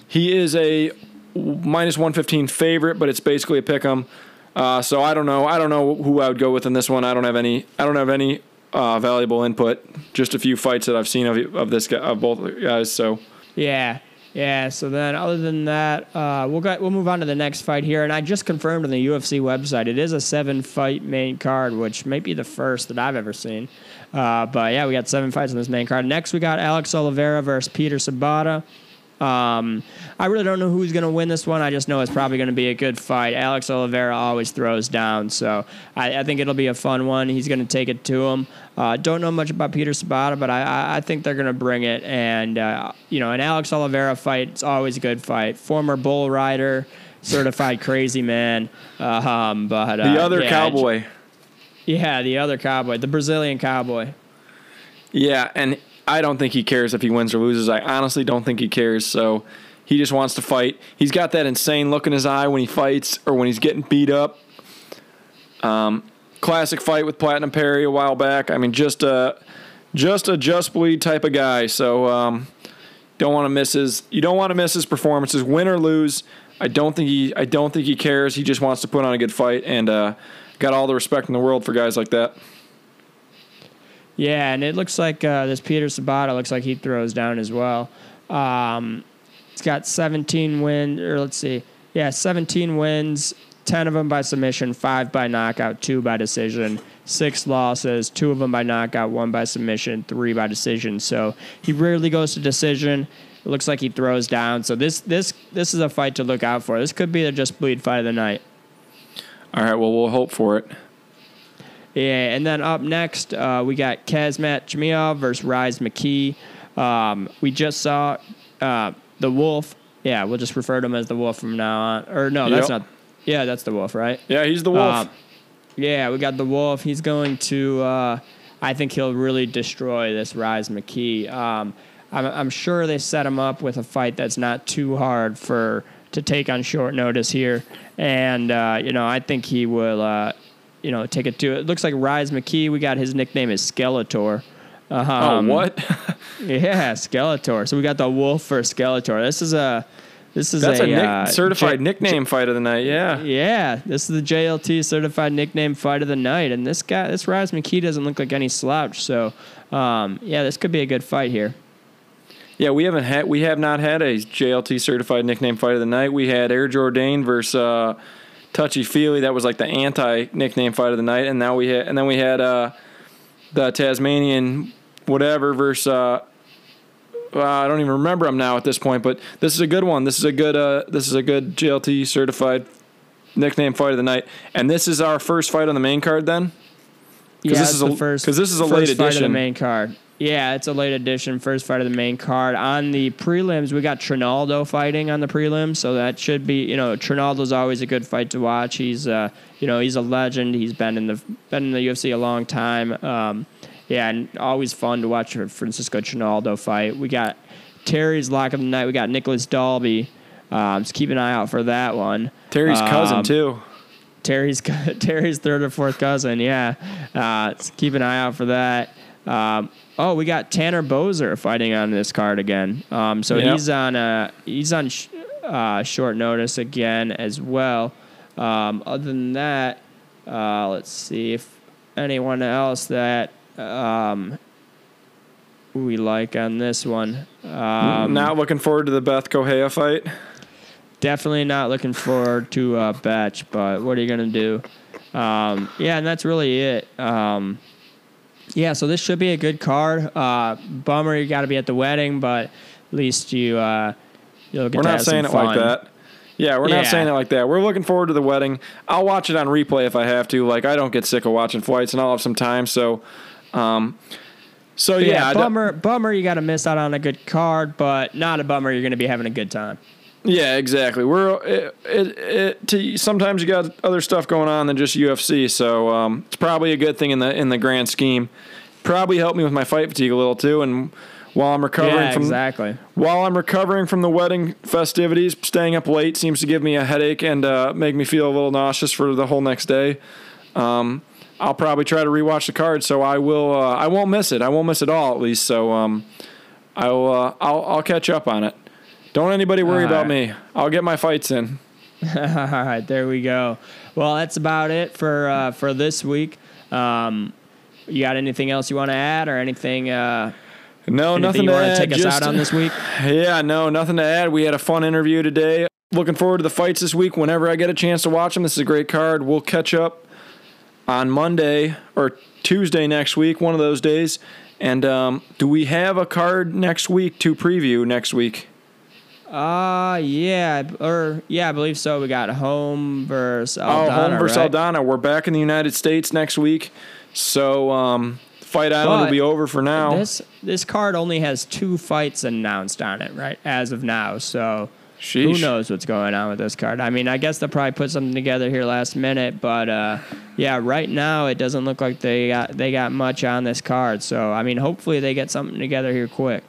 he is a minus one fifteen favorite, but it's basically a pick 'em. Uh, so I don't know. I don't know who I would go with in this one. I don't have any. I don't have any uh, valuable input. Just a few fights that I've seen of of this guy, of both guys. So Yeah, yeah. So then, other than that, uh, we'll go, we'll move on to the next fight here, and I just confirmed on the UFC website it is a seven fight main card, which may be the first that I've ever seen. Uh, but yeah, we got seven fights on this main card. Next, we got Alex Oliveira versus Peter Sobotta. Um, I really don't know who's going to win this one. I just know it's probably going to be a good fight. Alex Oliveira always throws down, so I, I think it'll be a fun one. He's going to take it to him. Uh, don't know much about Peter Sobotta, but I, I, I think they're going to bring it. And uh, you know, an Alex Oliveira fight is always a good fight. Former bull rider, certified crazy man. Uh, um, but uh, the other yeah, cowboy. yeah, the other cowboy, the Brazilian cowboy. Yeah, and I don't think he cares if he wins or loses. I honestly don't think he cares. So he just wants to fight. He's got that insane look in his eye when he fights or when he's getting beat up. Um, classic fight with Platinum Perry a while back. I mean, just a just a just bleed type of guy. So um, don't want to miss his. You don't want to miss his performances, win or lose. I don't think he. I don't think he cares. He just wants to put on a good fight, and uh, got all the respect in the world for guys like that. Yeah, and it looks like uh, this Peter Sobotta looks like he throws down as well. Um, he's got 17 wins, or let's see, yeah, 17 wins, 10 of them by submission, five by knockout, two by decision, six losses, two of them by knockout, one by submission, three by decision. So he rarely goes to decision. It looks like he throws down. So this this this is a fight to look out for. This could be the just bleed fight of the night. All right. Well, we'll hope for it. Yeah, and then up next, uh, we got Khamzat Chimaev versus Rhys McKee. Um, we just saw uh, the Wolf. Yeah, we'll just refer to him as the Wolf from now on. Or no, that's Yep. not. Yeah, that's the Wolf, right? Yeah, he's the wolf. Um, yeah, we got the Wolf. He's going to. Uh, I think he'll really destroy this Rhys McKee. Um, I'm, I'm sure they set him up with a fight that's not too hard for to take on short notice here, and uh, you know I think he will. Uh, you know, take it to it. Looks like Rhys McKee. We got his nickname is Skeletor. oh, Um, what? Yeah, Skeletor. So we got the wolf for Skeletor. This is a this is That's a, nick- uh, certified J- nickname fight of the night. Yeah. Yeah, this is the JLT certified nickname fight of the night, and this guy, this Rhys McKee doesn't look like any slouch. So, um, yeah, this could be a good fight here. Yeah, we haven't had we have not had a JLT certified nickname fight of the night. We had Air Jordan versus uh, Touchy Feely. That was like the anti nickname fight of the night, and now we had and then we had uh, the Tasmanian whatever versus. Uh, I don't even remember them now at this point, but this is a good one. This is a good uh, this is a good JLT certified nickname fight of the night, and this is our first fight on the main card. Then Yeah, this is the a- first 'cause this is a first late fight of the edition. main card. Yeah, it's a late edition, first fight of the main card. On the prelims, we got Trinaldo fighting on the prelims, so that should be, you know, Trinaldo's always a good fight to watch. He's, uh, you know, he's a legend. He's been in the been in the UFC a long time. Um, yeah, and always fun to watch a Francisco Trinaldo fight. We got Terry's lock of the night. We got Nicholas Dalby. Um, just keep an eye out for that one. Terry's cousin Um, too. Terry's Terry's third or fourth cousin. Yeah, uh, keep an eye out for that. Um, oh, we got Tanner Boser fighting on this card again. Um, so Yep. he's on uh, he's on sh- uh, short notice again as well. Um, other than that, uh, let's see if anyone else that um, we like on this one. Um, Not looking forward to the Beth Kohea fight. definitely not looking forward to a batch, but what are you gonna do? Um, yeah, and that's really it. Yeah, so this should be a good card. Uh, bummer you got to be at the wedding, but at least you uh, you'll get We're to not saying it some like that. Yeah, we're not Yeah. saying it like that. We're looking forward to the wedding. I'll watch it on replay if I have to. Like I don't get sick of watching flights, and I'll have some time. So, um, so yeah, yeah, bummer, bummer you got to miss out on a good card, but not a bummer you're going to be having a good time. Yeah, exactly. We're it, it, it, to, sometimes you got other stuff going on than just UFC. So um, it's probably a good thing in the in the grand scheme. Probably helped me with my fight fatigue a little too, and while I'm recovering Yeah, from exactly. While I'm recovering from the wedding festivities, staying up late seems to give me a headache and uh, make me feel a little nauseous for the whole next day. Um, I'll probably try to rewatch the card, so I will. Uh, I won't miss it. I won't miss it all, at least. So um, I'll, uh, I'll I'll catch up on it. Don't anybody worry about me. I'll get my fights in. All right, there we go. Well, that's about it for uh, for this week. Um, you got anything else you want to add, or anything? Uh, No, anything nothing you to want add. to take us out on this week? Yeah, no, nothing to add. We had a fun interview today. Looking forward to the fights this week. Whenever I get a chance to watch them, this is a great card. We'll catch up on Monday or Tuesday next week, one of those days. And um, do we have a card next week to preview next week? Uh yeah, or yeah, I believe so. We got Holm versus oh, Holm versus right? Aldana. We're back in the United States next week. So um, Fight Island will be over for now. This this card only has two fights announced on it, right? As of now, so who knows what's going on with this card? I mean, I guess they'll probably put something together here last minute, but uh, yeah, right now it doesn't look like they got they got much on this card. So I mean, hopefully they get something together here quick.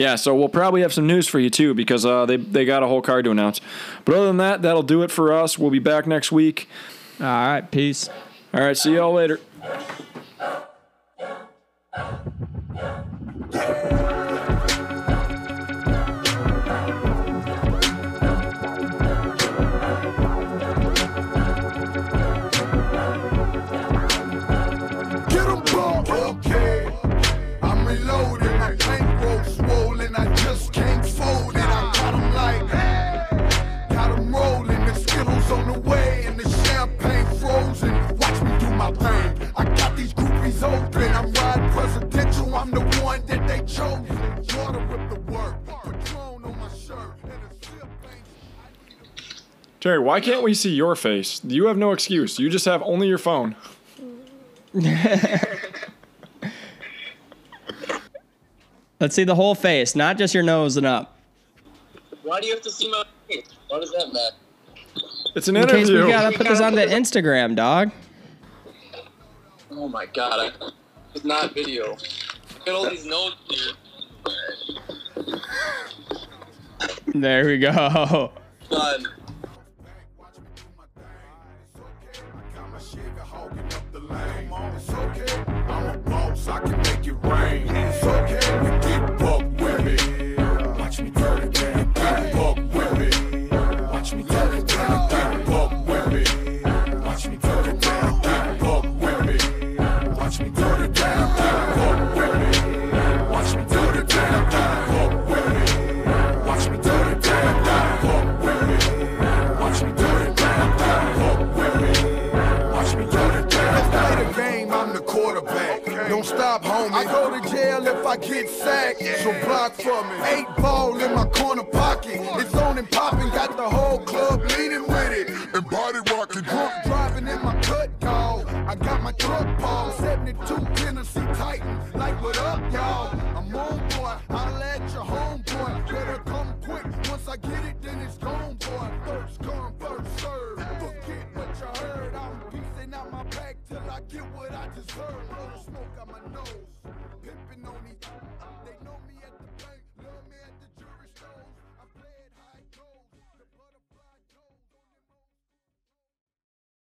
Yeah, so we'll probably have some news for you too because uh, they they got a whole card to announce. But other than that, that'll do it for us. We'll be back next week. All right, peace. All right, see y'all later. Terry, why can't we see your face? You have no excuse. You just have only your phone. Let's see the whole face, not just your nose and up. Why do you have to see my face? Why does that matter? It's an In case we gotta put this on the Instagram, dog. Oh my god, I, it's not video. Look at all these notes here. There we go. Done. I can make it rain. It's okay, I get sacked. So block for me. Eight ball in my corner pocket. It's on and popping. Got the whole club leaning with it. And body rocking. Drunk driving in my cut call. I got my truck Paul. 72 Tennessee Titan. Like what up, y'all? I'm on boy. I'll let your homeboy. Better come quick. Once I get it, then it's gone, boy. First come, first serve. Forget what you heard. I'm piecing out my pack till I get what I deserve. Blow the smoke out my nose pimping on me.